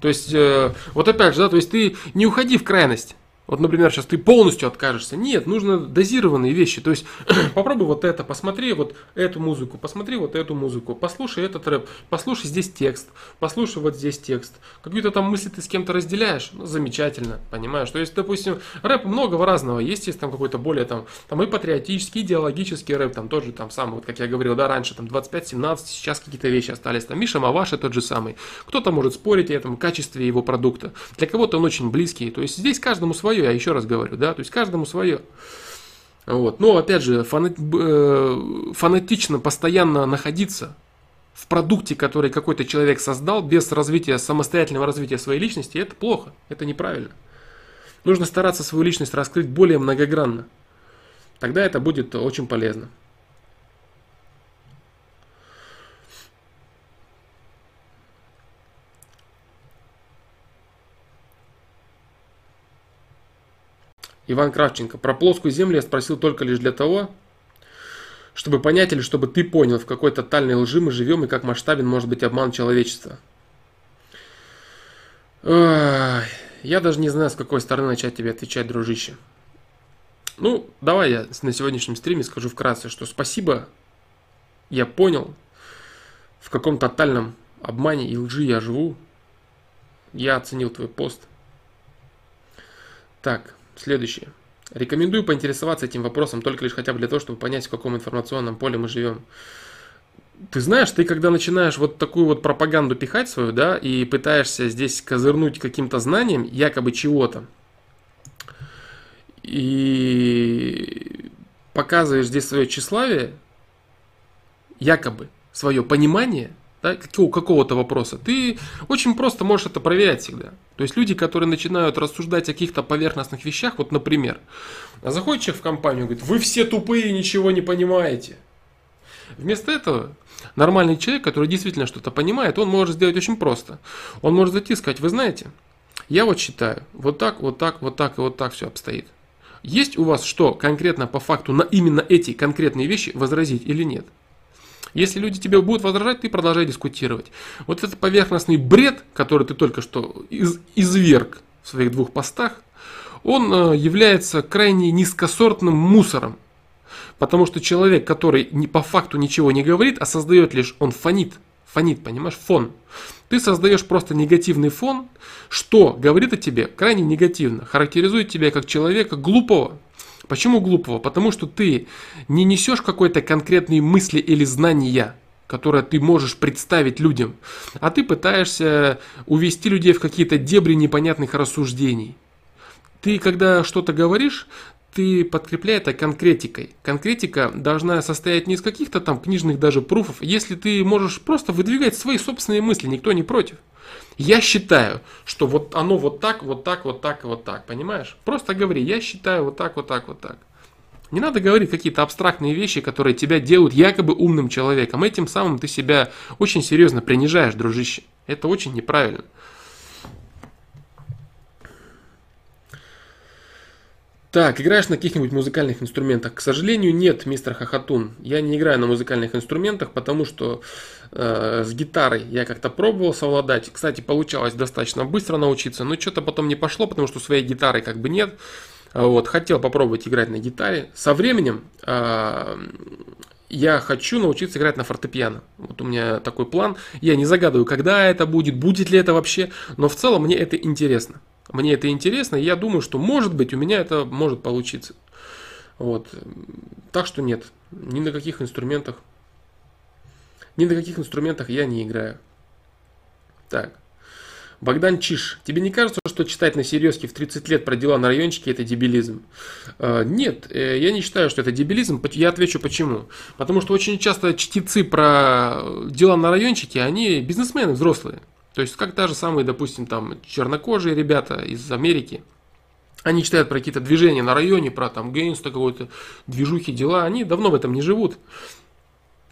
То есть, э, вот опять же, да, то есть ты не уходи в крайность. Вот, например, сейчас ты полностью откажешься. Нет, нужно дозированные вещи. То есть попробуй вот это, посмотри вот эту музыку, посмотри вот эту музыку, послушай этот рэп, послушай здесь текст, послушай вот здесь текст. Какие-то там мысли ты с кем-то разделяешь, ну, замечательно, понимаешь? То есть, допустим, рэп многого разного. Есть, есть там какой-то более там, там и патриотический, идеологический рэп, там тоже там самый, вот как я говорил, да, раньше там 25-17, сейчас какие-то вещи остались. Там Миша Маваши тот же самый. Кто-то может спорить о этом качестве его продукта. Для кого-то он очень близкий. То есть здесь каждому свое свое, я еще раз говорю, да, то есть каждому свое. Вот. Но опять же, э, фанатично постоянно находиться в продукте, который какой-то человек создал, без развития, самостоятельного развития своей личности, это плохо, это неправильно. Нужно стараться свою личность раскрыть более многогранно. Тогда это будет очень полезно. Иван Кравченко. Про плоскую землю я спросил только лишь для того, чтобы понять или чтобы ты понял, в какой тотальной лжи мы живем и как масштабен может быть обман человечества. Я даже не знаю, с какой стороны начать тебе отвечать, дружище. Ну, давай я на сегодняшнем стриме скажу вкратце, что спасибо, я понял, в каком тотальном обмане и лжи я живу. Я оценил твой пост. Так, следующее. Рекомендую поинтересоваться этим вопросом только лишь хотя бы для того, чтобы понять, в каком информационном поле мы живем. Ты знаешь, ты когда начинаешь вот такую вот пропаганду пихать свою, да, и пытаешься здесь козырнуть каким-то знанием, якобы чего-то, и показываешь здесь свое тщеславие, якобы свое понимание да, какого-то вопроса, ты очень просто можешь это проверять всегда. То есть люди, которые начинают рассуждать о каких-то поверхностных вещах, вот, например, заходит человек в компанию и говорит, вы все тупые, ничего не понимаете. Вместо этого нормальный человек, который действительно что-то понимает, он может сделать очень просто. Он может зайти и сказать, вы знаете, я вот считаю, вот так, вот так, вот так и вот так все обстоит. Есть у вас что конкретно по факту на именно эти конкретные вещи возразить или нет? Если люди тебе будут возражать, ты продолжай дискутировать. Вот этот поверхностный бред, который ты только что из, изверг в своих двух постах, он э, является крайне низкосортным мусором. Потому что человек, который не, по факту ничего не говорит, а создает лишь, он фонит, фонит, понимаешь, фон. Ты создаешь просто негативный фон, что говорит о тебе крайне негативно, характеризует тебя как человека глупого, Почему глупого? Потому что ты не несешь какой-то конкретной мысли или знания, которое ты можешь представить людям, а ты пытаешься увести людей в какие-то дебри непонятных рассуждений. Ты, когда что-то говоришь, ты подкрепляй это конкретикой. Конкретика должна состоять не из каких-то там книжных даже пруфов, если ты можешь просто выдвигать свои собственные мысли, никто не против. Я считаю, что вот оно вот так, вот так, вот так вот так, понимаешь? Просто говори, я считаю вот так, вот так, вот так. Не надо говорить какие-то абстрактные вещи, которые тебя делают якобы умным человеком. Этим самым ты себя очень серьезно принижаешь, дружище. Это очень неправильно. Так, играешь на каких-нибудь музыкальных инструментах? К сожалению, нет, мистер Хахатун. Я не играю на музыкальных инструментах, потому что э, с гитарой я как-то пробовал совладать. Кстати, получалось достаточно быстро научиться, но что-то потом не пошло, потому что своей гитары как бы нет. Вот, хотел попробовать играть на гитаре. Со временем э, я хочу научиться играть на фортепиано. Вот у меня такой план. Я не загадываю, когда это будет, будет ли это вообще, но в целом мне это интересно. Мне это интересно, и я думаю, что может быть у меня это может получиться. Вот. Так что нет, ни на каких инструментах, ни на каких инструментах я не играю. Так. Богдан Чиш, тебе не кажется, что читать на серьезке в 30 лет про дела на райончике это дебилизм? Э, нет, э, я не считаю, что это дебилизм. Я отвечу почему. Потому что очень часто чтецы про дела на райончике, они бизнесмены взрослые. То есть, как даже самые, допустим, там чернокожие ребята из Америки, они читают про какие-то движения на районе, про там гейнста какой-то, движухи, дела, они давно в этом не живут.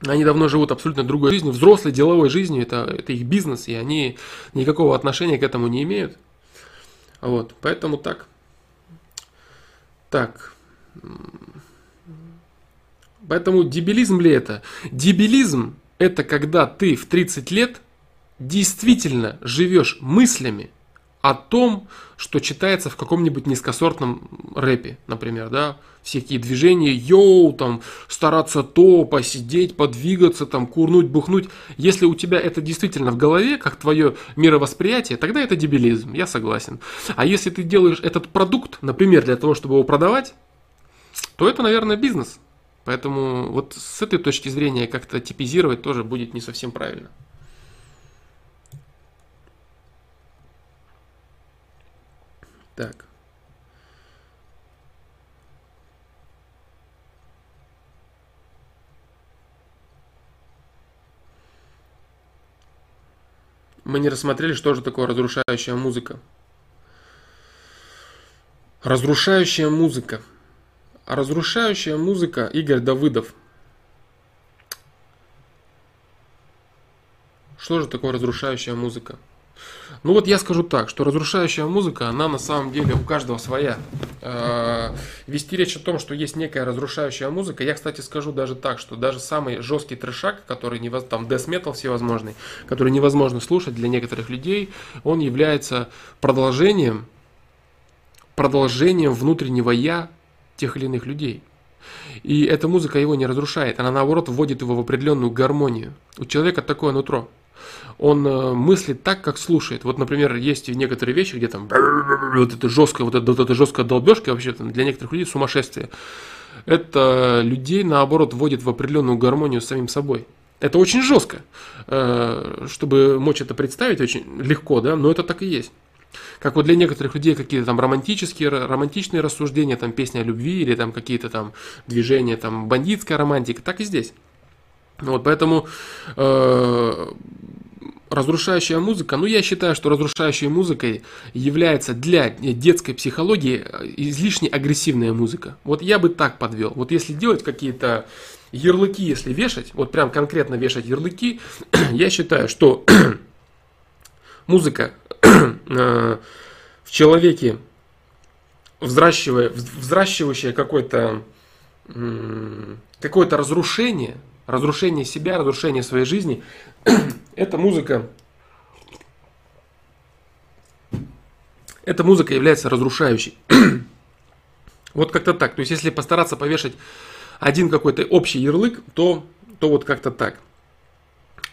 Они давно живут абсолютно другой жизнью, взрослой деловой жизнью, это, это их бизнес, и они никакого отношения к этому не имеют. Вот, поэтому так. Так. Поэтому дебилизм ли это? Дебилизм это когда ты в 30 лет действительно живешь мыслями о том, что читается в каком-нибудь низкосортном рэпе, например, да, всякие движения, йоу, там, стараться то, посидеть, подвигаться, там, курнуть, бухнуть. Если у тебя это действительно в голове, как твое мировосприятие, тогда это дебилизм, я согласен. А если ты делаешь этот продукт, например, для того, чтобы его продавать, то это, наверное, бизнес. Поэтому вот с этой точки зрения как-то типизировать тоже будет не совсем правильно. Так. Мы не рассмотрели, что же такое разрушающая музыка. Разрушающая музыка. А разрушающая музыка Игорь Давыдов. Что же такое разрушающая музыка? Ну вот я скажу так, что разрушающая музыка, она на самом деле у каждого своя. Э, вести речь о том, что есть некая разрушающая музыка, я, кстати, скажу даже так, что даже самый жесткий трешак, который не там death metal всевозможный, который невозможно слушать для некоторых людей, он является продолжением продолжением внутреннего я тех или иных людей. И эта музыка его не разрушает, она наоборот вводит его в определенную гармонию. У человека такое нутро. Он э, мыслит так, как слушает. Вот, например, есть некоторые вещи, где там вот это жесткое, вот это, вот это жесткое долбежка, вообще для некоторых людей сумасшествие. Это людей, наоборот, вводит в определенную гармонию с самим собой. Это очень жестко. Чтобы мочь это представить, очень легко, да, но это так и есть. Как вот для некоторых людей какие-то там романтические, романтичные рассуждения, там песня о любви или там какие-то там движения, там бандитская романтика, так и здесь. Вот, поэтому разрушающая музыка, ну я считаю, что разрушающей музыкой является для детской психологии излишне агрессивная музыка. Вот я бы так подвел. Вот если делать какие-то ярлыки, если вешать, вот прям конкретно вешать ярлыки, я считаю, что музыка э, в человеке, взращивая, взращивающая какое-то какое-то разрушение, разрушение себя, разрушение своей жизни, эта музыка, эта музыка является разрушающей. вот как-то так. То есть, если постараться повешать один какой-то общий ярлык, то, то вот как-то так.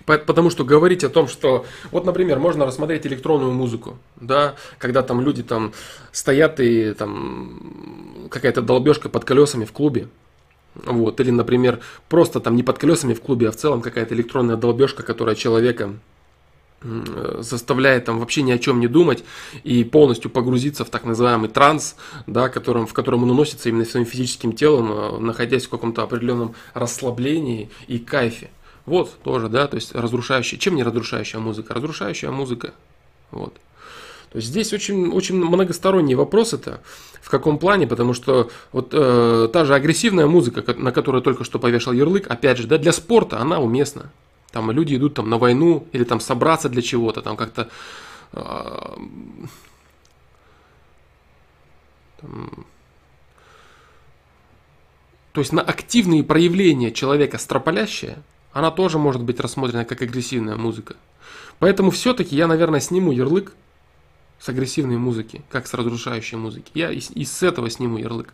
Потому что говорить о том, что, вот, например, можно рассмотреть электронную музыку, да, когда там люди там стоят и там какая-то долбежка под колесами в клубе, вот, или, например, просто там не под колесами в клубе, а в целом какая-то электронная долбежка, которая человека заставляет там вообще ни о чем не думать и полностью погрузиться в так называемый транс, да, которым, в котором он уносится именно своим физическим телом, э, находясь в каком-то определенном расслаблении и кайфе. Вот тоже, да, то есть разрушающая. Чем не разрушающая музыка? Разрушающая музыка. Вот. То есть здесь очень, очень многосторонний вопрос это, в каком плане, потому что вот э, та же агрессивная музыка, на которую только что повешал ярлык, опять же, да, для спорта она уместна. Там люди идут там на войну или там собраться для чего-то, там как-то э, то есть на активные проявления человека строполящее, она тоже может быть рассмотрена как агрессивная музыка. Поэтому все-таки я, наверное, сниму ярлык с агрессивной музыки, как с разрушающей музыки. Я из, из этого сниму ярлык.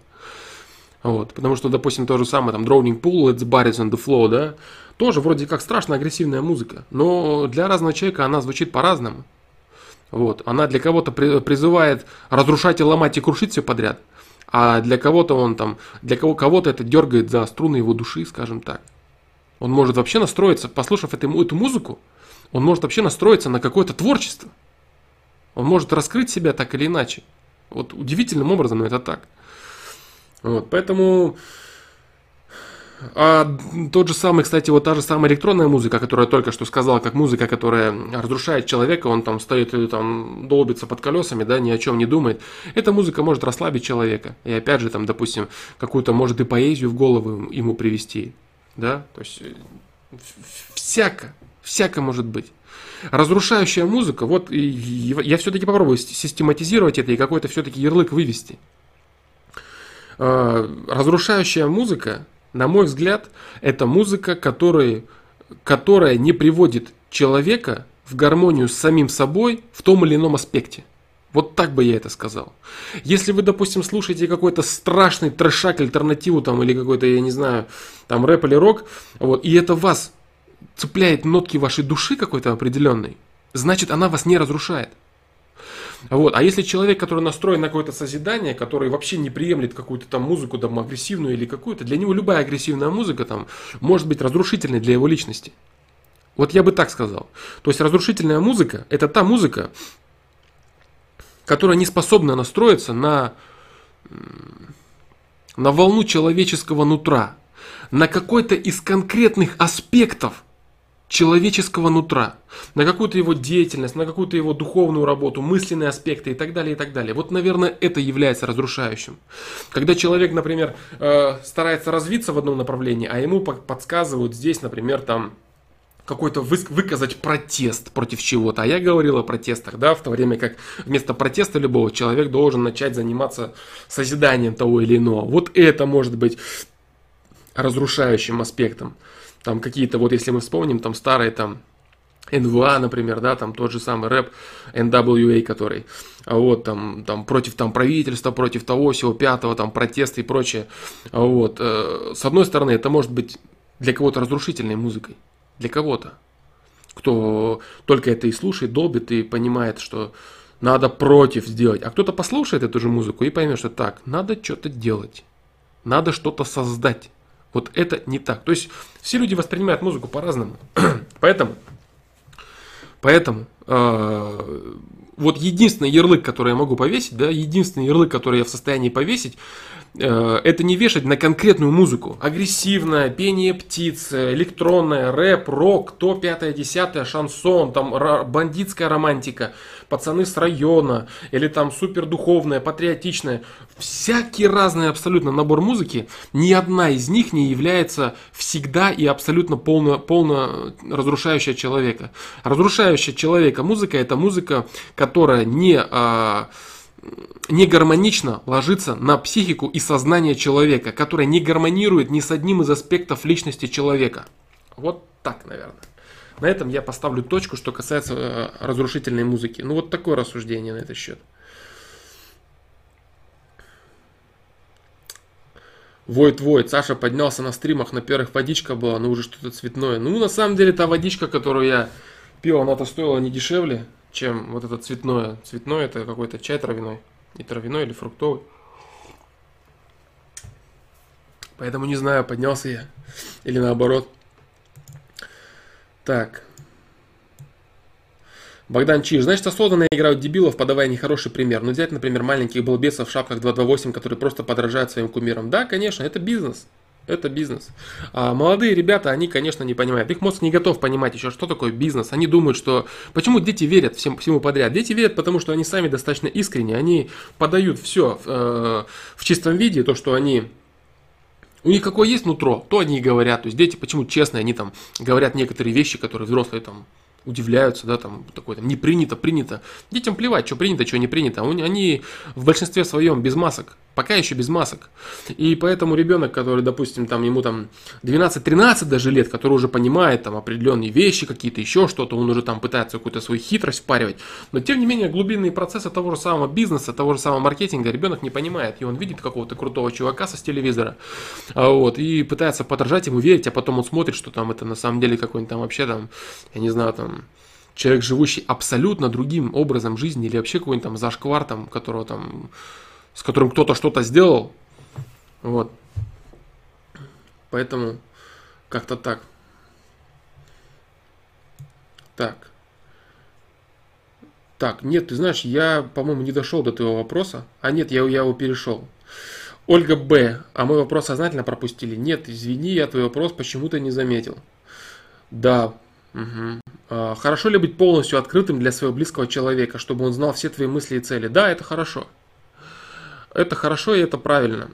Вот, потому что, допустим, то же самое, там, Drowning Pool, Let's Bodies on the Floor, да, тоже вроде как страшно агрессивная музыка, но для разного человека она звучит по-разному. Вот, она для кого-то при, призывает разрушать и ломать и крушить все подряд, а для кого-то он там, для кого кого-то это дергает за струны его души, скажем так. Он может вообще настроиться, послушав эту, эту музыку, он может вообще настроиться на какое-то творчество. Он может раскрыть себя так или иначе. Вот удивительным образом, но это так. Вот, поэтому... А тот же самый, кстати, вот та же самая электронная музыка, которая я только что сказал, как музыка, которая разрушает человека, он там стоит и там долбится под колесами, да, ни о чем не думает. Эта музыка может расслабить человека. И опять же, там, допустим, какую-то, может, и поэзию в голову ему привести. Да, то есть всяко, всяко может быть. Разрушающая музыка, вот я все-таки попробую систематизировать это и какой-то все-таки ярлык вывести. А, разрушающая музыка, на мой взгляд, это музыка, который, которая не приводит человека в гармонию с самим собой в том или ином аспекте. Вот так бы я это сказал. Если вы, допустим, слушаете какой-то страшный трэшак, альтернативу там, или какой-то, я не знаю, там рэп или рок, вот, и это вас цепляет нотки вашей души какой-то определенной, значит она вас не разрушает. Вот. А если человек, который настроен на какое-то созидание, который вообще не приемлет какую-то там музыку там, агрессивную или какую-то, для него любая агрессивная музыка там, может быть разрушительной для его личности. Вот я бы так сказал. То есть разрушительная музыка – это та музыка, которая не способна настроиться на, на волну человеческого нутра, на какой-то из конкретных аспектов человеческого нутра, на какую-то его деятельность, на какую-то его духовную работу, мысленные аспекты и так далее, и так далее. Вот, наверное, это является разрушающим. Когда человек, например, э, старается развиться в одном направлении, а ему подсказывают здесь, например, там, какой-то выказать протест против чего-то. А я говорил о протестах, да, в то время как вместо протеста любого человек должен начать заниматься созиданием того или иного. Вот это может быть разрушающим аспектом. Там какие-то, вот если мы вспомним, там старые там НВА, например, да, там тот же самый рэп NWA, который, а вот, там, там, против там правительства, против того, всего пятого, там, протесты и прочее, а вот, э, с одной стороны, это может быть для кого-то разрушительной музыкой, для кого-то, кто только это и слушает, долбит и понимает, что надо против сделать, а кто-то послушает эту же музыку и поймет, что так, надо что-то делать, надо что-то создать, вот это не так, то есть все люди воспринимают музыку по-разному, поэтому Поэтому э, вот единственный ярлык, который я могу повесить, да, единственный ярлык, который я в состоянии повесить, это не вешать на конкретную музыку. Агрессивная, пение птиц, электронная, рэп, рок, то пятое, десятое, шансон, там бандитская романтика – пацаны с района, или там супер духовная, патриотичная. Всякий разный абсолютно набор музыки, ни одна из них не является всегда и абсолютно полно, полно разрушающая человека. Разрушающая человека музыка это музыка, которая не... А, не гармонично ложится на психику и сознание человека, которая не гармонирует ни с одним из аспектов личности человека. Вот так, наверное. На этом я поставлю точку, что касается э, разрушительной музыки. Ну вот такое рассуждение на этот счет. Войт, Войт, Саша поднялся на стримах, на первых водичка была, но уже что-то цветное. Ну, на самом деле, та водичка, которую я пил, она-то стоила не дешевле, чем вот это цветное. Цветное это какой-то чай травяной. И травяной, или фруктовый. Поэтому не знаю, поднялся я или наоборот. Так. Богдан Чиж. Значит, осознанно играют дебилов, подавая нехороший пример. Ну, взять, например, маленьких балбесов в шапках 228, которые просто подражают своим кумирам. Да, конечно, это бизнес. Это бизнес. А молодые ребята, они, конечно, не понимают. Их мозг не готов понимать еще, что такое бизнес. Они думают, что... Почему дети верят всем, всему подряд? Дети верят, потому что они сами достаточно искренне. Они подают все э, в чистом виде, то, что они у них какое есть нутро, то они и говорят. То есть дети почему честные, они там говорят некоторые вещи, которые взрослые там удивляются, да, там, такой, там, не принято, принято. Детям плевать, что принято, что не принято. Они в большинстве своем без масок пока еще без масок. И поэтому ребенок, который, допустим, там ему там 12-13 даже лет, который уже понимает там определенные вещи, какие-то еще что-то, он уже там пытается какую-то свою хитрость впаривать. Но тем не менее глубинные процессы того же самого бизнеса, того же самого маркетинга ребенок не понимает. И он видит какого-то крутого чувака со телевизора, а вот, и пытается подражать ему, верить, а потом он смотрит, что там это на самом деле какой-нибудь там вообще там, я не знаю, там человек, живущий абсолютно другим образом жизни, или вообще какой-нибудь там зашквар, там, которого там с которым кто-то что-то сделал. Вот. Поэтому как-то так. Так. Так, нет, ты знаешь, я, по-моему, не дошел до твоего вопроса. А нет, я, я его перешел. Ольга Б. А мой вопрос сознательно пропустили? Нет, извини, я твой вопрос почему-то не заметил. Да. Угу. Хорошо ли быть полностью открытым для своего близкого человека, чтобы он знал все твои мысли и цели? Да, это хорошо. Это хорошо и это правильно.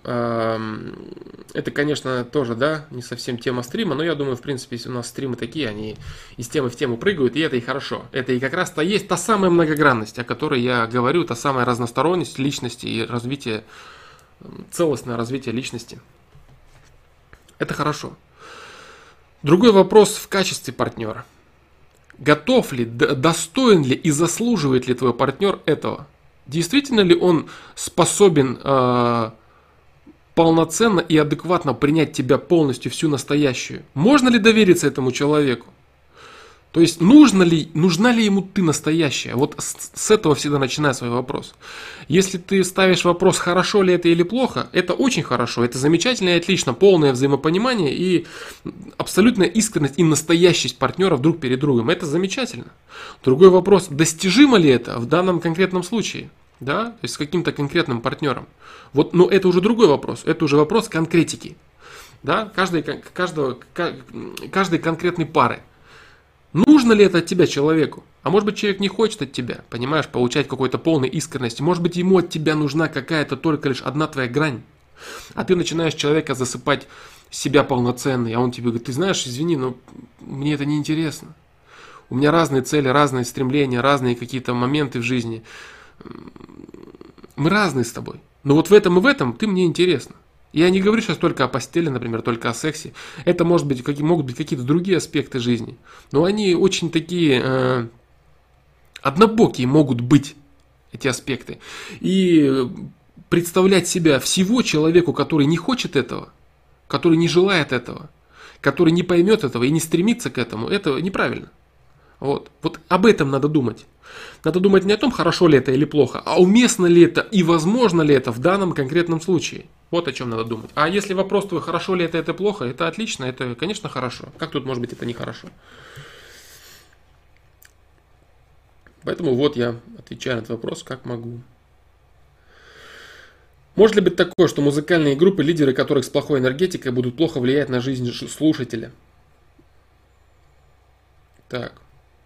Это, конечно, тоже, да, не совсем тема стрима, но я думаю, в принципе, если у нас стримы такие, они из темы в тему прыгают, и это и хорошо. Это и как раз-то есть та самая многогранность, о которой я говорю, та самая разносторонность личности и развитие, целостное развитие личности. Это хорошо. Другой вопрос в качестве партнера. Готов ли, достоин ли и заслуживает ли твой партнер этого? Действительно ли он способен э, полноценно и адекватно принять тебя полностью, всю настоящую? Можно ли довериться этому человеку? То есть нужно ли, нужна ли ему ты настоящая? Вот с, с этого всегда начинаю свой вопрос. Если ты ставишь вопрос, хорошо ли это или плохо, это очень хорошо, это замечательно и отлично, полное взаимопонимание и абсолютная искренность и настоящесть партнеров друг перед другом. Это замечательно. Другой вопрос, достижимо ли это в данном конкретном случае? Да, то есть с каким-то конкретным партнером. Вот, но это уже другой вопрос. Это уже вопрос конкретики. Да, каждой, каждого, каждой конкретной пары. Нужно ли это от тебя человеку? А может быть человек не хочет от тебя, понимаешь, получать какой-то полной искренности. Может быть ему от тебя нужна какая-то только лишь одна твоя грань. А ты начинаешь человека засыпать себя полноценный, а он тебе говорит, ты знаешь, извини, но мне это не интересно. У меня разные цели, разные стремления, разные какие-то моменты в жизни. Мы разные с тобой. Но вот в этом и в этом ты мне интересно. Я не говорю сейчас только о постели, например, только о сексе. Это может быть, какие, могут быть какие-то другие аспекты жизни. Но они очень такие э, однобокие могут быть, эти аспекты. И представлять себя всего человеку, который не хочет этого, который не желает этого, который не поймет этого и не стремится к этому, это неправильно. Вот. вот об этом надо думать. Надо думать не о том, хорошо ли это или плохо, а уместно ли это и возможно ли это в данном конкретном случае. Вот о чем надо думать. А если вопрос твой, хорошо ли это, это плохо, это отлично, это, конечно, хорошо. Как тут может быть это нехорошо? Поэтому вот я отвечаю на этот вопрос, как могу. Может ли быть такое, что музыкальные группы, лидеры которых с плохой энергетикой, будут плохо влиять на жизнь слушателя? Так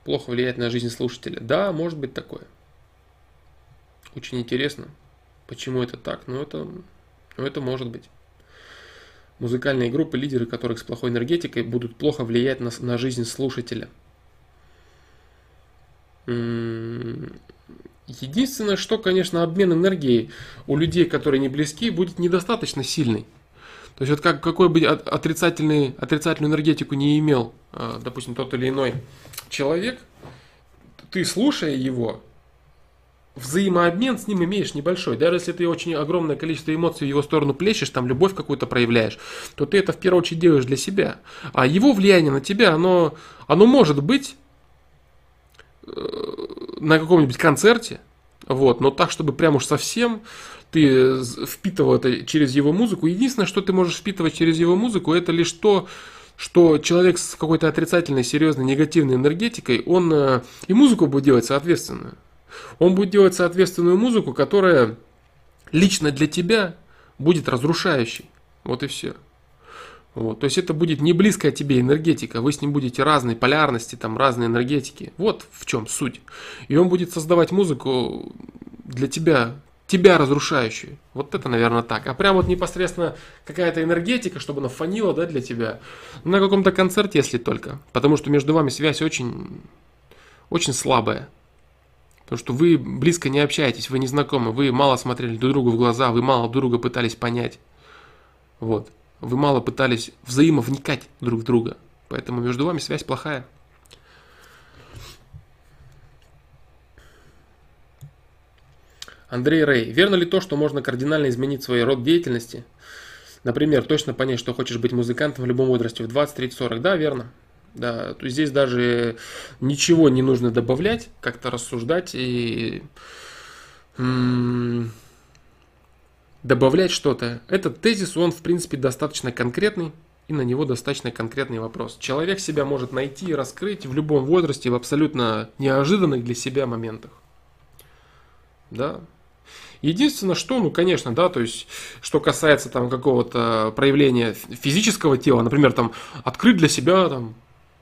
плохо влияет на жизнь слушателя. Да, может быть такое. Очень интересно, почему это так, но это, но это может быть. Музыкальные группы, лидеры которых с плохой энергетикой, будут плохо влиять на, на жизнь слушателя. Единственное, что, конечно, обмен энергией у людей, которые не близки, будет недостаточно сильный. То есть вот как, какой бы отрицательный, отрицательную энергетику не имел, а, допустим, тот или иной человек, ты слушая его, взаимообмен с ним имеешь небольшой. Даже если ты очень огромное количество эмоций в его сторону плещешь, там любовь какую-то проявляешь, то ты это в первую очередь делаешь для себя. А его влияние на тебя, оно, оно может быть э, на каком-нибудь концерте, вот, но так, чтобы прям уж совсем ты впитывал это через его музыку. Единственное, что ты можешь впитывать через его музыку, это лишь то, что человек с какой-то отрицательной, серьезной, негативной энергетикой, он э, и музыку будет делать соответственную. Он будет делать соответственную музыку, которая лично для тебя будет разрушающей. Вот и все. Вот, то есть это будет не близкая тебе энергетика, вы с ним будете разной полярности, там разные энергетики. Вот в чем суть. И он будет создавать музыку для тебя тебя разрушающую. Вот это, наверное, так. А прям вот непосредственно какая-то энергетика, чтобы она фанила, да, для тебя. На каком-то концерте, если только. Потому что между вами связь очень, очень слабая. Потому что вы близко не общаетесь, вы не знакомы, вы мало смотрели друг другу в глаза, вы мало друг друга пытались понять. Вот. Вы мало пытались взаимовникать друг в друга. Поэтому между вами связь плохая. Андрей Рэй, верно ли то, что можно кардинально изменить свой род деятельности? Например, точно понять, что хочешь быть музыкантом в любом возрасте, в 20, 30, 40. Да, верно. Да, то есть здесь даже ничего не нужно добавлять, как-то рассуждать и добавлять что-то. Этот тезис, он в принципе достаточно конкретный, и на него достаточно конкретный вопрос. Человек себя может найти и раскрыть в любом возрасте, в абсолютно неожиданных для себя моментах. Да, Единственное, что, ну, конечно, да, то есть, что касается там какого-то проявления физического тела, например, там, открыть для себя там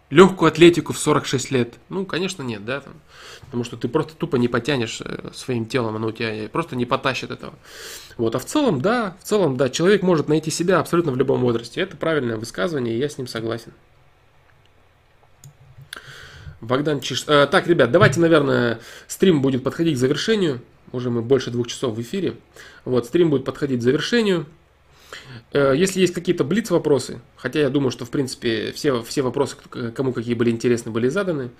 легкую атлетику в 46 лет, ну, конечно, нет, да, там, потому что ты просто тупо не потянешь э, своим телом, оно у тебя просто не потащит этого. Вот, а в целом, да, в целом, да, человек может найти себя абсолютно в любом возрасте. Это правильное высказывание, и я с ним согласен. Богдан Чиш... Э, так, ребят, давайте, наверное, стрим будет подходить к завершению. Уже мы больше двух часов в эфире. Вот, стрим будет подходить к завершению. Э, если есть какие-то блиц-вопросы, хотя я думаю, что, в принципе, все, все вопросы, кому какие были интересны, были заданы.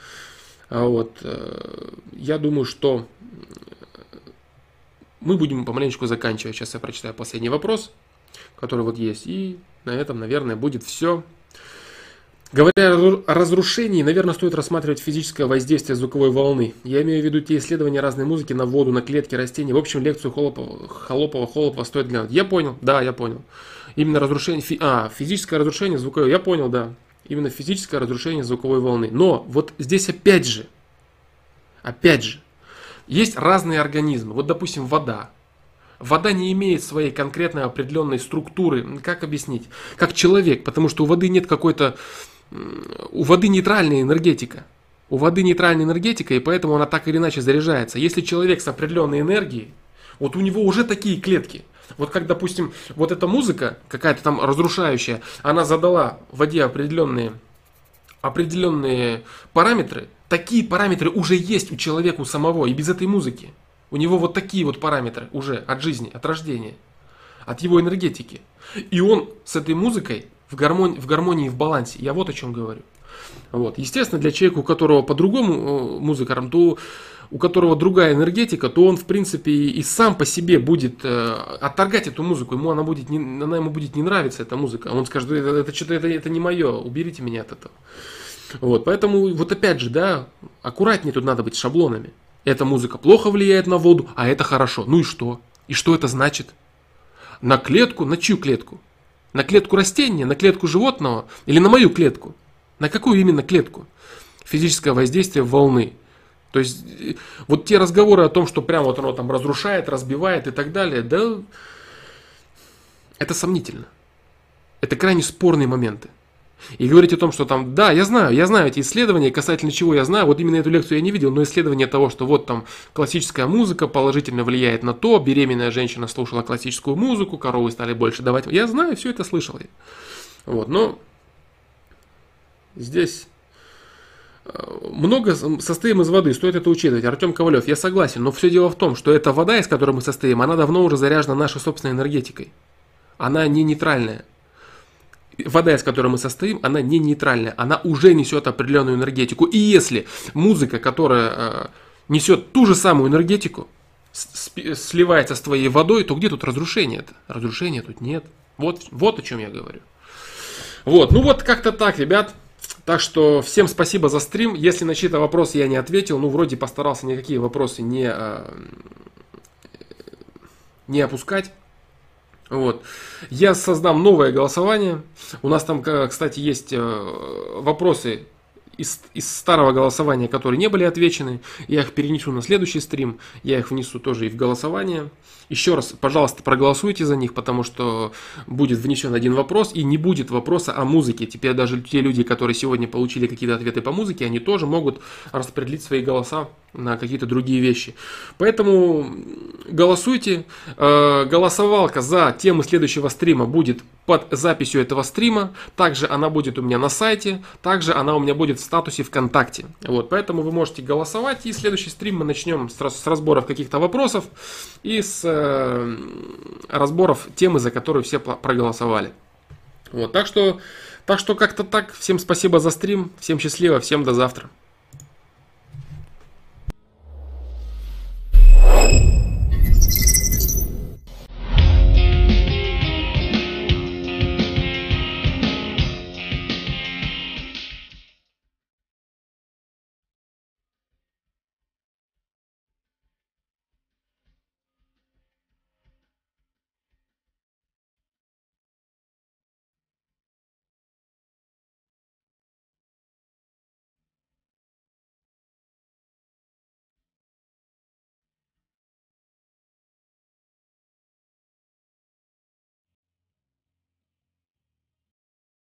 А вот, э, я думаю, что мы будем помаленечку заканчивать. Сейчас я прочитаю последний вопрос, который вот есть. И на этом, наверное, будет все. Говоря о разрушении, наверное, стоит рассматривать физическое воздействие звуковой волны. Я имею в виду те исследования разной музыки на воду, на клетки, растения. В общем, лекцию Холопова, Холопова, стоит глянуть. Я понял, да, я понял. Именно разрушение, фи, а, физическое разрушение звуковой, я понял, да. Именно физическое разрушение звуковой волны. Но вот здесь опять же, опять же, есть разные организмы. Вот, допустим, вода. Вода не имеет своей конкретной определенной структуры. Как объяснить? Как человек, потому что у воды нет какой-то у воды нейтральная энергетика. У воды нейтральная энергетика, и поэтому она так или иначе заряжается. Если человек с определенной энергией, вот у него уже такие клетки. Вот как, допустим, вот эта музыка, какая-то там разрушающая, она задала в воде определенные, определенные параметры. Такие параметры уже есть у человека у самого, и без этой музыки. У него вот такие вот параметры уже от жизни, от рождения. от его энергетики. И он с этой музыкой в гармонии, в гармонии, в балансе. Я вот о чем говорю. Вот. Естественно, для человека, у которого по-другому э, музыка, то у которого другая энергетика, то он, в принципе, и сам по себе будет э, отторгать эту музыку. Ему она будет не, она ему будет не нравиться, эта музыка. Он скажет, это, это что-то это, это не мое, уберите меня от этого. Вот, поэтому, вот опять же, да, аккуратнее тут надо быть с шаблонами. Эта музыка плохо влияет на воду, а это хорошо. Ну и что? И что это значит? На клетку, на чью клетку? На клетку растения, на клетку животного или на мою клетку? На какую именно клетку? Физическое воздействие волны. То есть вот те разговоры о том, что прям вот оно там разрушает, разбивает и так далее, да, это сомнительно. Это крайне спорные моменты. И говорить о том, что там, да, я знаю, я знаю эти исследования, касательно чего я знаю, вот именно эту лекцию я не видел, но исследование того, что вот там классическая музыка положительно влияет на то, беременная женщина слушала классическую музыку, коровы стали больше давать. Я знаю, все это слышал я. Вот, но здесь э, много состоим из воды, стоит это учитывать. Артем Ковалев, я согласен, но все дело в том, что эта вода, из которой мы состоим, она давно уже заряжена нашей собственной энергетикой. Она не нейтральная вода, из которой мы состоим, она не нейтральная, она уже несет определенную энергетику. И если музыка, которая э, несет ту же самую энергетику, сливается с твоей водой, то где тут разрушение это? Разрушения тут нет. Вот, вот о чем я говорю. Вот, ну вот как-то так, ребят. Так что всем спасибо за стрим. Если на чьи-то вопросы я не ответил, ну вроде постарался никакие вопросы не, э, не опускать. Вот. Я создам новое голосование. У нас там, кстати, есть э, вопросы из, из старого голосования, которые не были отвечены. Я их перенесу на следующий стрим. Я их внесу тоже и в голосование. Еще раз, пожалуйста, проголосуйте за них, потому что будет внесен один вопрос и не будет вопроса о музыке. Теперь даже те люди, которые сегодня получили какие-то ответы по музыке, они тоже могут распределить свои голоса на какие-то другие вещи. Поэтому голосуйте. Э, голосовалка за тему следующего стрима будет под записью этого стрима. Также она будет у меня на сайте. Также она у меня будет в статусе ВКонтакте. Вот, поэтому вы можете голосовать. И следующий стрим мы начнем с, разборов каких-то вопросов и с э, разборов темы, за которую все проголосовали. Вот, так что, так что как-то так. Всем спасибо за стрим. Всем счастливо. Всем до завтра.